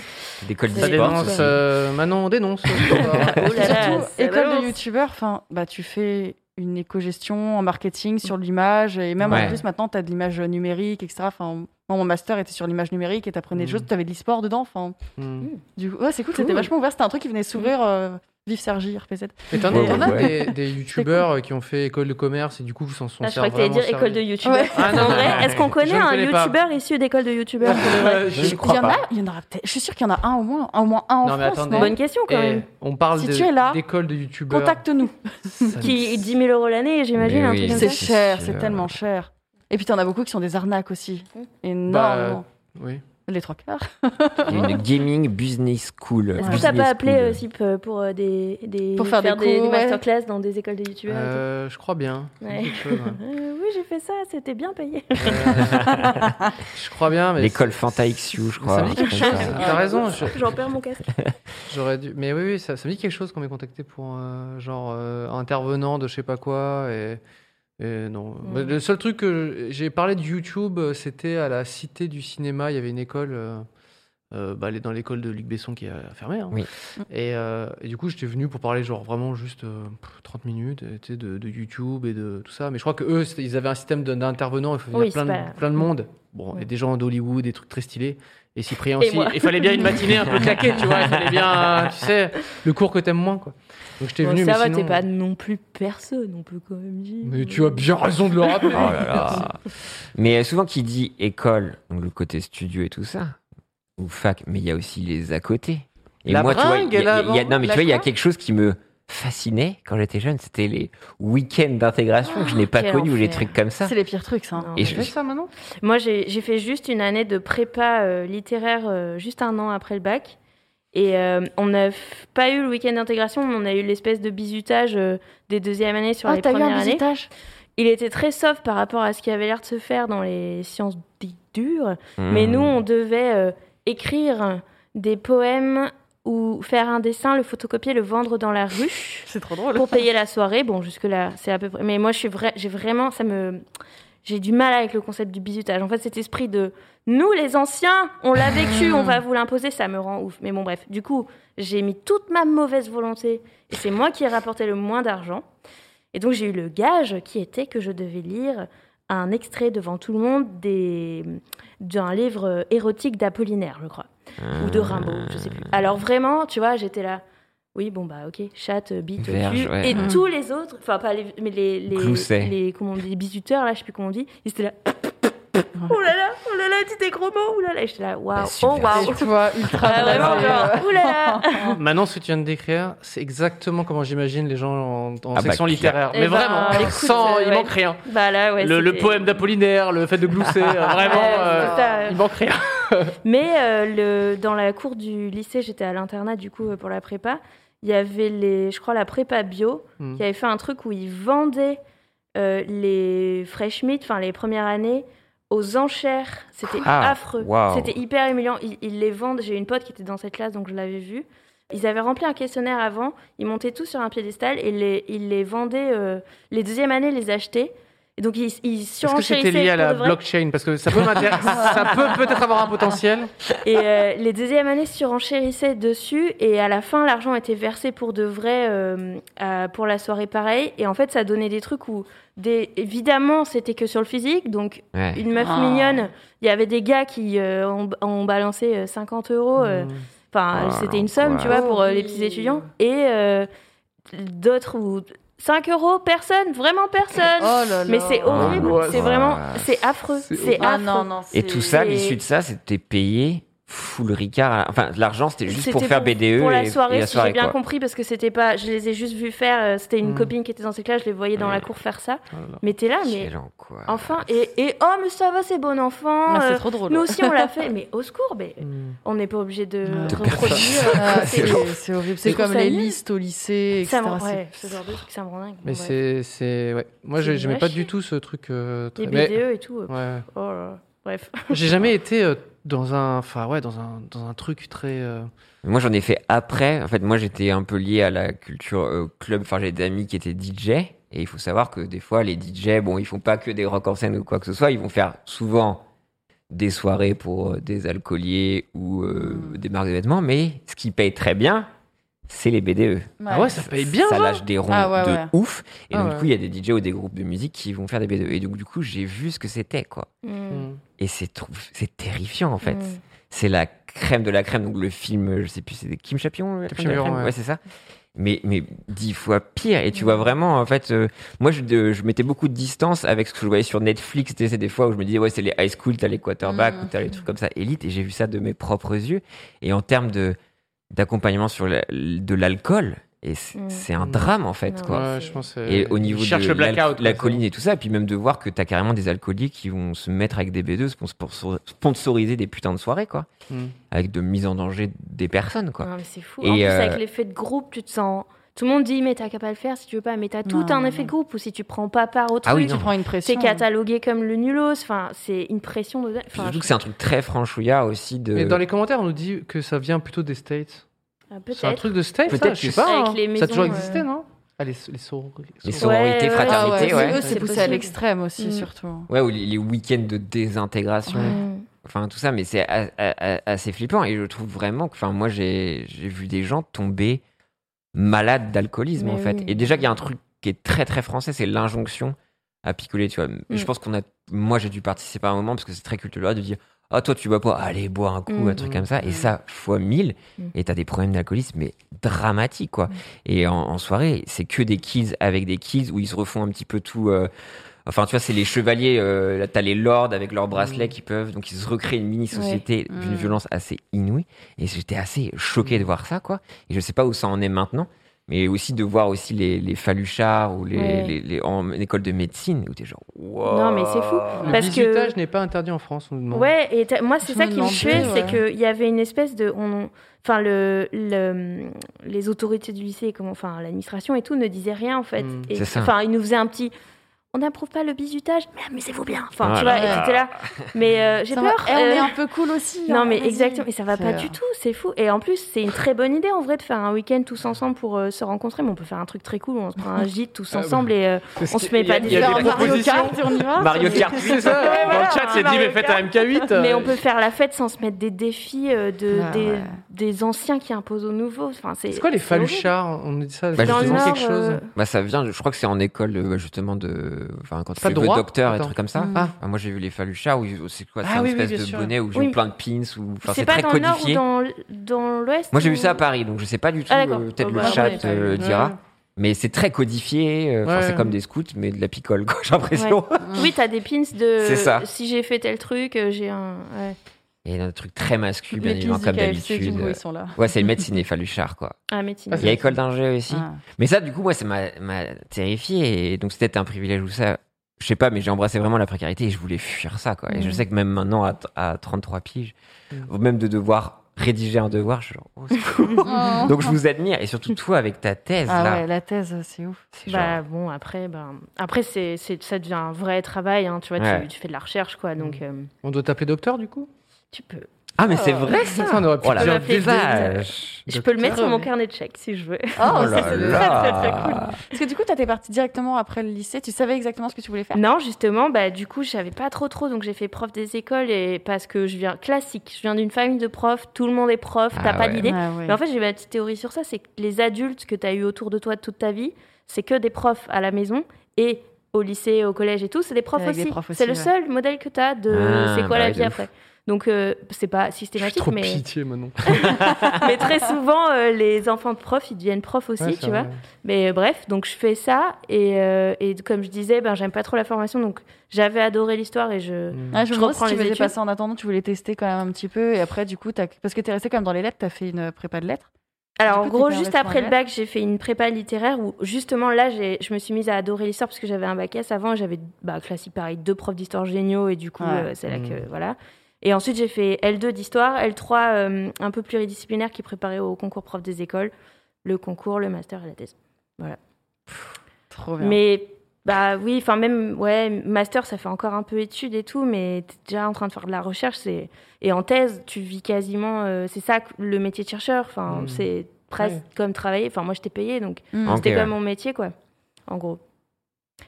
D'école Ça Ça d'e-sport. dénonce. Euh, Manon, on dénonce. Oh là là, Surtout, ça école de youtubeur, enfin, bah, tu fais une éco-gestion en marketing sur l'image et même Ouais. en plus maintenant tu as de l'image numérique etc enfin moi, mon master était sur l'image numérique et tu apprenais des Mm. choses tu avais de l'e-sport dedans enfin Hmm. du coup ouais c'est cool, Cool. c'était vachement ouvert c'était un truc qui venait s'ouvrir euh, vive Sergi RPZ Et t'en Ouais, as ouais. des, des youtubeurs euh, qui ont fait école de commerce et du coup s'en sont Ah, je crois que t'allais dire école de youtubeurs. Ouais. Ah, non, vrai, est-ce qu'on connaît un youtubeur issu d'école de youtubeurs de Euh, Je crois il y en pas. a il y en aura je suis sûre qu'il y en a un au moins au moins un en Non, mais France attendez. non Bonne question quand Et même. on parle Si de- tu es là, d'école de youtubeurs. contacte-nous Qui 10 000 euros l'année, j'imagine, Mais oui, c'est cher sûr. c'est tellement cher et puis t'en as beaucoup qui sont des arnaques aussi Mm. énormément Oui. Les trois quarts une gaming business school. Est-ce que t'as pas appelé euh, Sip euh, pour euh, des, des Pour faire des des, cours, ouais. masterclass dans des écoles de youtubeurs Euh, je crois bien. Ouais. Quelque chose, hein. Oui, j'ai fait ça, c'était bien payé. Je crois bien, mais L'école Fanta XU, je crois. Ça me dit quelque chose. ça. T'as raison. je- J'en perds mon casque. J'aurais dû. Mais oui, oui, ça, ça me dit quelque chose qu'on m'ait contacté pour euh, genre euh, intervenant de je sais pas quoi et. Et non. Mais Le seul truc que j'ai parlé de YouTube, euh, c'était à la Cité du Cinéma. Il y avait une école, euh, euh, bah, elle est dans l'école de Luc Besson qui a fermé. hein. Oui. Et, euh, et du coup, j'étais venu pour parler genre vraiment juste euh, pff, 30 minutes euh, tu sais, de, de YouTube et de tout ça. Mais je crois que eux, ils avaient un système de- d'intervenants. Il faut venir Oui, plein, de, pas- plein de monde. Bon, et des gens d'Hollywood, des trucs très stylés. Et Cyprien aussi. Il fallait bien une matinée un peu claquée, tu vois. Il fallait bien, tu sais, le cours que t'aimes moins, quoi. Donc j'étais Bon, venu, ça mais va, sinon... t'es pas non plus personne, on peut quand même dire. Mais tu as bien raison de le rappeler. Oh là là. Mais euh, souvent qui dit école, donc le côté studio et tout ça, ou fac, mais il y a aussi les à côté. Et La moi, tu vois, il y a- là, il y a- non mais la tu vois, il y a quelque chose qui me fascinait quand j'étais jeune, c'était les week-ends d'intégration que je n'ai pas connus ou les trucs comme ça. c'est les pires trucs ça hein. Non, Et mais- je- Tu fais ça maintenant? Moi, j'ai fait juste une année de prépa euh, littéraire euh, juste un an après le bac. Et euh, on n'a pas eu le week-end d'intégration, mais on a eu l'espèce de bizutage euh, des deuxièmes années sur ah les t'as eu premières un années. Il était très soft par rapport à ce qui avait l'air de se faire dans les sciences dites dures. Mmh. Mais nous, on devait euh, écrire des poèmes ou faire un dessin, le photocopier, le vendre dans la rue c'est trop drôle pour payer la soirée. Bon, jusque-là, c'est à peu près. Mais moi, je suis vrai, j'ai vraiment. Ça me. J'ai du mal avec le concept du bizutage. En fait, cet esprit de nous, les anciens, on l'a vécu, on va vous l'imposer, ça me rend ouf. Mais bon, bref. Du coup, j'ai mis toute ma mauvaise volonté et c'est moi qui ai rapporté le moins d'argent. Et donc, j'ai eu le gage qui était que je devais lire un extrait devant tout le monde des... d'un livre érotique d'Apollinaire, je crois. Ou de Rimbaud, je sais plus. Alors, vraiment, tu vois, j'étais là. Oui, bon, bah, ok, chatte, bite, Verge, ouais. Et tous les autres, enfin, pas les, mais les, les, les, comment on dit, les bisuteurs, là, je sais plus comment on dit, ils étaient là. oh là là, oh là là, dis des gros mots, oh là là. Et J'étais là, waouh, Bah, oh waouh. tu vois ultra Ah, vraiment, genre, oh là là. Maintenant, ce que tu viens de décrire, c'est exactement comment j'imagine les gens en, en bah, section clair. littéraire. Mais ben, vraiment, écoute, sans, euh, il ouais. manque rien. Bah là, ouais. le, le poème d'Apollinaire, le fait de glousser, euh, vraiment, euh, il manque rien. Mais euh, le, dans la cour du lycée, j'étais à l'internat du coup euh, pour la prépa. Il y avait les, je crois la prépa bio Hmm. qui avait fait un truc où ils vendaient euh, les fresh meat, enfin les premières années, aux enchères. C'était Ah, affreux. C'était hyper humiliant. Ils, ils les vendent. J'ai une pote qui était dans cette classe, donc je l'avais vu. Ils avaient rempli un questionnaire avant. Ils montaient tout sur un piédestal et les, ils les vendaient. euh, les deuxièmes années, les achetaient. Et donc ils, ils Est-ce que c'était lié à la blockchain Parce que ça peut m'intéresser, ça peut peut-être avoir un potentiel. Et euh, les deuxièmes années surenchérissaient dessus et à la fin l'argent était versé pour de vrai euh, à- pour la soirée pareil et en fait ça donnait des trucs où des, évidemment c'était que sur le physique donc Ouais. une meuf mignonne il y avait des gars qui euh, ont, ont balancé euh, 50 euros Hmm. enfin Oh, c'était une somme tu vois pour euh, les petits étudiants et euh, d'autres où 5 euros personne vraiment personne oh là là mais c'est horrible L'angoisse. c'est vraiment Ouais. c'est affreux C'est ah affreux non non Et tout ça, l'issue de ça, c'était payé full ricard. Enfin, l'argent, c'était juste pour faire BDE Pour la et, soirée, et la si soirée, j'ai bien quoi. compris, parce que c'était pas. Je les ai juste vus faire. euh, C'était une Mm. copine qui était dans ces classes, je les voyais dans la cour faire ça. Oh. Mais t'es là, mais. Quoi. Enfin, et, et oh, mais ça va, c'est bon enfant. Ah, euh, c'est trop drôle. nous aussi, on l'a fait. Mais au secours, mais Hmm. on n'est pas obligé de De reproduire. Ah, C'est- c'est c'est horrible. C'est comme les listes au lycée, ça etc. me- C'est- ouais, ce genre de truc, ça me rend dingue. Mais c'est, c'est, ouais. Moi, C'est j'aimais pas du tout ce truc. euh, Les BDE et tout. euh, ouais. Oh là là. Bref. J'ai jamais été euh, dans un, enfin ouais, dans un, dans un truc très. euh, Moi, j'en ai fait après. En fait, moi, j'étais un peu lié à la culture euh, club. Enfin, j'ai des amis qui étaient DJ. Et il faut savoir que des fois, les DJ, bon, ils font pas que des rock en scène ou quoi que ce soit. Ils vont faire souvent des soirées pour euh, des alcooliers ou euh, Mm. des marques de vêtements. Mais ce qui paye très bien, c'est les BDE. Ah ouais, ça paye bien. Ça ça. lâche des ronds Ah ouais, de ouais. ouf. Et Ah donc, ouais. du coup, il y a des DJ ou des groupes de musique qui vont faire des BDE. Et donc, du coup, j'ai vu ce que c'était, quoi. Mm. Hmm. Et c'est trop- c'est terrifiant, en fait. Mm. C'est la crème de la crème. Donc, le film, je sais plus, c'est Kim Chapion la Kim crème de la Chapion, crème ouais. ouais, c'est ça. Mais, mais dix fois pire. Et tu vois vraiment, en fait, euh, moi, je, de- je mettais beaucoup de distance avec ce que je voyais sur Netflix. C'est des fois où je me disais, ouais, c'est les high school, t'as les quarterbacks, Mm. ou t'as les trucs comme ça, élite. Et j'ai vu ça de mes propres yeux. Et en termes de d'accompagnement sur la- de l'alcool, et c'est Mm. c'est un Mm. drame, en fait, Non. quoi. Ouais, je pense. euh, Et au niveau de le blackout. la colline et tout ça, et puis même de voir que t'as carrément des alcooliques qui vont se mettre avec des B2 pour sponsor- sponsoriser des putains de soirées, quoi. Hmm. Avec de mise en danger des personnes, quoi. Non, mais c'est fou. Et, en plus, euh, avec l'effet de groupe, tu te sens. Tout le monde dit, mais t'as qu'à pas le faire si tu veux pas. Mais t'as tout Non, un non, effet de non. groupe. Ou si tu prends pas part au truc, Ah oui, Tu prends une t'es pression. catalogué comme le nulos. Enfin, c'est une pression de. Enfin, surtout je- que c'est un truc très franchouillard aussi de. Mais dans les commentaires, on nous dit que ça vient plutôt des States. Ah, C'est un truc de States, ça Peut-être Je sais pas. Avec hein. les ça a toujours maisons, existé, euh, non? Ah, les, les soror- Les soror- sororités, Ouais, ouais, fraternités, Ah ouais. C'est c'est poussé à l'extrême aussi, Mm. surtout. Ouais, ou les, les week-ends de désintégration. Enfin, tout ça, mais c'est assez flippant. Et je trouve vraiment que, enfin, moi, j'ai j'ai vu des gens tomber malades d'alcoolisme, en fait. oui. Et déjà, qu'il y a un truc qui est très, très français, c'est l'injonction à picoler, tu vois. Je Mm. pense qu'on a. Moi, j'ai dû participer à un moment parce que c'est très culturel de dire Ah, toi, tu bois pas, allez, bois un coup, Mm. un truc comme ça. Et Mm. ça, fois mille. Mm. Et t'as des problèmes d'alcoolisme, mais dramatiques, quoi. Et en, en soirée, c'est que des kids avec des kids où ils se refont un petit peu tout. euh, Enfin, tu vois, c'est les chevaliers, euh, là, t'as les lords avec leurs bracelets Mm. qui peuvent. Donc, ils se recréent une mini-société Ouais. d'une Mm. violence assez inouïe. Et j'étais assez choqué de voir ça, quoi. Et je sais pas où ça en est maintenant. Mais aussi de voir aussi les, les faluchards ou les, Ouais. les, les- en école de médecine où t'es genre. Wow. Non, mais c'est fou. Le Parce que- n'est pas interdit en France, on nous demande. Ouais, et moi, c'est ça qui me tuait, c'est ouais. qu'il y avait une espèce de. On, enfin, le, le- les autorités du lycée, comment, enfin, l'administration et tout, ne disaient rien, en fait. Mm. Et, C'est ça. Enfin, ils nous faisaient un petit. On n'approuve pas le bisutage, mais amusez-vous bien. Enfin, tu Voilà. vois, et t'étais là. Mais euh, j'ai peur. va. Eh, on est euh, un peu cool aussi. Non, hein, mais vas-y. exactement. Et ça va pas du tout, c'est fou. Et en plus, c'est une très bonne idée en vrai de faire un week-end tous ensemble pour euh, se rencontrer. Mais on peut faire un truc très cool. On se prend un gîte tous Ah, ensemble et euh, on se met pas des un Mario. Kart, on y va Mario Kart 8. C'est ça. Dans le chat, c'est dit, mais faites un MK8. Mais on peut faire la fête sans se mettre des défis de, Ah, des, anciens qui imposent aux nouveaux. Enfin, c'est C'est quoi les faluchards On dit ça, Bah, quelque chose. Bah, ça vient, je crois que c'est en école, justement, de. Enfin, quand tu droit docteur et trucs comme ça. Ah. Ah, moi, j'ai vu les faluchards où c'est quoi C'est Ah une oui, espèce de sûr. bonnet où ils ont Oui. plein de pins. Ou... Enfin, c'est très le nord ou codifié. dans, l'ouest Moi, j'ai vu ça à Paris, donc je sais pas du tout. Ah, euh, Peut-être Oh, le bah, chat euh, ouais. dira. Mais c'est très codifié. euh, enfin, Ouais. C'est comme des scouts, mais de la picole, j'ai l'impression. Oui, t'as des pins de. C'est ça. Si j'ai fait tel truc, euh, j'ai un. Ouais. Et un truc très masculin, bien Les évidemment, comme d'habitude. Jumbo, ils sont là. Ouais, c'est le médecine et faluchard, quoi. Ah, médecine. Il y a école d'ingé aussi. Ah. Mais ça, du coup, moi, ça m'a terrifié. Et donc, c'était un privilège ou ça. Je sais pas, mais j'ai embrassé vraiment la précarité et je voulais fuir ça, quoi. Et je Mm. sais que même maintenant, à, à 33 piges, Mm. même de devoir rédiger un devoir, je suis genre, oh, c'est cool. Oh. Donc, je vous admire. Et surtout, toi, avec ta thèse, Ah là. ouais, la thèse, c'est ouf. c'est Bah genre- bon, après, ben, après c'est, c'est, ça devient un vrai travail. hein, tu vois, Ouais. tu, tu fais de la recherche, quoi. Donc, euh, On doit t'appeler docteur, du coup? Tu peux. Ah, mais c'est vrai, ça. Ça, on aurait pu Oh la vache. Je peux le mettre sur mon carnet de chèques si je veux. Oh, Oh ça, là c'est là. très, très, très cool. Parce que du coup, toi, t'es partie directement après le lycée. Tu savais exactement ce que tu voulais faire? Non, justement, bah, du coup, je savais pas trop trop, donc j'ai fait prof des écoles et parce que je viens classique, je viens d'une famille de profs, tout le monde est prof, t'as Ah pas ouais. d'idée. Ah ouais. Mais en fait, j'ai ma petite théorie sur ça, c'est que les adultes que tu as eu autour de toi toute ta vie, c'est que des profs à la maison et au lycée, au collège et tout, c'est des profs Avec aussi. c'est le ouais. seul modèle que tu as de Ah, c'est quoi bah la vie après. Donc, euh, c'est pas systématique, trop mais, pitié maintenant. mais très souvent, euh, les enfants de profs, ils deviennent profs aussi, Ouais, tu vois. Mais euh, bref, donc je fais ça. Et, euh, et comme je disais, ben, j'aime pas trop la formation. Donc, j'avais adoré l'histoire et je. Mm. Ah, je Je reprends si tu les études. pas ça en attendant, tu voulais tester quand même un petit peu. Et après, du coup, parce que t'es resté quand même dans les lettres, t'as fait une prépa de lettres. Alors, en gros, juste après le bac, j'ai fait une prépa littéraire où, justement, là, j'ai- je me suis mise à adorer l'histoire parce que j'avais un bac S avant et j'avais, bah, classique pareil, deux profs d'histoire géniaux et du coup, Ouais. euh, c'est là que, voilà. Et ensuite, j'ai fait L2 d'histoire, L3 euh, un peu pluridisciplinaire qui préparait au concours prof des écoles, le concours, le master et la thèse. Trop bien. Mais, bah oui, enfin, même, ouais, master, ça fait encore un peu études et tout, mais t'es déjà en train de faire de la recherche. c'est Et en thèse, tu vis quasiment, euh, c'est ça le métier de chercheur, enfin, Mm. c'est presque Ouais. comme travailler. Enfin, moi, j'étais payée, donc Mm. Ok, c'était ouais. comme mon métier, quoi, en gros.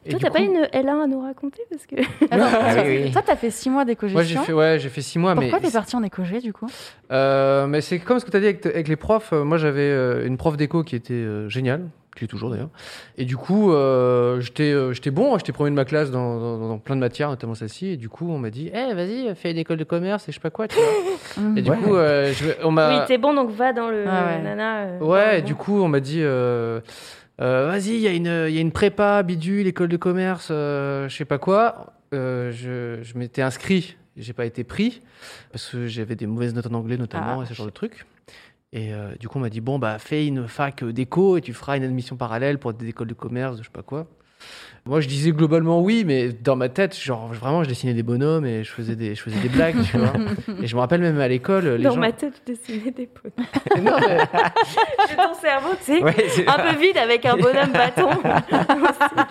Et Toi, t'as pas une L1 à nous raconter parce que Attends, Ah toi, oui, oui. toi, t'as fait six mois Moi, j'ai d'éco-gestion. fait, ouais, j'ai fait six mois, Pourquoi mais t'es parti en éco-gé, du coup? Euh, mais c'est comme ce que tu as dit avec, avec les profs. Euh, Moi, j'avais euh, une prof d'éco qui était euh, géniale, qui est toujours d'ailleurs. Et du coup, euh, j'étais euh, j'étais bon, hein, j'étais premier de ma classe dans, dans- dans plein de matières, notamment celle-ci. Et du coup, on m'a dit, eh, vas-y, fais une école de commerce et je sais pas quoi. Tu vois. Et du Ouais. coup, euh, je, on m'a. oui, t'es bon, donc va dans le Ah ouais. nana. euh, Ouais, dans le et du bon. coup, on m'a dit, vas-y, il y, a une- il y a une prépa, bidule, école de commerce, euh, je sais pas quoi. Euh, je je m'étais inscrit, j'ai pas été pris, parce que j'avais des mauvaises notes en anglais notamment, Ah. et ce genre de trucs. Et euh, du coup, on m'a dit, bon, bah, fais une fac d'éco et tu feras une admission parallèle pour des écoles de commerce, je sais pas quoi. Moi, je disais globalement oui, mais dans ma tête, genre, vraiment, je dessinais des bonhommes et je faisais des, je faisais des blagues, tu vois. Et je me rappelle même à l'école, les Dans gens... ma tête, je dessinais des potes. Non, mais- J'ai ton cerveau, tu sais, Ouais, un peu vide avec un bonhomme bâton.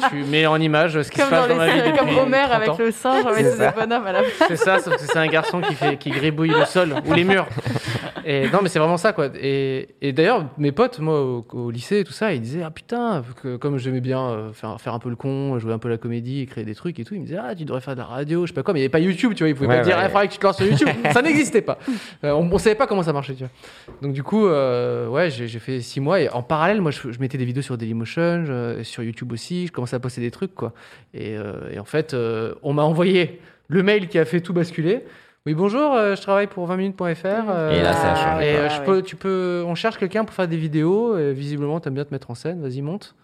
tu mets en image ce qui se passe dans dans ma vie comme Homer 30 avec le singe, C'est ses ça. bonhommes à la C'est ça, sauf que c'est un garçon qui fait qui gribouille le sol ou les murs. Et non, mais c'est vraiment ça quoi. Et, et d'ailleurs, mes potes, moi au, au lycée, tout ça, ils disaient ah putain, que, comme j'aimais bien euh, faire faire un peu le con, jouer un peu la comédie, créer des trucs et tout, ils me disaient ah tu devrais faire de la radio, je sais pas quoi. Mais il n'y avait pas YouTube, tu vois, ils pouvaient Ouais, pas dire ouais. il faudrait que tu te lances sur YouTube. ça n'existait pas. Euh, on, on savait pas comment ça marchait, tu vois. Donc du coup, euh, ouais, j'ai fait six mois et en parallèle, moi, je, je mettais des vidéos sur Dailymotion, je- sur YouTube aussi. Je commençais à poster des trucs, quoi. Et, euh, et en fait, euh, on m'a envoyé le mail qui a fait tout basculer. Oui, bonjour, euh, je travaille pour 20minutes.fr. euh, Et là, ça a changé, Et euh, Ah je ouais. peux, tu peux, on cherche quelqu'un pour faire des vidéos. Et visiblement, t'aimes bien te mettre en scène. Vas-y, monte.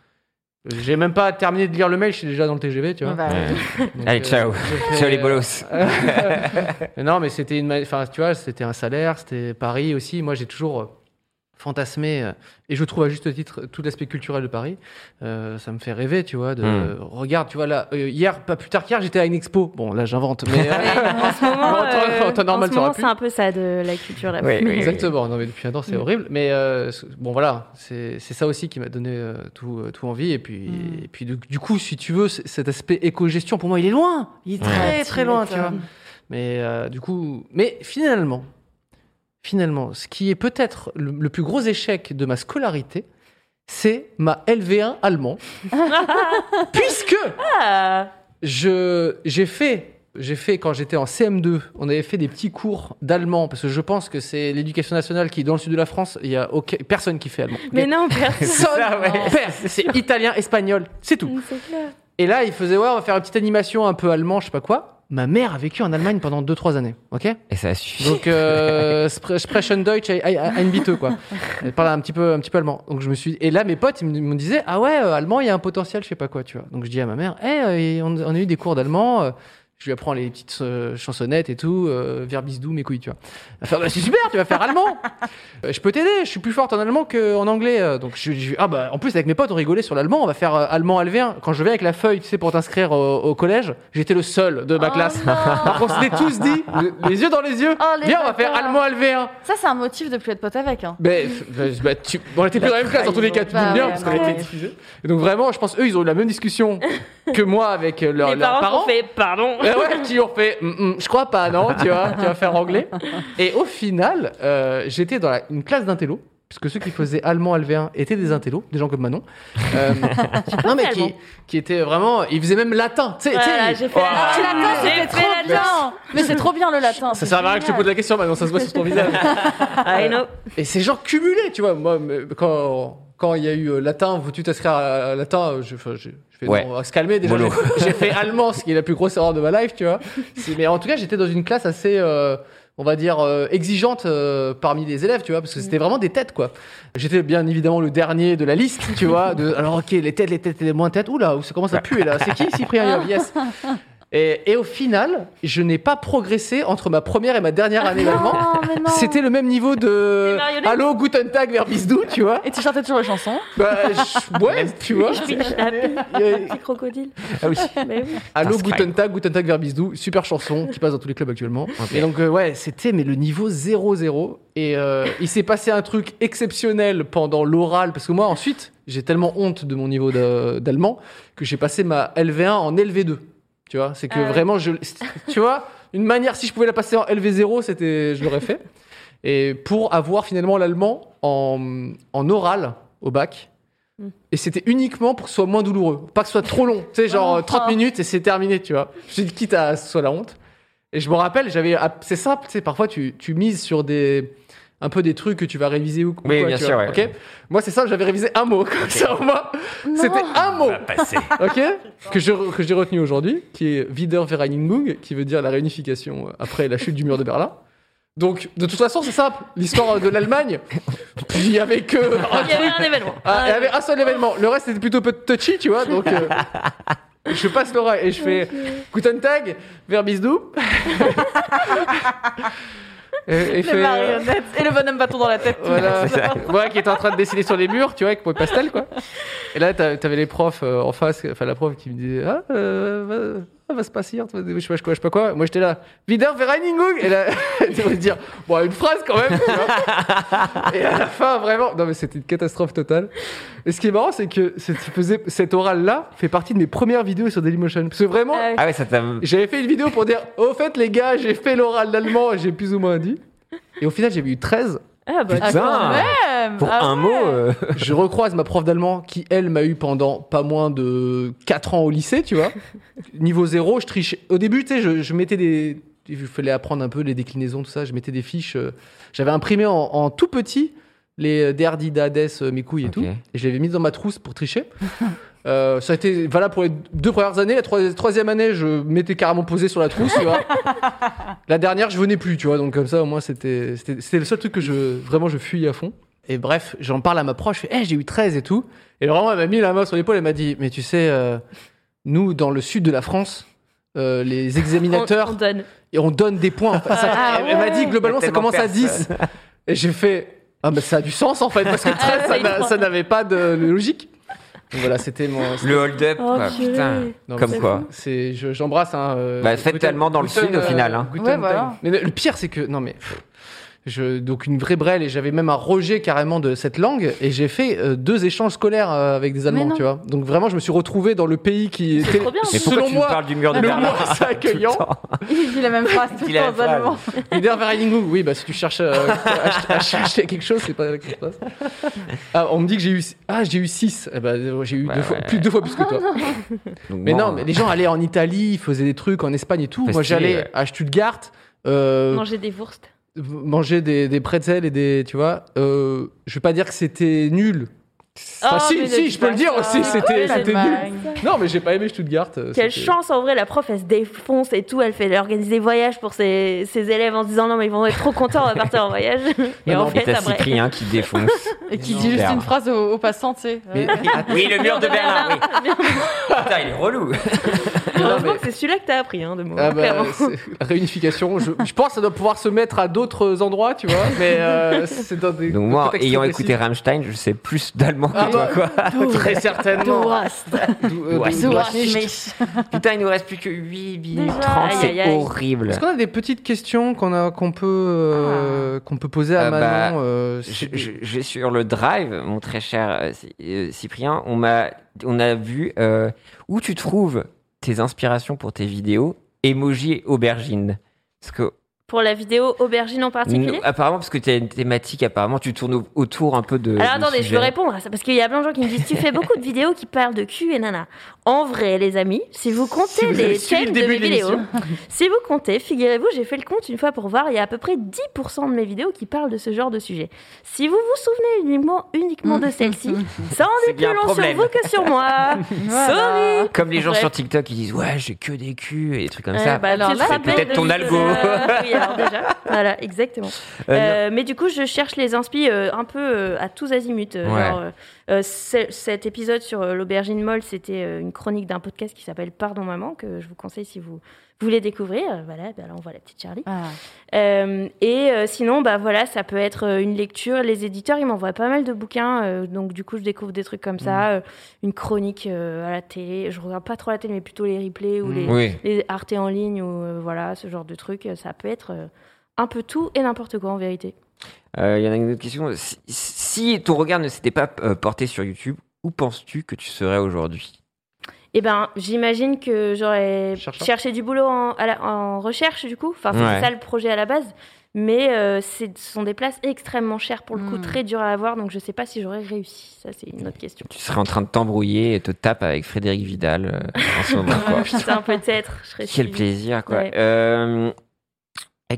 J'ai même pas terminé de lire le mail, je suis déjà dans le TGV, tu vois. Bah, Ouais. Donc, Allez, euh, ciao. fait, Ciao les euh, bolos. non, mais c'était une, enfin, tu vois, c'était un salaire, c'était Paris aussi. Moi, j'ai toujours fantasmé, euh, et je trouve à juste titre tout l'aspect culturel de Paris. Euh, ça me fait rêver, tu vois. De, Mm. regarde, tu vois là, euh, hier, pas plus tard qu'hier, j'étais à une expo. Bon, là, j'invente, mais euh, en ce moment, En euh, en temps normal, c'est un peu ça de la culture là. Oui, exactement. Non, mais depuis un temps, c'est Mm. horrible. Mais euh, bon, voilà, c'est ça aussi qui m'a donné euh, tout, euh, tout envie. Et puis, Mm. et puis du, du coup, si tu veux, cet aspect éco-gestion, pour moi, il est loin. Il est très, Ouais, très loin, tu vois. Mais euh, du coup, mais finalement, finalement, ce qui est peut-être le, le plus gros échec de ma scolarité, c'est ma LV1 allemand, puisque Ah, je j'ai fait j'ai fait quand j'étais en CM2, on avait fait des petits cours d'allemand parce que je pense que c'est l'éducation nationale qui dans le sud de la France, il y a aucun- personne qui fait allemand. mais non, personne. Ouais. c'est italien, espagnol, c'est tout. Clair. Et là, il faisait ouais, on va faire une petite animation un peu allemand, je sais pas quoi. Ma mère a vécu en Allemagne pendant 2-3 années, ok? Et ça a suffi. Donc, euh, spre- sprechen Deutsch ein- bitte, quoi. Elle parle un petit peu, un petit peu allemand. Donc, je me suis. Et là, mes potes, ils me, disaient, ah ouais, euh, allemand, il y a un potentiel, je sais pas quoi, tu vois. Donc, je dis à ma mère, eh, euh, on, on a eu des cours d'allemand. euh, je lui apprends les petites euh, chansonnettes et tout, euh, verbis doux, mes couilles, tu vois. Ah bah, c'est super, tu vas faire allemand. Euh, je peux t'aider, je suis plus forte en allemand qu'en anglais. euh. Donc, je, je- ah bah, en plus, avec mes potes, on rigolait sur l'allemand, on va faire allemand LV1. Quand je vais avec la feuille, tu sais, pour t'inscrire au, au collège, j'étais le seul de ma Oh classe. Alors qu'on s'était tous dit, le- les yeux dans les yeux, Oh, les viens, on va faire allemand LV1. Ça, c'est un motif de plus être pote avec. Hein. Mais bah, bah, tu... bon, on était plus dans la même classe, dans tous les cas, tu Bah bien, parce bah qu'on était diffusés. Et donc vraiment, je pense eux, ils ont eu la même discussion que moi avec leur- leurs parents, parents. ont fait pardon. Ouais, qui ont fait, Mm, mm, je crois pas, non, tu vois, tu vas faire anglais. Et au final, euh, j'étais dans la- une classe d'intello, puisque ceux qui faisaient allemand LV1 étaient des intellos, des gens comme Manon. Euh, non, mais qui, allemand. qui étaient vraiment, ils faisaient même latin, tu sais. tu sais, Voilà, ils- j'ai fait la- Le latin, J'ai c'était fait trop la bien. Mais c'est trop bien le latin. Ça c'est sert à rien que je te génial. pose la question, Manon, ça se voit sur ton visage. I know. Et c'est genre cumulé, tu vois. Moi, quand quand il y a eu euh, latin, veux-tu t'inscrire à, à latin euh, je, j'ai je fais Ouais. non, on va se calmer déjà. J'ai fait allemand, ce qui est la plus grosse erreur de ma life, tu vois. Mais en tout cas, j'étais dans une classe assez. euh, on va dire, euh, exigeante euh, parmi les élèves, tu vois, parce que c'était vraiment des têtes, quoi. J'étais bien évidemment le dernier de la liste, tu vois. De, alors, ok, les têtes, les têtes, les moins têtes. Oula, ça commence à puer là. C'est qui, Cyprien Yes. Et, et au final, je n'ai pas progressé entre ma première et ma dernière année d'allemand. Non. C'était le même niveau de. Allô, Guten Tag, vers Bisdou, tu vois. Et tu chantais toujours les chansons Bah, je- ouais, tu vois. Je petit crocodile. Ah oui. Mais oui. Allô, Sky. Guten Tag, Guten Tag vers Bisdou, super chanson qui passe dans tous les clubs actuellement. Et donc, euh, ouais, c'était mais le niveau 0-0. Et euh, il s'est passé un truc exceptionnel pendant l'oral, parce que moi, ensuite, j'ai tellement honte de mon niveau d'allemand que j'ai passé ma LV1 en LV2. Tu vois, c'est que Ah vraiment, je, tu vois, une manière, si je pouvais la passer en LV0, c'était, je l'aurais fait. Et pour avoir finalement l'allemand en, en oral au bac. Mm. Et c'était uniquement pour que ce soit moins douloureux. Pas que ce soit trop long. Tu sais, genre Oh. euh, 30 minutes et c'est terminé, tu vois. Je dis quitte à ce soit la honte. Et je me rappelle, j'avais. ah, C'est simple, tu sais, parfois tu, tu mises sur des. Un peu des trucs que tu vas réviser ou ou Oui, quoi, bien tu sûr, vois, ouais. ok Moi, c'est ça, j'avais révisé un mot. Comme ça, au moins. C'était un mot. Ok Que je- que j'ai retenu aujourd'hui, qui est Wiedervereinigung, qui veut dire la réunification euh, après la chute du mur de Berlin. Donc, de toute façon, c'est simple. L'histoire de l'Allemagne, il y avait que. Il y avait un événement. Ah, il y avait un seul événement. Le reste était plutôt peu touchy, tu vois. Donc, euh, je passe l'oreille et je fais Guten Tag, vers Bisdou. Et, et Les fait, euh, marionnettes et le bonhomme bâton dans la tête. voilà. Moi qui était en train de dessiner sur les murs, tu vois, avec mon pastel, quoi. Et là, t'a- t'avais les profs euh, en face, enfin la prof qui me disait Ah, euh, va, va se passer, je sais pas quoi, je sais pas quoi. Moi, j'étais là, Wiedervereinigung Et là, tu vas se dire Bon, une phrase quand même. Et à la fin, vraiment, non, mais c'était une catastrophe totale. Et ce qui est marrant, c'est que cette, faisait, cet oral-là fait partie de mes premières vidéos sur Dailymotion. Parce que vraiment, Ah. Ah ouais, ça j'avais fait une vidéo pour dire Au fait, les gars, j'ai fait l'oral d'allemand, j'ai plus ou moins dit. Et au final, j'avais eu 13. Ah bah, Ah, Putain. Même Pour Ah un ouais. mot. euh, je recroise ma prof d'allemand qui, elle, m'a eu pendant pas moins de 4 ans au lycée, tu vois. Niveau zéro, je trichais. Au début, tu sais, je, je mettais des. Il fallait apprendre un peu les déclinaisons, tout ça. Je mettais des fiches. euh, J'avais imprimé en, en tout petit les Derdi, Dades, euh, mes couilles et Ok. tout. Et je l'avais mis dans ma trousse pour tricher. Euh, ça a été valable pour les deux premières années. La troi- troisième année, je m'étais carrément posé sur la trousse, tu vois. La dernière, je venais plus, tu vois. Donc comme ça, au moins, c'était c'était c'était le seul truc que je vraiment je fuyais à fond. Et bref, j'en parle à ma proche, je fais, Eh, j'ai eu 13 et tout. Et vraiment, elle m'a mis la main sur l'épaule, elle m'a dit, mais tu sais, euh, nous, dans le sud de la France, euh, les on, examinateurs, on donne. et on donne des. Enfin, ça- Ah elle elle m'a dit, globalement, ça commence à tellement 10. Et j'ai fait, ah, mais ça a du sens, en fait, parce que 13, ça il n'a- croit. ça n'avait pas de logique. Donc voilà, c'était mon. Le hold-up, Oh, purée. putain. Non, Comme quoi. C'est, j'embrasse un. euh, Bah, faites allemand dans le sud, au final, hein. Ouais. Mais le pire, c'est que non mais. Je, donc une vraie brêle et j'avais même un rejet carrément de cette langue et j'ai fait euh, deux échanges scolaires euh, avec des Allemands tu vois donc vraiment je me suis retrouvé dans le pays qui était trop bien. Mais selon tu moi parles du mur de le Berlin moins accueillant Il dit la même phrase tout le temps. Allemands. Wiedervereinigung, oui, bah si tu cherches euh, à, à chercher quelque chose, c'est pas là que ça se passe. Ah, on me dit que j'ai eu ah j'ai eu 6 eh ben, j'ai eu Ouais, deux, fois, ouais. plus, deux fois plus que toi. Donc, Mais non, mais les gens allaient en Italie, ils faisaient des trucs en Espagne et tout. Moi j'allais ouais. à Stuttgart. euh, Manger des wursts. Manger des, des pretzels et des tu vois euh, je vais pas dire que c'était nul Enfin, Oh, si si je peux le dire aussi c'était nul non mais j'ai pas aimé Stuttgart euh, Quelle chance en vrai, la prof elle se défonce et tout, elle fait elle organise des voyages pour ses, ses élèves en se disant non mais ils vont être trop contents, on va partir en voyage. Et Non, en non, fait t'as. Cyprien qui défonce. Et qui Non, dit juste une phrase aux, aux passants, tu sais. Mais- Oui, le mur de Berlin, oui. Putain, il est relou. Heureusement mais- que c'est celui-là que t'as appris hein, de mots. Ah bah, réunification, je, je pense que ça doit pouvoir se mettre à d'autres endroits, tu vois, mais euh, c'est dans des Donc moi, ayant écouté Rammstein, je sais plus d'allemand que Ah toi, bah, quoi. Très certainement. Euh. Putain, il nous reste plus que 8 minutes Déjà, 30, aïe, c'est horrible. Est-ce qu'on a des petites questions qu'on a qu'on peut euh, qu'on peut poser à Ah bah, Manon euh, Je, si- je- je- sur le drive, mon très cher euh, Cy- euh, Cyprien, on m'a, on a vu euh, où tu trouves tes inspirations pour tes vidéos, emoji aubergine. Parce que Pour la vidéo aubergine en particulier apparemment, parce que tu as une thématique, apparemment, tu tournes au- autour un peu de. Alors de attendez, je veux répondre à ça parce qu'il y a plein de gens qui me disent tu fais beaucoup de vidéos qui parlent de cul et nana. En vrai, les amis, si vous comptez Si vous avez les suivi le de mes vidéos, si vous comptez, figurez-vous, j'ai fait le compte une fois pour voir, il y a à peu près 10% de mes vidéos qui parlent de ce genre de sujet. Si vous vous souvenez uniquement, uniquement de celle-ci, ça en bien plus long sur vous que sur moi. Sorry. Comme les gens Bref. sur TikTok qui disent ouais j'ai que des culs et des trucs comme Euh, ça. bah, c'est rappelles peut-être de ton algo. oui, alors déjà, voilà, exactement. Euh, Euh, mais du coup, je cherche les inspi euh, un peu euh, à tous azimuts. euh, Ouais. genre, euh, ce- cet épisode sur euh, l'aubergine molle, c'était euh, une chronique d'un podcast qui s'appelle Pardon Maman, que je vous conseille si vous voulez découvrir. Voilà, bah là, on voit la petite Charlie. Ah. Euh, et euh, sinon, bah voilà, ça peut être une lecture. Les éditeurs, ils m'envoient pas mal de bouquins, euh, donc du coup, je découvre des trucs comme Mm. ça, euh, une chronique euh, à la télé. Je regarde pas trop la télé, mais plutôt les replays ou Mm. les, Oui. les Arte en ligne ou euh, voilà, ce genre de trucs. Ça peut être euh, un peu tout et n'importe quoi en vérité. Euh, Il y en a une autre question. Si, si ton regard ne s'était pas euh, porté sur YouTube, où penses-tu que tu serais aujourd'hui? Eh ben, j'imagine que j'aurais cherché du boulot en, à la- en recherche, du coup. Enfin, c'est Ouais. ça le projet à la base. Mais euh, ce sont des places extrêmement chères pour le coup, Hmm. très dures à avoir. Donc, je sais pas si j'aurais réussi. Ça, c'est une autre question. Tu serais en train de t'embrouiller et te taper avec Frédéric Vidal euh, en ce moment. quoi. Putain, peut-être. Quel plaisir, quoi. Ouais. Euh,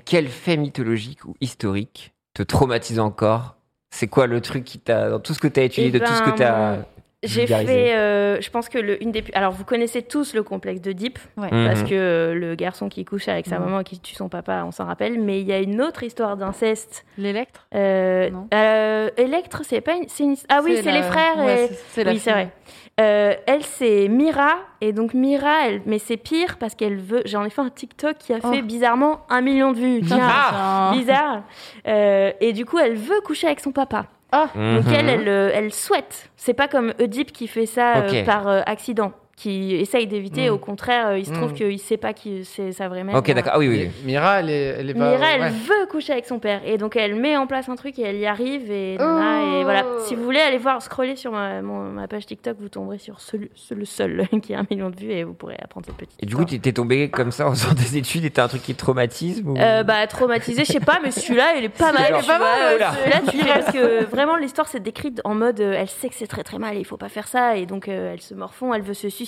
quel fait mythologique ou historique te traumatise encore C'est quoi le truc qui t'a, dans tout ce que tu as étudié, Eh de tout ce que ben, tu as. J'ai fait, euh, je pense que le, une des plus- Alors, vous connaissez tous le complexe de Deep, Ouais. parce Mhm. que euh, le garçon qui couche avec sa maman et qui tue son papa, on s'en rappelle. Mais il y a une autre histoire d'inceste. L'électre Euh, Non. euh, Electre, c'est pas une, Ah oui, c'est la- les frères. ouais, et... oui, c'est vrai. Euh, elle, c'est Mira. Et donc, Mira, elle... mais c'est pire parce qu'elle veut. J'en ai fait un TikTok qui a fait Oh. bizarrement un million de vues. Tiens, Ah. bizarre. Euh, et du coup, elle veut coucher avec son papa. Donc, Mhm. elle, elle, euh, elle souhaite. C'est pas comme Oedipe qui fait ça euh, par euh, accident, qui essaye d'éviter. Mm. Au contraire, euh, il se trouve Mm. qu'il sait pas qui c'est sa vraie mère. Ok, d'accord. Ah oui, oui. Mi- Mira, elle est, elle est pas. Mira, elle ouais. veut coucher avec son père. Et donc, elle met en place un truc et elle y arrive. Et, Oh. et voilà. Si vous voulez aller voir, scroller sur ma, mon- ma page TikTok, vous tomberez sur ce- ce- le seul qui a un million de vues et vous pourrez apprendre cette petite Et du coup, t'es t'es tombé comme ça en faisant des études et t'as un truc qui te traumatise ou... Euh, bah, traumatisé, je sais pas, mais celui-là, il est pas mal. Genre, tu vois, euh, oula. Celui-là, tu fais parce que vraiment, l'histoire, c'est décrite en mode euh, elle sait que c'est très très mal et il faut pas faire ça. Et donc, euh, elle se morfond, elle veut se suicider.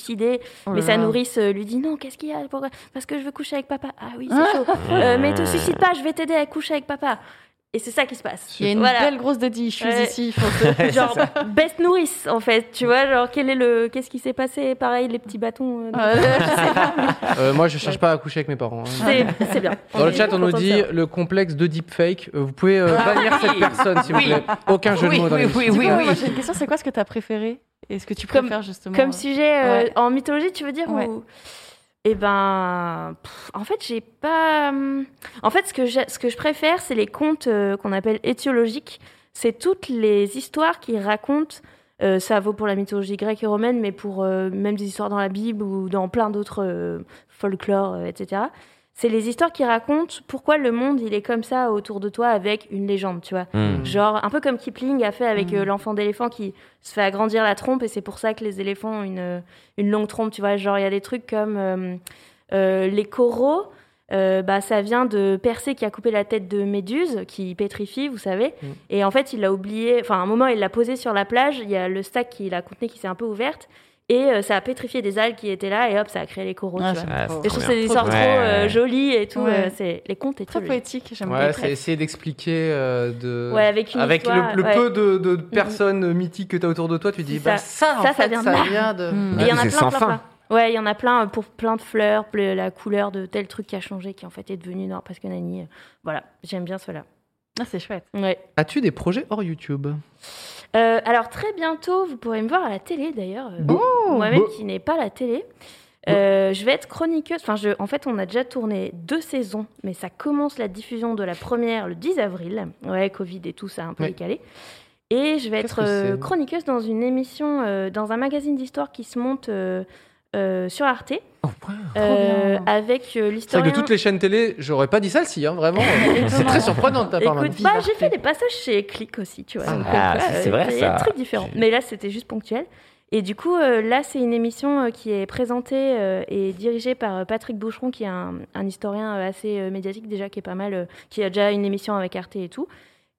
Oh mais sa nourrice euh, lui dit non, qu'est-ce qu'il y a Pourquoi Parce que je veux coucher avec papa. Ah oui, c'est chaud. Euh, mais te suicide pas, je vais t'aider à coucher avec papa. Et c'est ça qui se passe. Il y a une Voilà. belle grosse daddy issues Ouais. ici. Faut genre best nourrice en fait tu vois genre quel est le qu'est-ce qui s'est passé? Pareil les petits bâtons euh, dans- Euh, moi, je cherche pas à coucher avec mes parents. hein. c'est bien Dans le chat, on nous dit ça. le complexe de deepfake. Euh, vous pouvez euh, bannir cette personne, s'il vous plaît. Aucun jeu Oui, de mots dans oui, l'émission. oui, oui, oui. j'ai une question c'est quoi ce que tu as préféré? Et ce que tu Comme- préfères justement comme sujet euh, Ouais. en mythologie tu veux dire Ouais. ou eh ben en fait j'ai pas hum, en fait ce que ce que je préfère c'est les contes euh, qu'on appelle étiologiques c'est toutes les histoires qui racontent euh, ça vaut pour la mythologie grecque et romaine, mais pour euh, même des histoires dans la Bible ou dans plein d'autres folklore, etc. C'est les histoires qui racontent pourquoi le monde il est comme ça autour de toi avec une légende, tu vois. Hmm. Genre un peu comme Kipling a fait avec Mm. euh, l'enfant d'éléphant qui se fait agrandir la trompe et c'est pour ça que les éléphants ont une, une longue trompe, tu vois. Genre il y a des trucs comme euh, euh, les coraux. euh, bah, ça vient de Persée qui a coupé la tête de Méduse, qui pétrifie, vous savez. Mm. Et en fait, il l'a oublié. Enfin, à un moment, il l'a posé sur la plage. Il y a le stack qui la contenait qui s'est un peu ouverte. Et euh, ça a pétrifié des algues qui étaient là. Et hop, ça a créé les coraux. Ah, tu vois. j'aime Ah, trop. Et je trouve que c'est des Trop histoires trop Ouais, euh, jolies et tout. Ouais. euh, c'est les contes Très étiologiques. poétique, j'aime Ouais, c'est essayer d'expliquer euh, de. Ouais, avec une Avec histoire, le, le ouais. peu de, de personnes mythiques que tu as autour de toi, tu dis bah ça. ça, en Ça, ça fait, vient de ça vient de. Mm. Et il y en a c'est plein, sans plein, fin. plein. Ouais, il y en a plein pour plein de fleurs, la couleur de tel truc qui a changé, qui en fait est devenu non parce que Nani. Voilà, j'aime bien cela. Ah, c'est chouette. Ouais. As-tu des projets hors YouTube? Euh, alors très bientôt, vous pourrez me voir à la télé d'ailleurs. Oh, Moi-même qui n'ai pas la télé. Euh, je vais être chroniqueuse. Enfin, je, en fait, on a déjà tourné deux saisons, mais ça commence la diffusion de la première le 10 avril. Ouais, Covid et tout, ça a un peu Ouais. décalé. Et je vais être chroniqueuse dans une émission, euh, dans un magazine d'histoire qui se monte euh, sur Arte, Oh, wow. euh, avec euh, C'est l'historien. que de toutes les chaînes télé, j'aurais pas dit ça-ci, hein, vraiment. c'est très surprenant de ta part. Écoute, bah, j'ai fait des passages chez Click aussi, tu vois. Ah, ah, euh, c'est vrai, Il y a des ça. trucs différents. Mais là, c'était juste ponctuel. Et du coup, euh, là, c'est une émission euh, qui est présentée euh, et dirigée par euh, Patrick Boucheron, qui est un, un historien euh, assez euh, médiatique déjà, qui est pas mal, euh, qui a déjà une émission avec Arte et tout.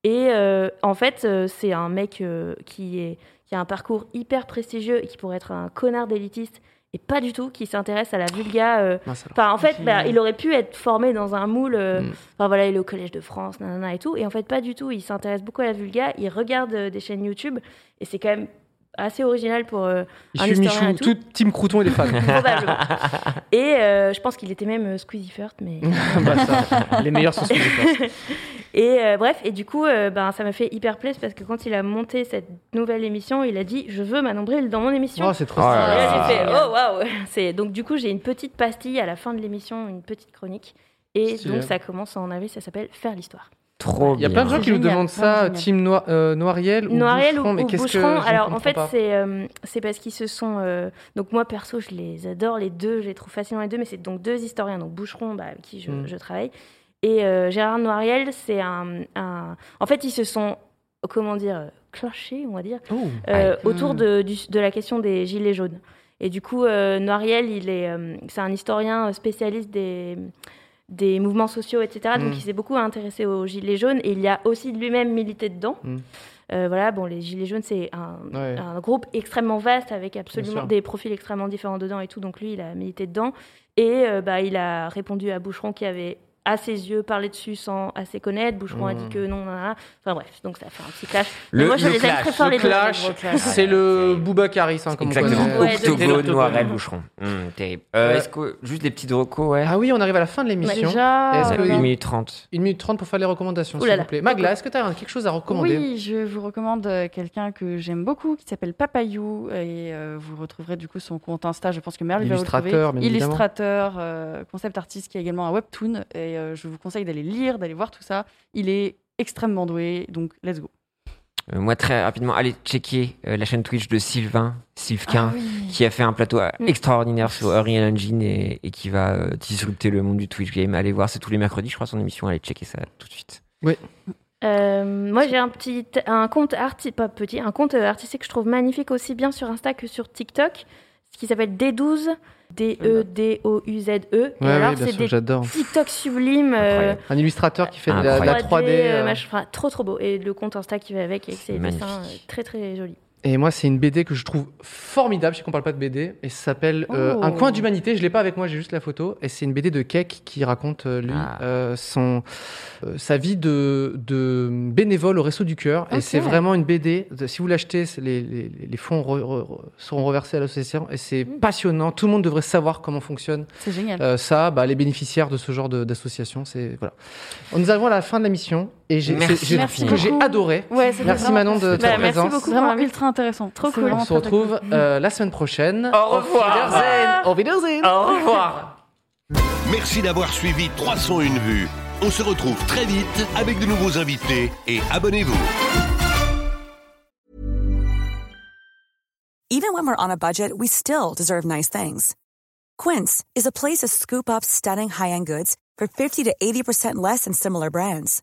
Et euh, en fait, euh, c'est un mec euh, qui, est, qui a un parcours hyper prestigieux et qui pourrait être un connard d'élitiste et pas du tout qui s'intéresse à la vulga. euh. Enfin, en fait, bah, il aurait pu être formé dans un moule. euh, Mm. Enfin, voilà, il est au Collège de France, nanana et tout. Et en fait, pas du tout. Il s'intéresse beaucoup à la vulga. Il regarde euh, des chaînes YouTube. Et c'est quand même assez original pour euh, Il un suit historien Michou, et tout. tout Team Crouton, il est fan. probablement. Et euh, je pense qu'il était même euh, Squeezie First, mais. Bah, ça, les meilleurs sont qui Et euh, bref, et du coup, euh, ben, ça m'a fait hyper plaisir parce que quand il a monté cette nouvelle émission, il a dit Je veux ma nombril dans mon émission. Oh, c'est trop stylé. là. j'ai fait Oh waouh Donc, du coup, j'ai une petite pastille à la fin de l'émission, une petite chronique. Et Stylé. donc, ça commence en avril, ça s'appelle Faire l'histoire. Trop Il y a plein de gens qui nous demandent ça. Team Noi- euh, Noiriel ou Noiriel Boucheron, ou, mais ou qu'est-ce que je Alors, en fait, c'est euh, c'est parce qu'ils se sont. euh, Donc, moi, perso, je les adore, les deux, je les trouve fascinants, les deux, mais c'est donc deux historiens. Donc, Boucheron, bah, avec qui je, Mm. je travaille. Et euh, Gérard Noiriel, c'est un, un- En fait, ils se sont, comment dire, clochés, on va dire, Oh. euh, autour de, du- de la question des gilets jaunes. Et du coup, euh, Noiriel, il est, euh, c'est un historien spécialiste des, des mouvements sociaux, etc. Donc, Mm. il s'est beaucoup intéressé aux gilets jaunes et il y a aussi lui-même milité dedans. Mm. Euh, voilà, bon, les gilets jaunes, c'est un, Ouais. un groupe extrêmement vaste avec absolument des profils extrêmement différents dedans et tout. Donc, lui, il a milité dedans et euh, bah, il a répondu à Boucheron qui avait à ses yeux parlé dessus sans assez connaître. Boucheron a dit Mm. que non, nan. enfin bref, donc ça fait un petit clash. Mais Le- moi, je le les aime clash, très fort Le les deux. clash, c'est le Boubacaris, hein, comme on Exactement. Ouais, Octogone, Noirel, Boucheron. Hum, terrible. Euh, Ouais. Est-ce que juste des petits recos, ouais Ah oui, on arrive à la fin de l'émission. Déjà, Est-ce Ça que- fait euh, 1 minute 30. Une minute trente pour faire les recommandations, s'il vous plaît. Magla, est-ce que tu as quelque chose à recommander Oui, je vous recommande euh, quelqu'un que j'aime beaucoup qui s'appelle Papayou et euh, vous retrouverez du coup son compte Insta. Je pense que Merle va le trouver. Illustrateur, euh, concept artiste qui a également un webtoon et euh, je vous conseille d'aller lire, d'aller voir tout ça. Il est extrêmement doué, donc let's go. Euh, moi, très rapidement, allez checker euh, la chaîne Twitch de Sylvain, Sylvquin, Ah oui. qui a fait un plateau Mm. extraordinaire sur Unreal Engine et, et qui va euh, disrupter le monde du Twitch game. Allez voir, c'est tous les mercredis, je crois, son émission. Allez checker ça tout de suite. Euh, moi, j'ai un petit, un compte arti, pas petit, un compte artistique que je trouve magnifique aussi bien sur Insta que sur TikTok, ce qui s'appelle D12, E D-E-D-O-U-Z-E. Ouais, Et alors, oui, bien c'est sûr, des j'adore. TikTok sublimes. euh. Un illustrateur qui fait de la, de la 3D, 3D. euh, machin, trop trop beau. Et le compte Insta qui va avec, Magnifique. dessins euh, très très jolis. Et moi, c'est une BD que je trouve formidable. Je sais qu'on parle pas de BD. Et ça s'appelle euh, Oh. Un coin d'humanité. Je l'ai pas avec moi, j'ai juste la photo. Et c'est une BD de Keck qui raconte, euh, lui, Ah. euh, son, euh, sa vie de, de bénévole au Resto du Cœur. Et c'est vraiment une BD. de- si vous l'achetez, les, les, les fonds re- re- re- seront reversés à l'association. Et c'est Mm. passionnant. Tout le monde devrait savoir comment fonctionne C'est génial. euh, ça. Bah, les bénéficiaires de ce genre d'association, c'est voilà. Nous arrivons à la fin de la mission. Et j'ai, Merci Merci que j'ai adoré. Ouais, Merci vraiment- Manon de ta Bah, merci présence. beaucoup. Vraiment ultra intéressant. Trop C'est cool. On se retrouve euh, la semaine prochaine. Au revoir. Auf Wiedersehen. Au revoir. Merci d'avoir suivi 301 vues. On se retrouve très vite avec de nouveaux invités et abonnez-vous. Even when we're on a budget, we still deserve nice things. Quince is a place to scoop up stunning high-end goods for 50 to 80% less than similar brands.